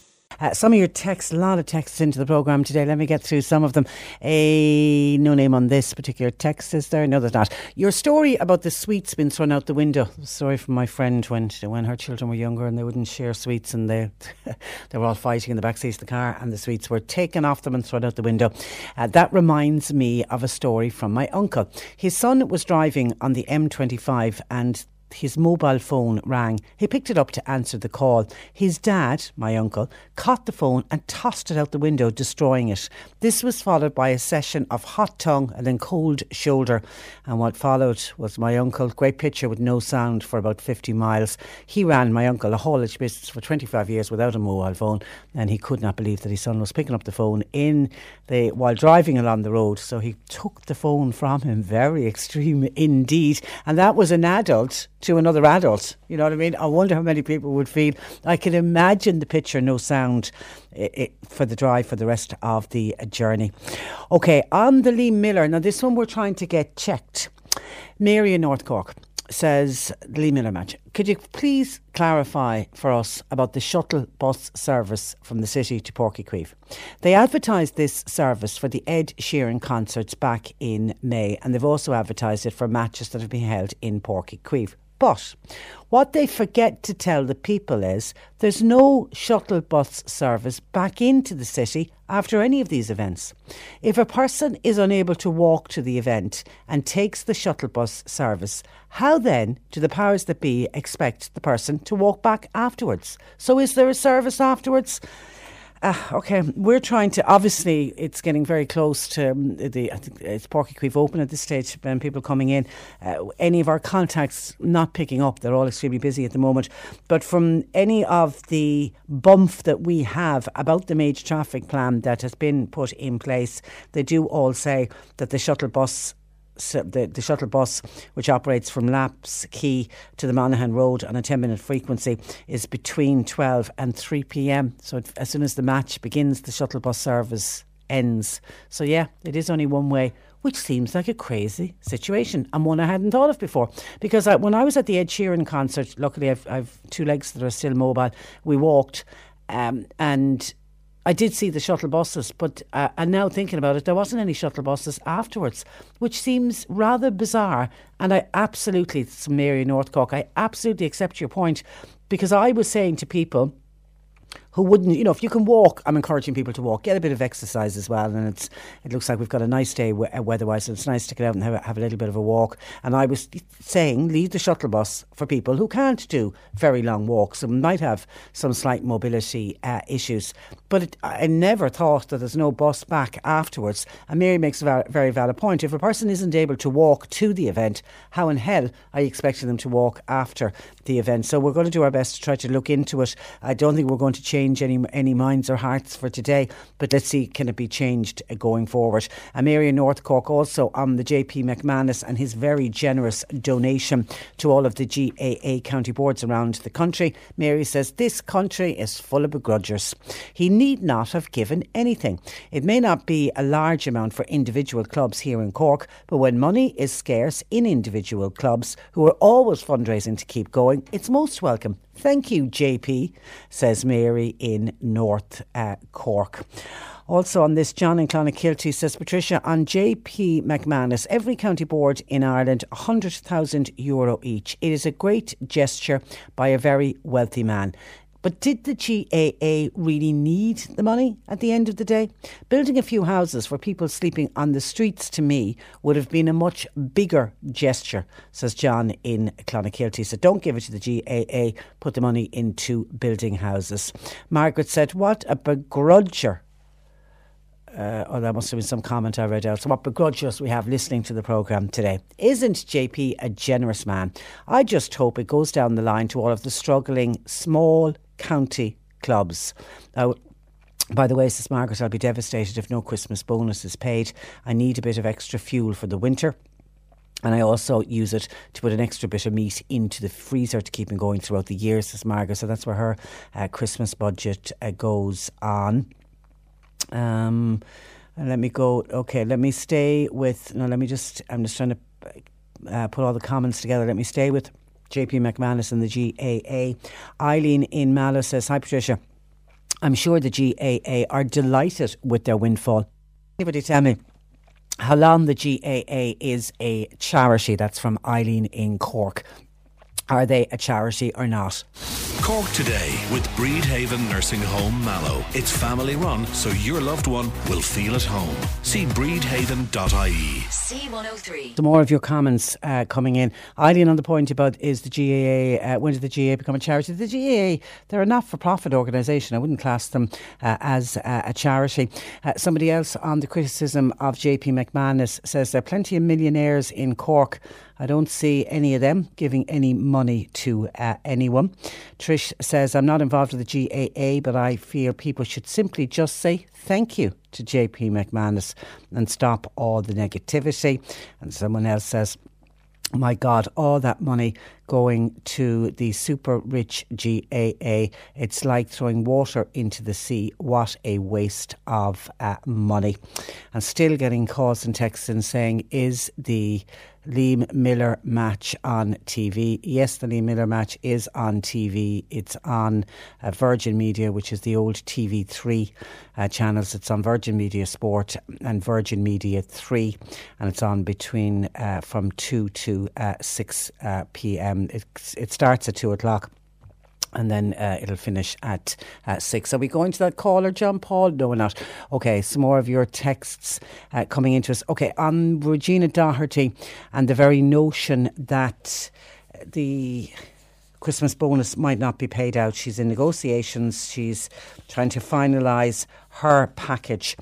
Uh, some of your texts, a lot of texts into the programme today. Let me get through some of them. A no name on this particular text, is there? No, there's not. Your story about the sweets being thrown out the window. Story from my friend when when her children were younger and they wouldn't share sweets and they <laughs> they were all fighting in the back seat of the car and the sweets were taken off them and thrown out the window. Uh, that reminds me of a story from my uncle. His son was driving on the M25 and his mobile phone rang. He picked it up to answer the call. His dad, my uncle, caught the phone and tossed it out the window, destroying it. This was followed by a session of hot tongue and then cold shoulder. And what followed was my uncle, great picture with no sound for about 50 miles. He ran, my uncle, a haulage business for 25 years without a mobile phone, and he could not believe that his son was picking up the phone in the while driving along the road. So he took the phone from him. Very extreme <laughs> indeed. And that was an adult to another adult. You know what I mean? I wonder how many people would feel. I can imagine the picture, no sound, i i for the drive for the rest of the journey. Okay, on the Lee Miller. Now, this one we're trying to get checked. Mary in North Cork says Lee Miller match. Could you please clarify for us about the shuttle bus service from the city to Páirc Uí Chaoimh? They advertised this service for the Ed Sheeran concerts back in May, and they've also advertised it for matches that have been held in Páirc Uí Chaoimh. But what they forget to tell the people is there's no shuttle bus service back into the city after any of these events. If a person is unable to walk to the event and takes the shuttle bus service, how then do the powers that be expect the person to walk back afterwards? So is there a service afterwards? Uh, okay, we're trying to. Obviously, it's getting very close to um, the. I think it's Páirc Uí Chaoimh open at this stage, and people coming in. Uh, any of our contacts not picking up. They're all extremely busy at the moment. But from any of the bump that we have about the major traffic plan that has been put in place, they do all say that the shuttle bus the, the shuttle bus, which operates from Lapps Quay to the Monaghan Road on a 10 minute frequency, is between 12 and 3 pm. So it, as soon as the match begins, the shuttle bus service ends. So, yeah, it is only one way. Which seems like a crazy situation and one I hadn't thought of before. Because I, when I was at the Ed Sheeran concert, luckily I've, I've two legs that are still mobile, we walked um, and I did see the shuttle buses, but uh, and now thinking about it, there wasn't any shuttle buses afterwards, which seems rather bizarre. And I absolutely, Mary North Cork, I absolutely accept your point because I was saying to people who wouldn't, you know, if you can walk, I'm encouraging people to walk, get a bit of exercise as well. And it's, it looks like we've got a nice day uh, weather-wise, so it's nice to get out and have a, have a little bit of a walk. And I was saying, leave the shuttle bus for people who can't do very long walks and might have some slight mobility uh, issues. But it, I never thought that there's no bus back afterwards. And Mary makes a very valid point. If a person isn't able to walk to the event, how in hell are you expecting them to walk after the event? So we're going to do our best to try to look into it. I don't think we're going to change change any any minds or hearts for today, but let's see can it be changed uh, going forward. And in North Cork also on the JP McManus and his very generous donation to all of the GAA county boards around the country. Mary says this country is full of begrudgers. He need not have given anything. It may not be a large amount for individual clubs here in Cork, but when money is scarce in individual clubs who are always fundraising to keep going, it's most welcome. Thank you, JP, says Mary in North uh, Cork. Also on this, John in Clonakilty says, Patricia, on JP McManus, every county board in Ireland, 100,000 euro each. It is a great gesture by a very wealthy man. But did the GAA really need the money at the end of the day? Building a few houses for people sleeping on the streets to me would have been a much bigger gesture, says John in Clonakilty. So don't give it to the GAA, put the money into building houses. Margaret said, What a begrudger uh, oh, that must have been some comment I read out. So, what begrudges we have listening to the programme today? Isn't JP a generous man? I just hope it goes down the line to all of the struggling small county clubs. Now, by the way, says Margaret, I'll be devastated if no Christmas bonus is paid. I need a bit of extra fuel for the winter. And I also use it to put an extra bit of meat into the freezer to keep it going throughout the year, says Margaret. So that's where her uh, Christmas budget uh, goes on. Um, let me go. Okay, let me stay with. No, let me just. I'm just trying to uh, put all the comments together. Let me stay with JP McManus and the GAA. Eileen in Mallow says, Hi, Patricia. I'm sure the GAA are delighted with their windfall. Anybody tell me how long the GAA is a charity? That's from Eileen in Cork. Are they a charity or not? Cork today with Bridhaven Nursing Home Mallow. It's family run, so your loved one will feel at home. See bridhaven.ie. C103. Some more of your comments uh, coming in. Eileen on the point about is the GAA, uh, when did the GAA become a charity? The GAA, they're a not for profit organisation. I wouldn't class them uh, as uh, a charity. Uh, somebody else on the criticism of JP McManus says there are plenty of millionaires in Cork. I don't see any of them giving any money to uh, anyone. Trish says, I'm not involved with the GAA, but I feel people should simply just say thank you to JP McManus and stop all the negativity. And someone else says, my God, all that money going to the super rich GAA. It's like throwing water into the sea. What a waste of uh, money. And still getting calls and texts and saying, is the Liam Miller match on TV. Yes, the Liam Miller match is on TV. It's on uh, Virgin Media, which is the old TV3 uh, channels. It's on Virgin Media Sport and Virgin Media 3, and it's on between uh, from 2 to uh, 6 uh, pm. It, it starts at 2 o'clock and then uh, it'll finish at six. Are we going to that caller, John Paul? No, we're not. Okay, some more of your texts uh, coming into us. Okay, on Regina Doherty and the very notion that the Christmas bonus might not be paid out. She's in negotiations. She's trying to finalise her package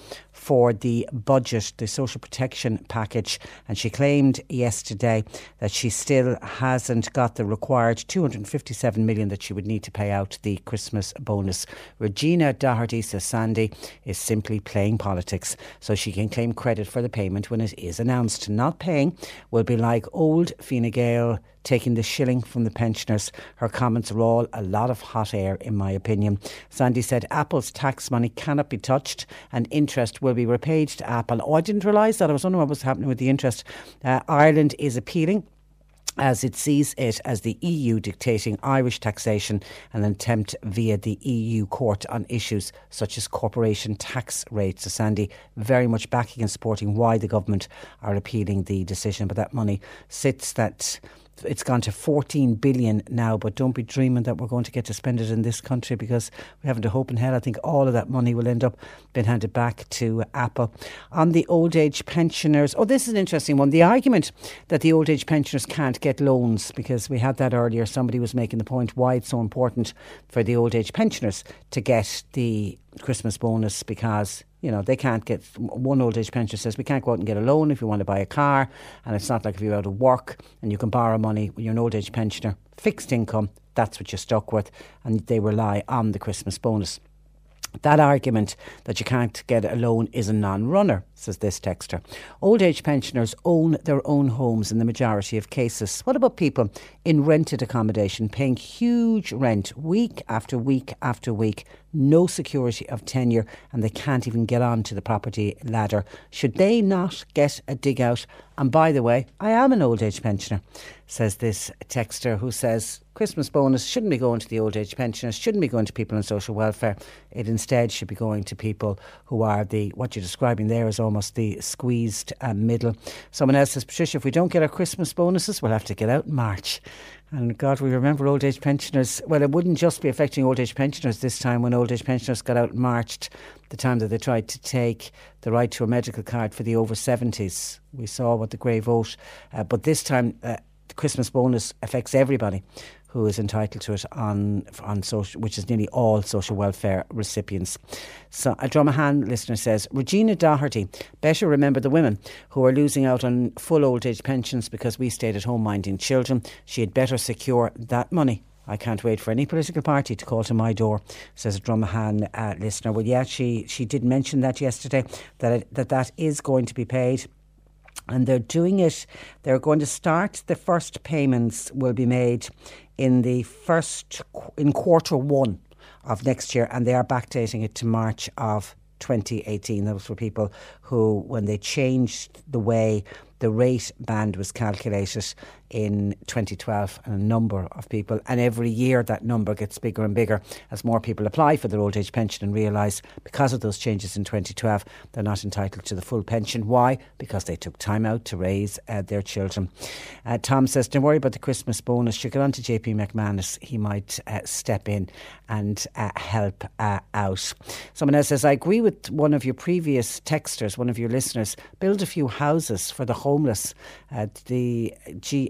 for the budget, the social protection package. And she claimed yesterday that she still hasn't got the required 257 million that she would need to pay out the Christmas bonus. Regina Doherty says Sandy is simply playing politics so she can claim credit for the payment when it is announced. Not paying will be like old Fine Gael taking the shilling from the pensioners. Her comments are all a lot of hot air, in my opinion. Sandy said Apple's tax money cannot be touched and interest will be repaid to Apple. Oh, I didn't realise that. I was wondering what was happening with the interest. Uh, Ireland is appealing as it sees it as the EU dictating Irish taxation and an attempt via the EU court on issues such as corporation tax rates. So Sandy very much backing and supporting why the government are appealing the decision, but that money sits that it's gone to 14 billion now, but don't be dreaming that we're going to get to spend it in this country because we haven't a hope in hell. I think all of that money will end up being handed back to Apple. On the old age pensioners, oh, this is an interesting one. The argument that the old age pensioners can't get loans, because we had that earlier, somebody was making the point why it's so important for the old age pensioners to get the Christmas bonus because you know they can't get one old age pensioner says we can't go out and get a loan if you want to buy a car. And it's not like if you're out of work and you can borrow money when you're an old age pensioner fixed income that's what you're stuck with. And they rely on the Christmas bonus That argument that you can't get a loan is a non runner, says this texter. Old age pensioners own their own homes in the majority of cases. What about people in rented accommodation paying huge rent week after week after week, no security of tenure, and they can't even get onto the property ladder? Should they not get a dig out? And by the way, I am an old age pensioner, says this texter who says Christmas bonus shouldn't be going to the old age pensioners, shouldn't be going to people on social welfare. It instead should be going to people who are the, what you're describing there is almost the squeezed uh, middle. Someone else says, Patricia, if we don't get our Christmas bonuses, we'll have to get out in March. And God, we remember old age pensioners. Well, it wouldn't just be affecting old age pensioners this time when old age pensioners got out in March, the time that they tried to take the right to a medical card for the over 70s. We saw what the grey vote. Uh, but this time, uh, the Christmas bonus affects everybody who is entitled to it on on social, which is nearly all social welfare recipients. So a Dromahane listener says Regina Doherty better remember the women who are losing out on full old age pensions because we stayed at home minding children. She had better secure that money. I can't wait for any political party to call to my door, says a Dromahane uh, listener. Well, yeah, she, she did mention that yesterday, that, it, that that is going to be paid and they're doing it. They're going to start. The first payments will be made in the first in quarter one of next year, and they are backdating it to March of 2018. Those were people who, when they changed the way the rate band was calculated in 2012 and a number of people and every year that number gets bigger and bigger as more people apply for their old age pension and realise because of those changes in 2012 they're not entitled to the full pension. Why? Because they took time out to raise uh, their children. Uh, Tom says don't worry about the Christmas bonus. You get on to JP McManus. He might uh, step in and uh, help uh, out. Someone else says I agree with one of your previous texters one of your listeners. Build a few houses for the homeless. Uh, the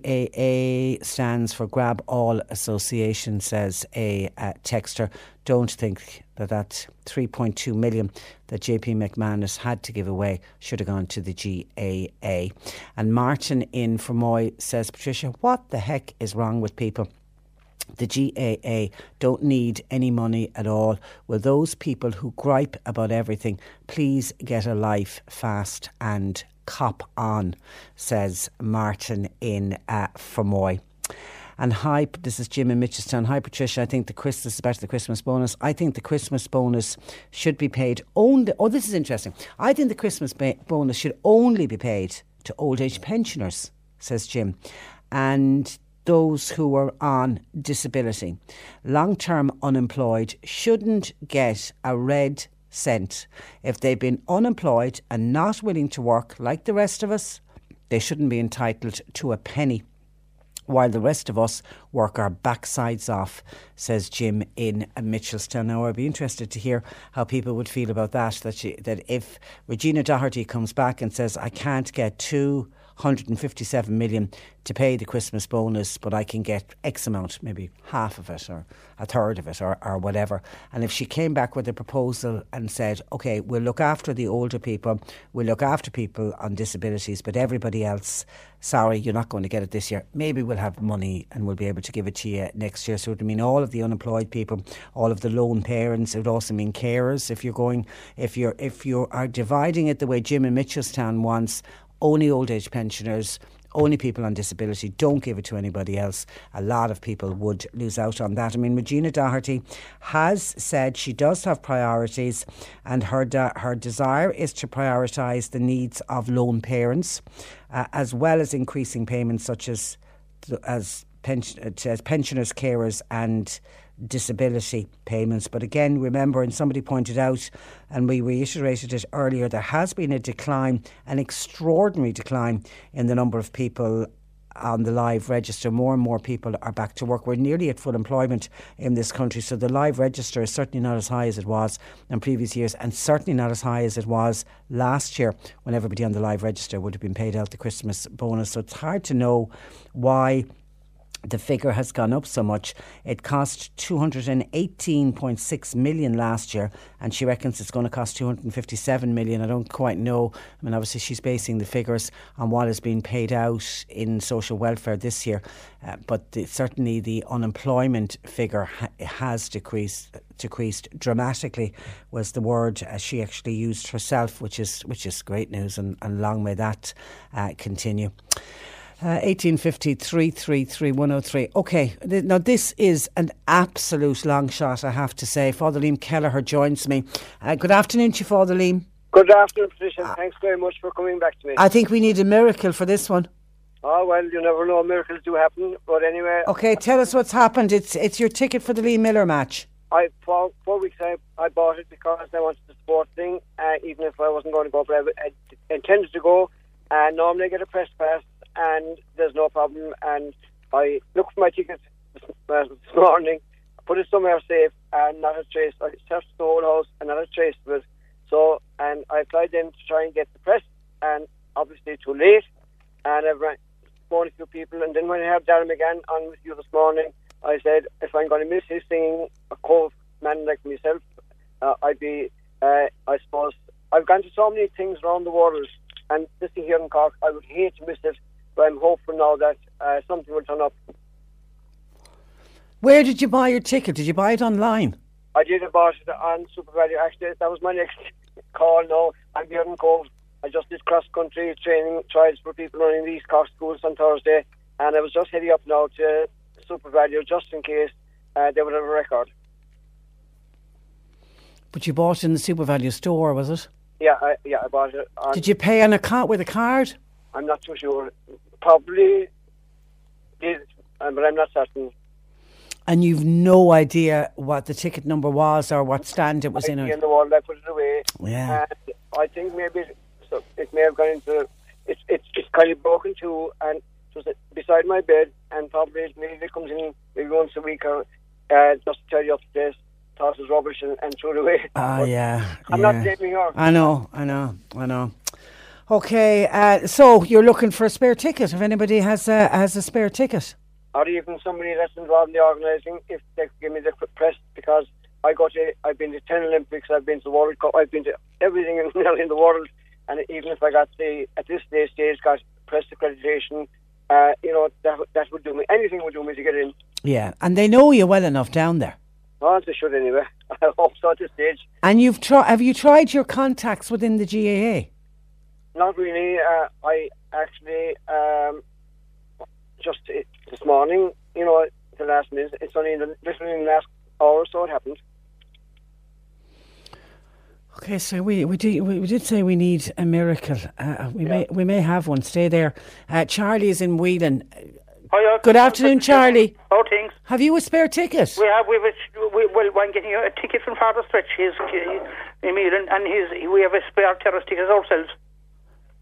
GAA stands for Grab All Association, says a uh, texter. Don't think that that 3.2 million that JP McManus had to give away should have gone to the GAA. And Martin in Fermoy says, Patricia, what the heck is wrong with people? the GAA don't need any money at all. Will those people who gripe about everything please get a life fast and cop on, says Martin in uh, Fermoy. And hi, this is Jim in Mitchelstown. Hi, Patricia. I think the Christmas is back the Christmas bonus. I think the Christmas bonus should be paid only. Oh, this is interesting. I think the Christmas ba- bonus should only be paid to old age pensioners, says Jim. And those who are on disability. Long term unemployed shouldn't get a red. If they've been unemployed and not willing to work like the rest of us, they shouldn't be entitled to a penny. While the rest of us work our backsides off, says Jim in Mitchelstown. Now, I'd be interested to hear how people would feel about that. That, she, that if Regina Doherty comes back and says, I can't get two 157 million to pay the Christmas bonus, but I can get X amount, maybe half of it or a third of it or, or whatever. And if she came back with a proposal and said, okay, we'll look after the older people, we'll look after people on disabilities, but everybody else, sorry, you're not going to get it this year. Maybe we'll have money and we'll be able to give it to you next year. So it would mean all of the unemployed people, all of the lone parents. It would also mean carers. If you're going, if you're, if you are dividing it the way Jim in Mitchelstown wants, only old age pensioners, only people on disability, don't give it to anybody else. A lot of people would lose out on that. I mean, Regina Doherty has said she does have priorities, and her de- her desire is to prioritise the needs of lone parents, uh, as well as increasing payments such as as, pension, as pensioners, carers, and disability payments. But again, remember, and somebody pointed out, and we reiterated it earlier, there has been a decline, an extraordinary decline in the number of people on the live register. More and more people are back to work. We're nearly at full employment in this country, so the live register is certainly not as high as it was in previous years, and certainly not as high as it was last year when everybody on the live register would have been paid out the Christmas bonus. So it's hard to know why the figure has gone up so much. It cost 218.6 million last year, and she reckons it's going to cost 257 million. I don't quite know. I mean, obviously, she's basing the figures on what is being paid out in social welfare this year, uh, but the, certainly the unemployment figure ha- has decreased decreased dramatically was the word uh, she actually used herself, which is which is great news, and, and long may that uh, continue. Uh, 1850 333 103. Okay, now this is an absolute long shot, I have to say. Father Liam Kelleher joins me. Uh, good afternoon to you, Father Liam. Good afternoon, Patricia. Thanks very much for coming back to me. I think we need a miracle for this one. oh, well, you never know. Miracles do happen. But anyway, Okay, tell us what's happened. It's it's your ticket for the Lee Miller match. I four, four weeks I, I bought it because I wanted the sport thing, uh, even if I wasn't going to go. But I, I intended to go. And normally I get a press pass, and there's no problem. And I looked for my ticket this, uh, this morning, put it somewhere safe, and not a trace. I searched the whole house, and not a trace of it. So, and I applied then to try and get the press, and obviously too late. And I've phoned a few people, and then when I had Darren McGann on with you this morning, I said if I'm going to miss his singing a Cobh man like myself, uh, I'd be, uh, I suppose, I've gone to so many things around the world, and this thing here in Cork, I would hate to miss it, but I'm hopeful now that uh, something will turn up. Where did you buy your ticket? Did you buy it online? I did bought it on SuperValu. Actually, that was my next <laughs> call now. I'm in Cobh. I just did cross country training trials for people running these Cork schools on Thursday, and I was just heading up now to SuperValu just in case uh, they would have a record. But you bought it in the SuperValu store, was it? Yeah, I, yeah, I bought it. On, Did you pay on a card with a card? I'm not too sure. Probably did, um, but I'm not certain. And you've no idea what the ticket number was or what stand it was in. in the wall, I put it away. Yeah. And I think maybe so it may have gone into it's it's it's kind of broken too, and it was beside my bed, and probably maybe it comes in maybe once a week or uh, just to tidy up the place, toss his rubbish and, and throw it away. Ah, <laughs> yeah. I'm yeah. not blaming her. I know, I know, I know. Okay, uh, so you're looking for a spare ticket. If anybody has a, has a spare ticket, or even somebody that's involved in the organising, if they give me the press, because I go to, I've been to 10 Olympics, I've been to the World Cup, I've been to everything <laughs> in, in the world, and even if I got the, at this day stage, got press accreditation, uh, you know, that, that would do me, anything would do me to get in. yeah, and they know you well enough down there. Well, they should anyway. <laughs> I hope so at this stage. And you've tried. Have you tried your contacts within the GAA? Not really. Uh, I actually um, just uh, this morning, you know, the last minute. It's only in the, literally in the last hour or so it happened. Okay, so we we did we, we did say we need a miracle. Uh, we may we may have one. Stay there. Uh, Charlie is in Whelan. Hiya. Good afternoon, Charlie. How things? Have you a spare ticket? We have we have a, we, well I'm getting a ticket from Father Stritch. He's in Milan, and he's we have a spare terrace ticket ourselves.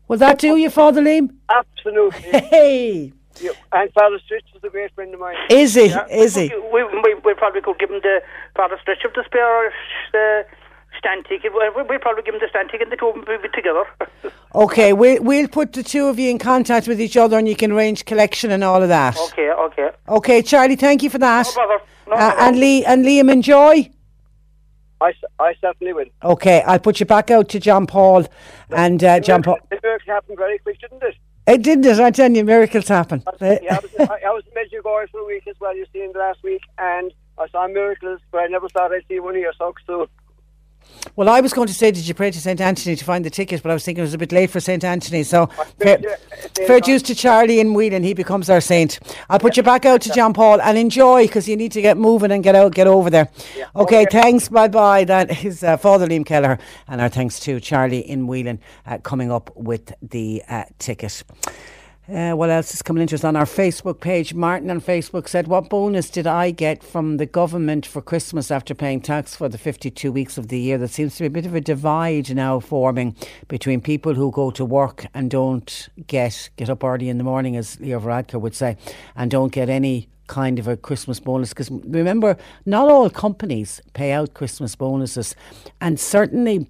Will that do you, Father Liam? Absolutely. <laughs> Hey, Yeah, and Father Stritch is a great friend of mine. Is he? Is he? We, we, we probably could give him the Father Stritch of the spare stand ticket. We we probably give him the stand ticket, and the two of them will be together. <laughs> Okay, we'll we'll put the two of you in contact with each other, and you can arrange collection and all of that. okay, okay. Okay, Charlie, thank you for that. No bother. No Uh, bother. and Lee and Liam, enjoy. I, I certainly will. Okay, I'll put you back out to John Paul and uh, John Paul. The miracle happened very quick, didn't it? It didn't it? I tell you, miracles happen. Yeah, I was, I, <laughs> I was in Medjugorje for a week as well, you see, in the last week, and I saw miracles, but I never thought I'd see one of here, so soon. Well, I was going to say, did you pray to St. Anthony to find the ticket? But I was thinking it was a bit late for St. Anthony. So, fair, fair dues to Charlie in Whelan. He becomes our saint. I'll put you back out to John Paul and enjoy because you need to get moving and get out, get over there. Okay, thanks. Bye bye. That is uh, Father Liam Kelleher. And our thanks to Charlie in Whelan uh, coming up with the uh, ticket. Uh, what else is coming into us on our Facebook page? Martin on Facebook said, What bonus did I get from the government for Christmas after paying tax for the 52 weeks of the year? There seems to be a bit of a divide now forming between people who go to work and don't get, get up early in the morning, as Leo Varadkar would say, and don't get any kind of a Christmas bonus. Because remember, not all companies pay out Christmas bonuses, and certainly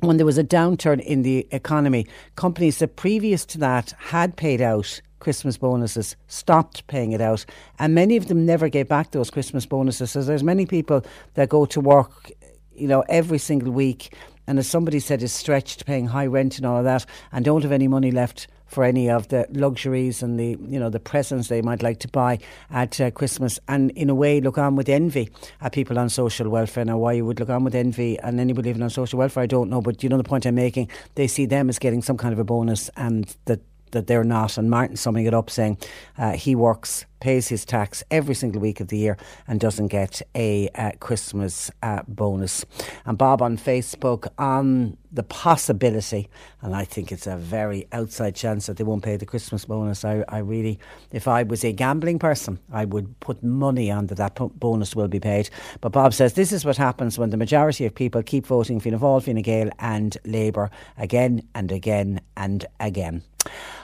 when there was a downturn in the economy, companies that previous to that had paid out Christmas bonuses stopped paying it out, and many of them never get back those Christmas bonuses. So there's many people that go to work, you know, every single week, and as somebody said, is stretched paying high rent and all of that, and don't have any money left for any of the luxuries and the you know the presents they might like to buy at uh, Christmas, and in a way look on with envy at people on social welfare. Now, why you would look on with envy and anybody living on social welfare, I don't know. But you know the point I'm making. They see them as getting some kind of a bonus, and that that they're not. And Martin summing it up saying uh, he works, pays his tax every single week of the year and doesn't get a uh, Christmas uh, bonus. And Bob on Facebook on the possibility, and I think it's a very outside chance that they won't pay the Christmas bonus. I, I really, if I was a gambling person, I would put money on that that bonus will be paid. But Bob says this is what happens when the majority of people keep voting Fianna Fáil, Fine Gael and Labour again and again and again.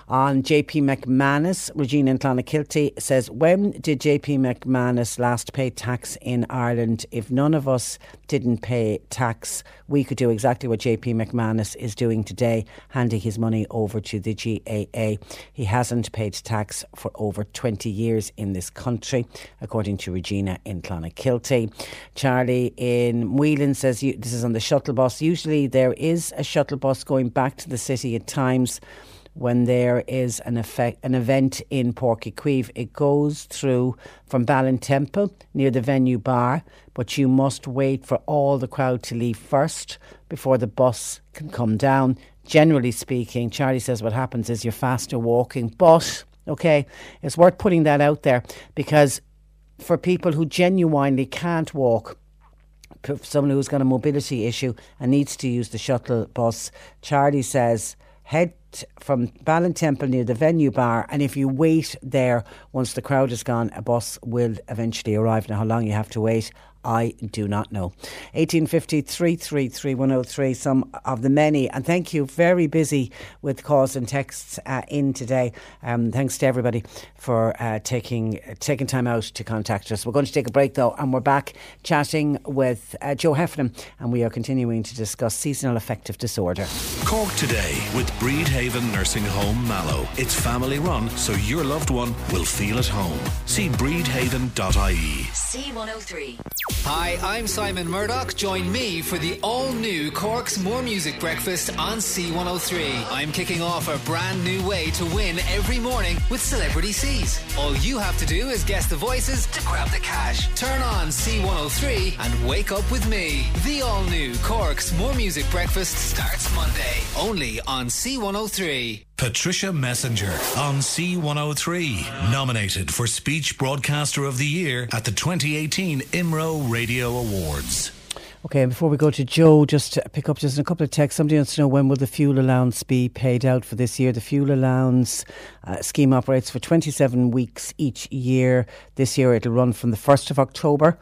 On JP McManus, Regina in Clonakilty says, When did JP McManus last pay tax in Ireland? If none of us didn't pay tax, we could do exactly what JP McManus is doing today, handing his money over to the GAA. He hasn't paid tax for over 20 years in this country, according to Regina in Clonakilty. Charlie in Whelan says, This is on the shuttle bus. Usually there is a shuttle bus going back to the city at times when there is an effect, an event in Páirc Uí Chaoimh. It goes through from Ballintemple near the venue bar, but you must wait for all the crowd to leave first before the bus can come down. Generally speaking, Charlie says what happens is you're faster walking, but okay, it's worth putting that out there because for people who genuinely can't walk, someone who's got a mobility issue and needs to use the shuttle bus, Charlie says head from Ballintemple near the venue bar, and if you wait there, once the crowd is gone, a bus will eventually arrive. Now, how long you have to wait, I do not know. 1850 333 103, some of the many, and thank you, very busy with calls and texts uh, in today. Um, thanks to everybody for uh, taking taking time out to contact us. We're going to take a break though, and we're back chatting with uh, Joe Heffernan, and we are continuing to discuss seasonal affective disorder. Cork today with Bridhaven Nursing Home Mallow. It's family run, so your loved one will feel at home. See bridhaven.ie. C103. Hi, I'm Simon Murdoch. Join me for the all new Cork's More Music Breakfast on C103. I'm kicking off a brand new way to win every morning with Celebrity C's. All you have to do is guess the voices to grab the cash. Turn on C103 and wake up with me. The all new Cork's More Music Breakfast starts Monday, only on C103. Patricia Messenger on C103. Nominated for Speech Broadcaster of the Year at the 2018 IMRO Radio Awards. Okay, and before we go to Joe, just to pick up just a couple of texts. Somebody wants to know when will the fuel allowance be paid out for this year. The fuel allowance uh, scheme operates for 27 weeks each year. This year it'll run from the 1st of October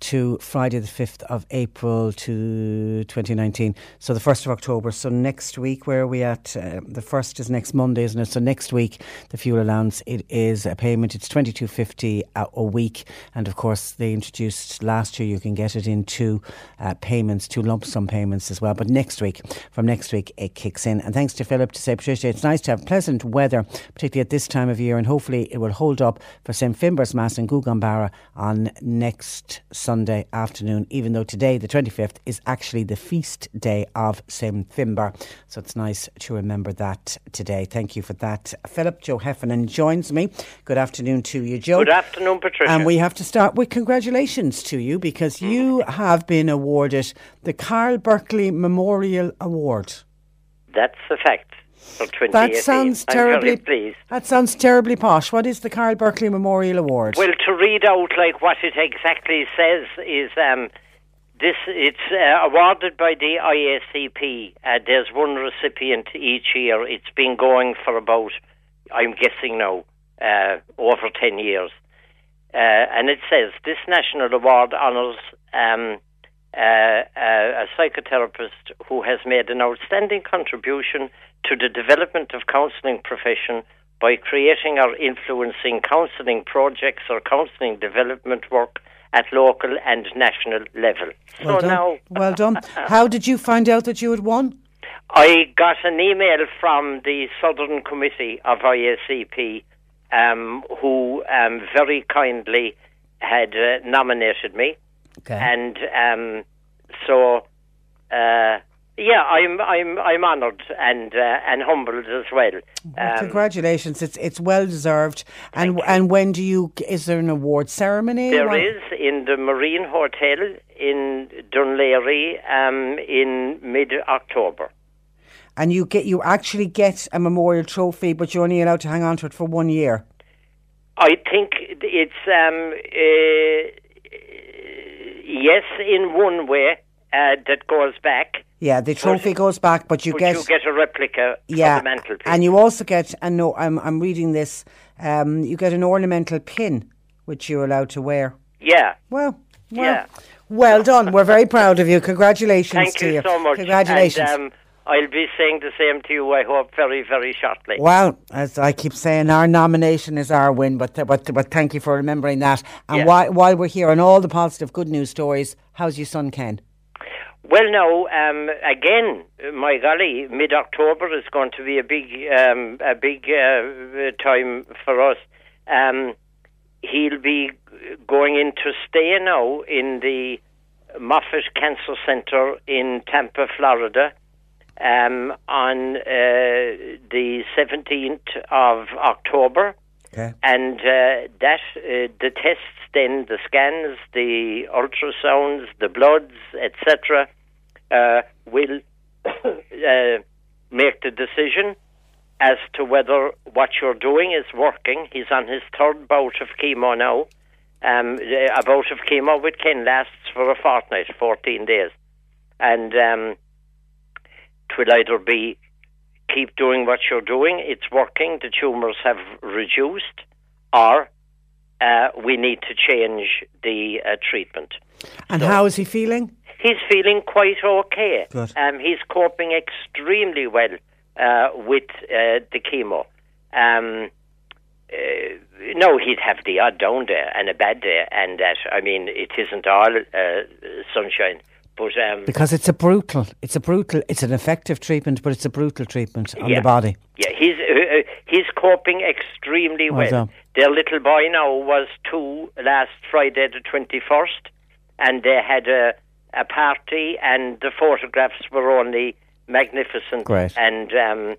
to Friday the 5th of April to 2019. So the 1st of October. So next week, where are we at? Uh, the 1st is next Monday, isn't it? So next week, the fuel allowance, it is a payment. It's 22.50 a, week. And of course, they introduced last year, you can get it in two uh, payments, two lump sum payments as well. But next week, from next week, it kicks in. And thanks to Philip to say, Patricia, it's nice to have pleasant weather, particularly at this time of year. And hopefully it will hold up for St. Finbar's Mass in Gougane Barra on next Sunday afternoon, even though today, the 25th, is actually the feast day of St. Finbar. So it's nice to remember that today. Thank you for that. Philip Joe Heffernan joins me. Good afternoon to you, Joe. Good afternoon, Patricia. And we have to start with congratulations to you because hmm. you have been awarded the Carl Berkeley Memorial Award. That's a fact. For 2018. That sounds terribly very pleased. That sounds terribly posh. What is the Carl Berkeley Memorial Award? Well, to read out like what it exactly says is um, this. It's uh, awarded by the IACP. Uh, there's one recipient each year. It's been going for about, I'm guessing now, uh, over ten years. Uh, and it says this national award honours um, uh, uh, a psychotherapist who has made an outstanding contribution to the development of counselling profession by creating or influencing counselling projects or counselling development work at local and national level. Well so done. now well done. <laughs> How did you find out that you had won? I got an email from the Southern Committee of IACP um, who um, very kindly had uh, nominated me. Okay. And um, so uh, yeah, I'm I'm I'm honoured and uh, and humbled as well. Um, Congratulations! It's it's well deserved. And and when do you? Is there an award ceremony? There is in the Marine Hotel in Dún Laoghaire um, in mid October. And you get you actually get a memorial trophy, but you're only allowed to hang on to it for one year. I think it's um, uh, yes in one way uh, that goes back. Yeah, the trophy goes back, but you but get you get a replica yeah, for the mantelpiece. and you also get. And no, I'm I'm reading this. Um, you get an ornamental pin, which you're allowed to wear. yeah. Well, well, Yeah. well done. We're very proud of you. Congratulations Thank to you so much. Congratulations. And, um, I'll be saying the same to you. I hope very very shortly. Well, as I keep saying, our nomination is our win, but but but thank you for remembering that. And Yeah. while while we're here on all the positive good news stories, how's your son Ken? Well, now, um, again, my golly, mid-October is going to be a big, um, a big uh, time for us. Um, he'll be going into stay now in the Moffitt Cancer Center in Tampa, Florida, um, on uh, the 17th of October. Okay. And uh, that uh, the tests, then the scans, the ultrasounds, the bloods, etc., uh, will <coughs> uh, make the decision as to whether what you're doing is working. He's on his third bout of chemo now. Um, a bout of chemo with Ken lasts for a fortnight, 14 days. And um, will either be keep doing what you're doing, it's working, the tumours have reduced, or uh, we need to change the uh, treatment. And how is he feeling? He's feeling quite okay. Good. Um, he's coping extremely well uh, with uh, the chemo. Um, uh, no, he'd have the odd down day and a bad day, and that I mean, it isn't all uh, sunshine. But um, Because it's a brutal, it's a brutal, it's an effective treatment, but it's a brutal treatment on Yeah. the body. Yeah, he's uh, uh, he's coping extremely Well well. Their little boy now was two last Friday the twenty first, and they had a a party, and the photographs were only magnificent. Great. And um,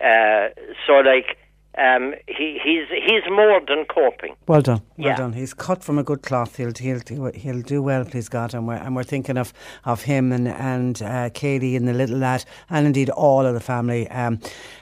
uh, so, like, um, he he's he's more than coping. Well done, well Yeah. done. He's cut from a good cloth. He'll he'll do, he'll do well, please God. And we're and we're thinking of of him and and uh, Katie and the little lad, and indeed all of the family. Um,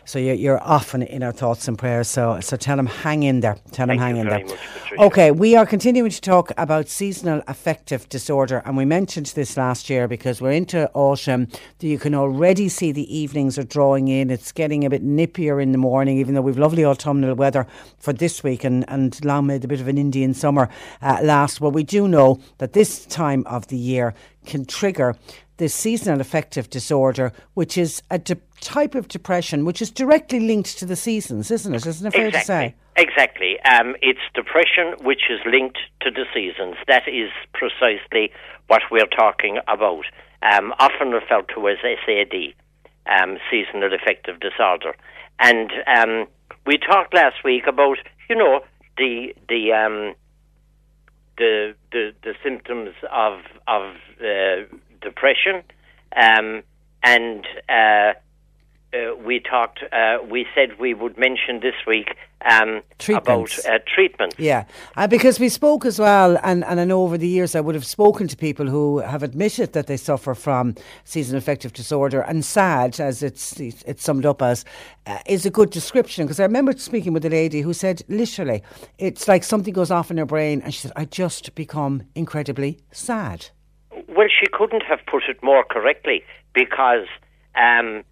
so you're you're often in our thoughts and prayers. So so tell him hang in there. Tell him hang you in there. much, Okay, we are continuing to talk about seasonal affective disorder, and we mentioned this last year because we're into autumn. You can already see the evenings are drawing in. It's getting a bit nippier in the morning, even though we've lovely autumnal weather for this week, and and long may a bit of an Indian summer uh, last. Well, we do know that this time of the year can trigger the seasonal affective disorder, which is a de- type of depression which is directly linked to the seasons, isn't it? Isn't it fair to say? Exactly. Um, it's depression which is linked to the seasons. That is precisely what we're talking about. Um, often referred to as SAD, um, seasonal affective disorder. And um, we talked last week about, you know, the the um, the, the the symptoms of of uh, depression, um, and uh, uh, we talked. Uh, we said we would mention this week um, about uh, treatment. Yeah, uh, because we spoke as well, and, and I know over the years I would have spoken to people who have admitted that they suffer from seasonal affective disorder, and sad, as it's it's summed up as, uh, is a good description. Because I remember speaking with a lady who said, literally, it's like something goes off in her brain, and she said, I just become incredibly sad. Well, she couldn't have put it more correctly because um,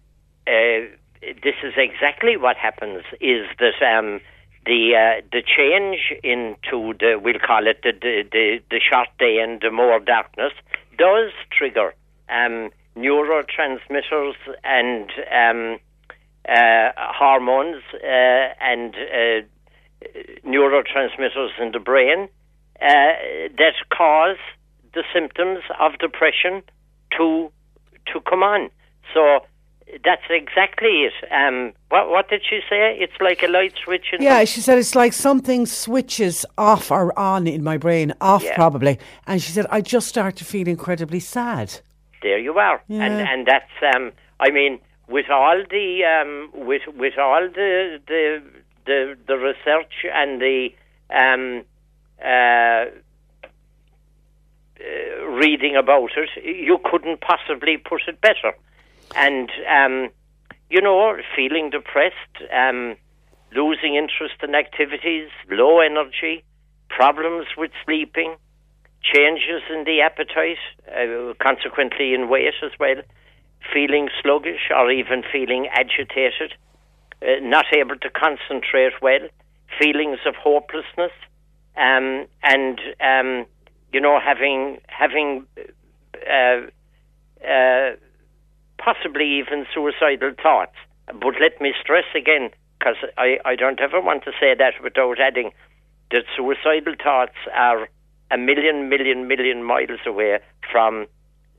uh, this is exactly what happens. Is that um, the uh, the change into the we'll call it the the, the, the short day and the more darkness does trigger um, neurotransmitters and um, uh, hormones uh, and uh, neurotransmitters in the brain uh, that cause the symptoms of depression to to come on. So that's exactly it. Um, what what did she say? It's like a light switch. In Yeah, she said it's like something switches off or on in my brain, off Yeah. probably. And she said, I just start to feel incredibly sad. there you are, Yeah. and and that's um, I mean, with all the um, with with all the the the, the research and the um, uh, uh, reading about it, you couldn't possibly put it better. And um, you know, feeling depressed, um, losing interest in activities, low energy, problems with sleeping, changes in the appetite, uh, consequently in weight as well, feeling sluggish or even feeling agitated, uh, not able to concentrate well, feelings of hopelessness, um, and um, you know having having uh, uh, possibly even suicidal thoughts. But let me stress again, because I, I don't ever want to say that without adding that suicidal thoughts are a million, million, million miles away from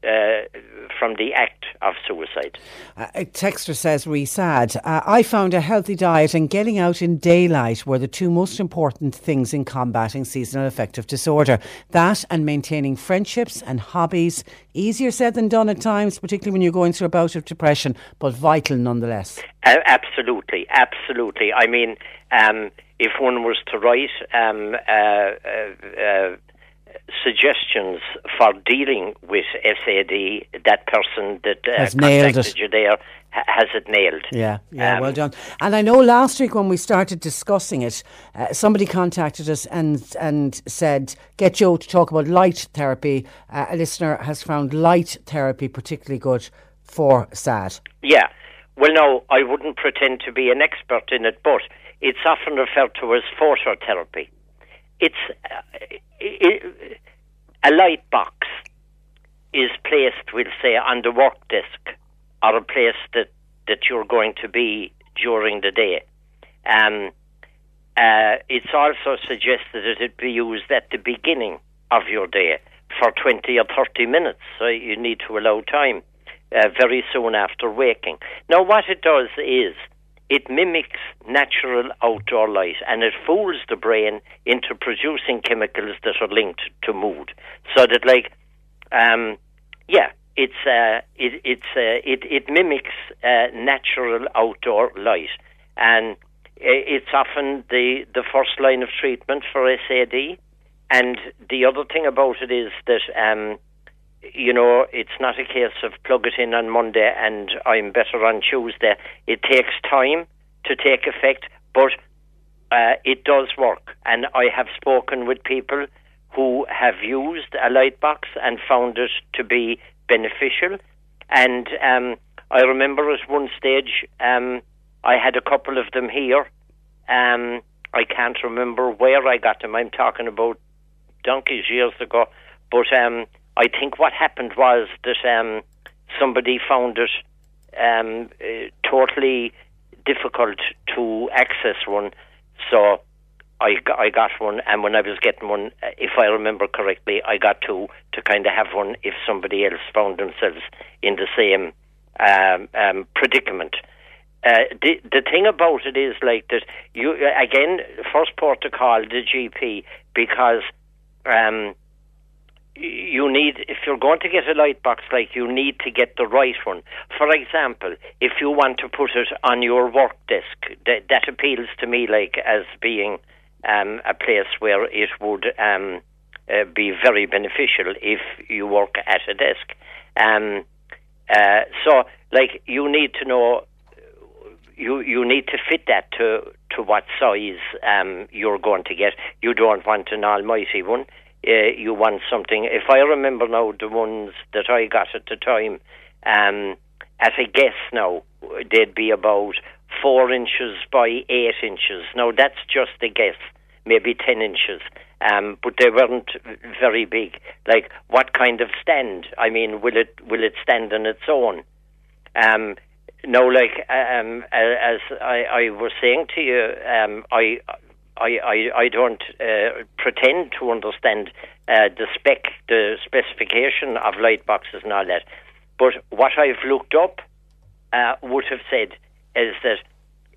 uh, from the act of suicide. Uh, texter says, re sad. Uh, I found a healthy diet and getting out in daylight were the two most important things in combating seasonal affective disorder. That and maintaining friendships and hobbies. Easier said than done at times, particularly when you're going through a bout of depression, but vital nonetheless. Uh, absolutely, absolutely. I mean, um, if one was to write um, uh, uh, uh, suggestions for dealing with SAD, that person that uh, Has nailed contacted it. you there has it nailed. Yeah, yeah, Um, well done. And I know last week when we started discussing it, uh, somebody contacted us and and said, "Get Joe to talk about light therapy." Uh, a listener has found light therapy particularly good for SAD. Yeah. Well, no, I wouldn't pretend to be an expert in it, but it's often referred to as phototherapy. It's uh, i i a light box is placed, we'll say, on the work desk or a place that, that you're going to be during the day. Um, uh, it's also suggested that it be used at the beginning of your day for 20 or 30 minutes, so you need to allow time uh, very soon after waking. Now, what it does is it mimics natural outdoor light and it fools the brain into producing chemicals that are linked to mood. So that, like, um, yeah, it's uh, it it's uh, it it mimics uh, natural outdoor light, and i- it's often the the first line of treatment for SAD. And the other thing about it is that um, you know it's not a case of plug it in on Monday and I'm better on Tuesday. It takes time to take effect, but uh, it does work. And I have spoken with people who have used a light box and found it to be beneficial. And um, I remember at one stage um, I had a couple of them here. Um, I can't remember where I got them. I'm talking about donkeys years ago. But um, I think what happened was that um, somebody found it um, uh, totally difficult to access one. So I got one, and when I was getting one, uh, if I remember correctly, I got two to kind of have one if somebody else found themselves in the same um, um, predicament. Uh, the the thing about it is like that you again first port to call the GP because um, you need if you're going to get a light box like you need to get the right one for example if you want to put it on your work desk that, that appeals to me like as being um, a place where it would um, uh, be very beneficial if you work at a desk um, uh, so like you need to know you you need to fit that to to what size um, you're going to get. You don't want an almighty one. Uh, you want something. If I remember now, the ones that I got at the time, um, at a guess now, they'd be about four inches by eight inches. Now that's just a guess, maybe ten inches. Um, but they weren't very big. Like what kind of stand? I mean, will it will it stand on its own? Um, no, like um, as I, I was saying to you, um, I, I, I, I don't uh, pretend to understand uh, the spec, the specification of light boxes and all that. But what I've looked up uh, would have said is that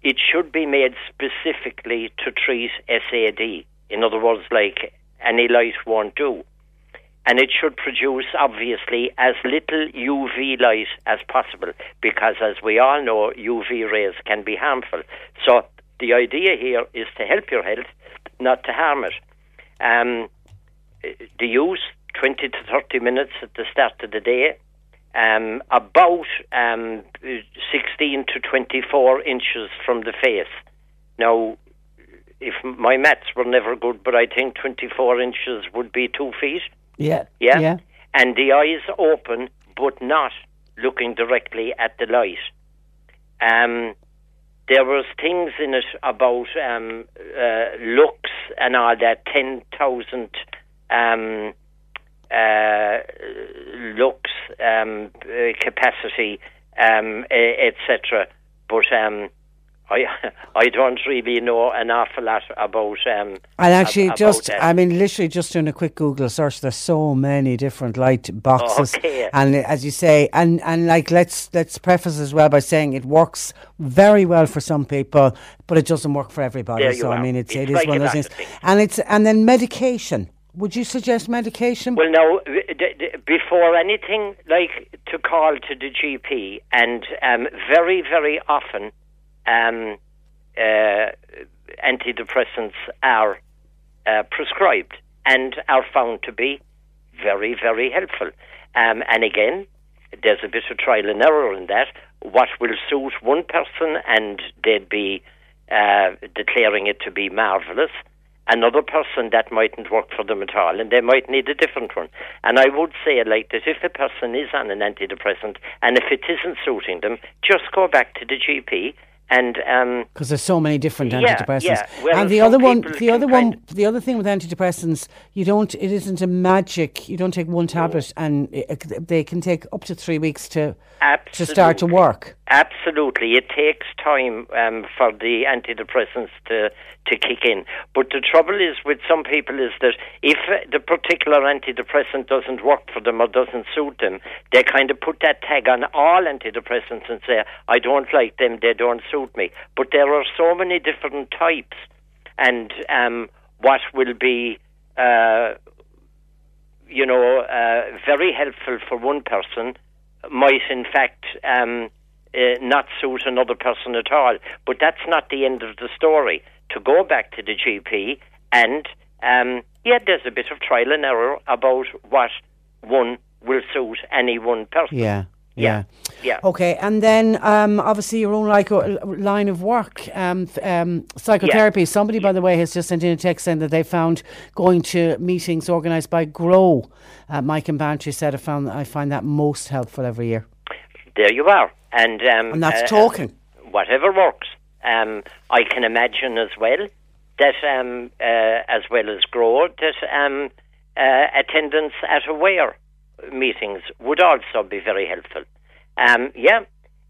it should be made specifically to treat SAD. In other words, like any light won't do. and it should produce obviously as little UV light as possible because as we all know UV rays can be harmful so the idea here is to help your health not to harm it um, the use 20 to 30 minutes at the start of the day um, about um, 16 to 24 inches from the face now if my maths were never good but I think 24 inches would be two feet Yeah. yeah? Yeah. And the eyes open, but not looking directly at the light. Um, there was things in it about um, uh, lux and all that, 10,000 um, uh, lux um, capacity, um, etc. But um, I <laughs> I don't really know an awful lot about. Um, And actually, ab- just that. I mean, literally, just doing a quick Google search, there's so many different light boxes, <laughs> Okay. and as you say, and and like let's let's preface as well by saying it works very well for some people, but it doesn't work for everybody. So I mean, it's, It's it is one of those things, and it's and then medication. Would you suggest medication? Well, d- d- before anything, like to call to the GP, and um, very, very often, um, uh, antidepressants are uh, prescribed and are found to be very, very helpful. Um, and again, there's a bit of trial and error in that. What will suit one person, and they'd be uh, declaring it to be marvelous. Another person that mightn't work for them at all, and they might need a different one. And I would say, like that, if a person is on an antidepressant, and if it isn't suiting them, just go back to the GP and um, because there's so many different Yeah, antidepressants. yeah. Well, and the other one, the other one, the other thing with antidepressants, you don't. It isn't a magic. You don't take one tablet, and it, they can take up to three weeks to to start to work. Absolutely, it takes time um, for the antidepressants to to kick in. But the trouble is with some people is that if the particular antidepressant doesn't work for them or doesn't suit them, they kind of put that tag on all antidepressants and say, "I don't like them; they don't suit me." But there are so many different types, and um, what will be uh, you know, uh, very helpful for one person might in fact um, uh, not suit another person at all. But that's not the end of the story. To go back to the GP and um, yeah, there's a bit of trial and error about what one will suit any one person. Yeah. Yeah. Yeah. Okay, and then um, obviously your own like uh, line of work, um, um, psychotherapy. Somebody, by the way, has just sent in a text saying that they found going to meetings organised by Grow. Uh, Mike and Bantry said I found I find that most helpful every year. There you are. And um, And that's uh, talking. Whatever works. Um, I can imagine as well that, um, uh, as well as grow, that um, uh, attendance at Aware meetings would also be very helpful. Um, yeah.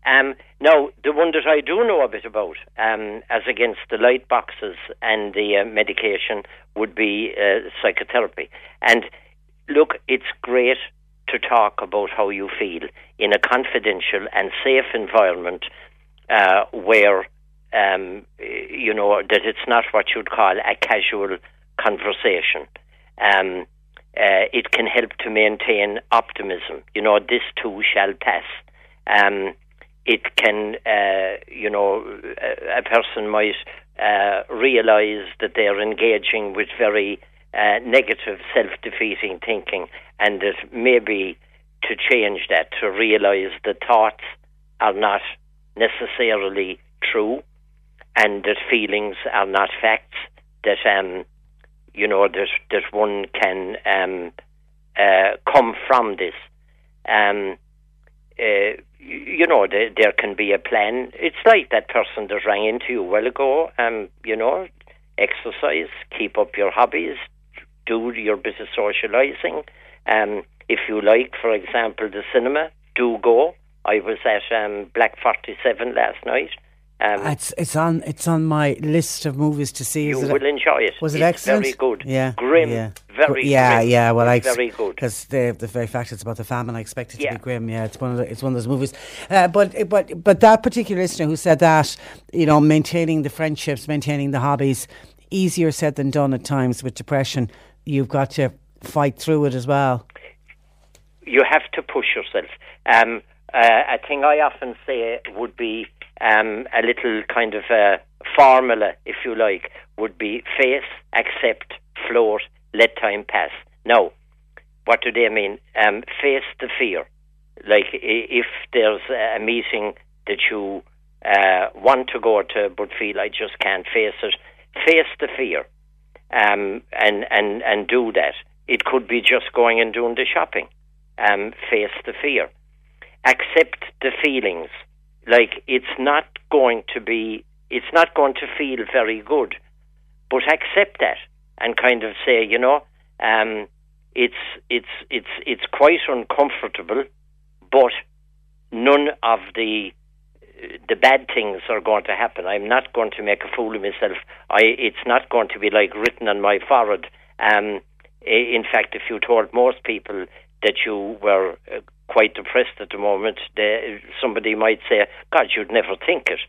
Um, now, the one that I do know a bit about, um, as against the light boxes and the uh, medication, would be uh, psychotherapy. And look, it's great to talk about how you feel in a confidential and safe environment uh, where, um, you know, that it's not what you'd call a casual conversation. Um, uh, it can help to maintain optimism. You know, this too shall pass. Um, it can, uh, you know, a, a person might uh, realize that they're engaging with very uh, negative, self-defeating thinking, and that maybe to change that, to realize the thoughts are not necessarily true, and that feelings are not facts. That um, you know that that one can um, uh, come from this. Um, uh, you know, there, there can be a plan. It's like that person that rang into you a while ago. Um, you know, exercise, keep up your hobbies, do your bit of socialising. Um, if you like, for example, the cinema, do go. I was at um, Black Forty Seven last night. Um, It's it's on it's on my list of movies to see. you Is it will enjoy it. Was it It's excellent? Very good. Yeah, Grim. Yeah, Very. Yeah, grim, yeah. Well, I very good. because the the very fact it's about the famine, I expect it to Yeah. be grim. Yeah, it's one of the, it's one of those movies. Uh, but but but that particular listener who said that, you know, maintaining the friendships, maintaining the hobbies, easier said than done at times with depression. You've got to fight through it as well. you have to push yourself. Um, uh, a thing I often say would be um, a little kind of uh, formula, if you like, would be face, accept, float, let time pass. Now, what do they mean? Um, face the fear. Like if there's a meeting that you uh, want to go to but feel I just can't face it, face the fear um, and, and, and do that. It could be just going and doing the shopping. Um, face the fear. Accept the feelings. Like it's not going to be, it's not going to feel very good, but accept that and kind of say, you know, um, it's it's it's it's quite uncomfortable, but none of the the bad things are going to happen. I'm not going to make a fool of myself. I it's not going to be like written on my forehead. Um, in fact, if you told most people that you were uh, quite depressed at the moment, they, somebody might say, "God, you'd never think it."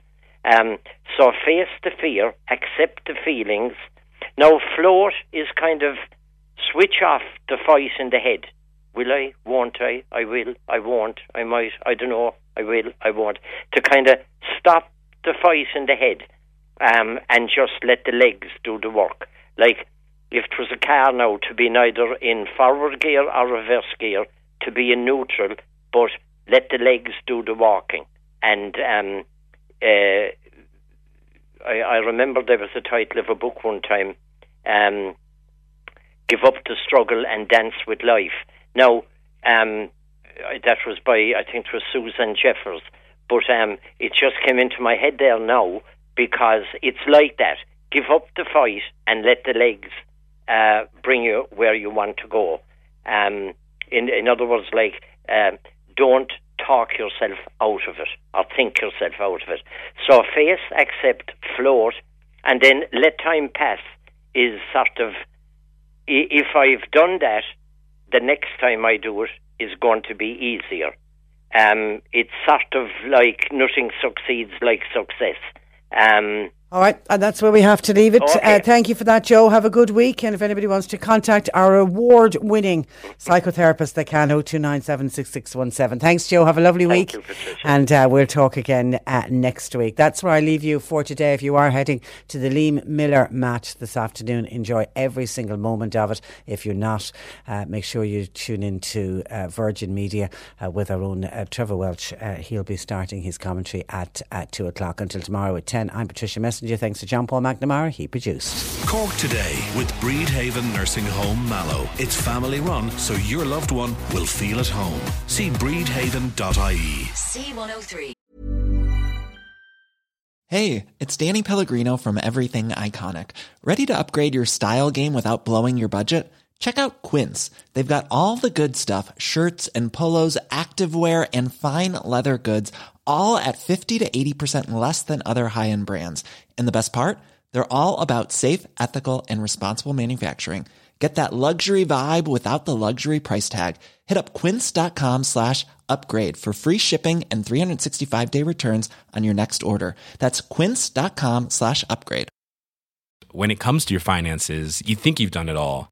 Um, so face the fear, accept the feelings. Now, float is kind of switch off the fight in the head. Will I? Won't I? I will. I won't. I might. I don't know. I will. I won't. To kind of stop the fight in the head um, and just let the legs do the work. Like if it was a car now, to be neither in forward gear or reverse gear, to be in neutral, but let the legs do the walking. And um, uh, I, I remember there was a title of a book one time. Um, give up the struggle and dance with life. Now, um, that was by I think it was Susan Jeffers, but um, it just came into my head there now because it's like that. Give up the fight and let the legs uh, bring you where you want to go. Um, in in other words, like um, don't talk yourself out of it or think yourself out of it. So face, accept, float, and then let time pass is sort of if I've done that, the next time I do it is going to be easier. Um, it's sort of like nothing succeeds like success. Um, All right, and that's where we have to leave it. Okay. Uh, thank you for that, Joe. Have a good week. And if anybody wants to contact our award winning psychotherapist, they can 0297 6617. Thanks, Joe. Have a lovely week. and uh, we'll talk again uh, next week. That's where I leave you for today. If you are heading to the Liam Miller match this afternoon, enjoy every single moment of it. If you're not, uh, make sure you tune in to uh, Virgin Media uh, with our own uh, Trevor Welch. Uh, he'll be starting his commentary at, at 2 o'clock. Until tomorrow at 10, I'm Patricia Messenger. Thanks to John Paul McNamara. He produced. Cork today with Bridhaven Nursing Home Mallow. It's family run, so your loved one will feel at home. See bridhaven.ie. C103. Hey, it's Danny Pellegrino from Everything Iconic. Ready to upgrade your style game without blowing your budget? Check out Quince. They've got all the good stuff shirts and polos, activewear, and fine leather goods, all at 50 to 80% less than other high end brands. And the best part? They're all about safe, ethical, and responsible manufacturing. Get that luxury vibe without the luxury price tag. Hit up quince.com slash upgrade for free shipping and 365 day returns on your next order. That's quince.com slash upgrade. when it comes to your finances, you think you've done it all.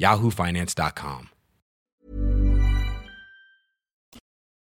yahoofinance.com.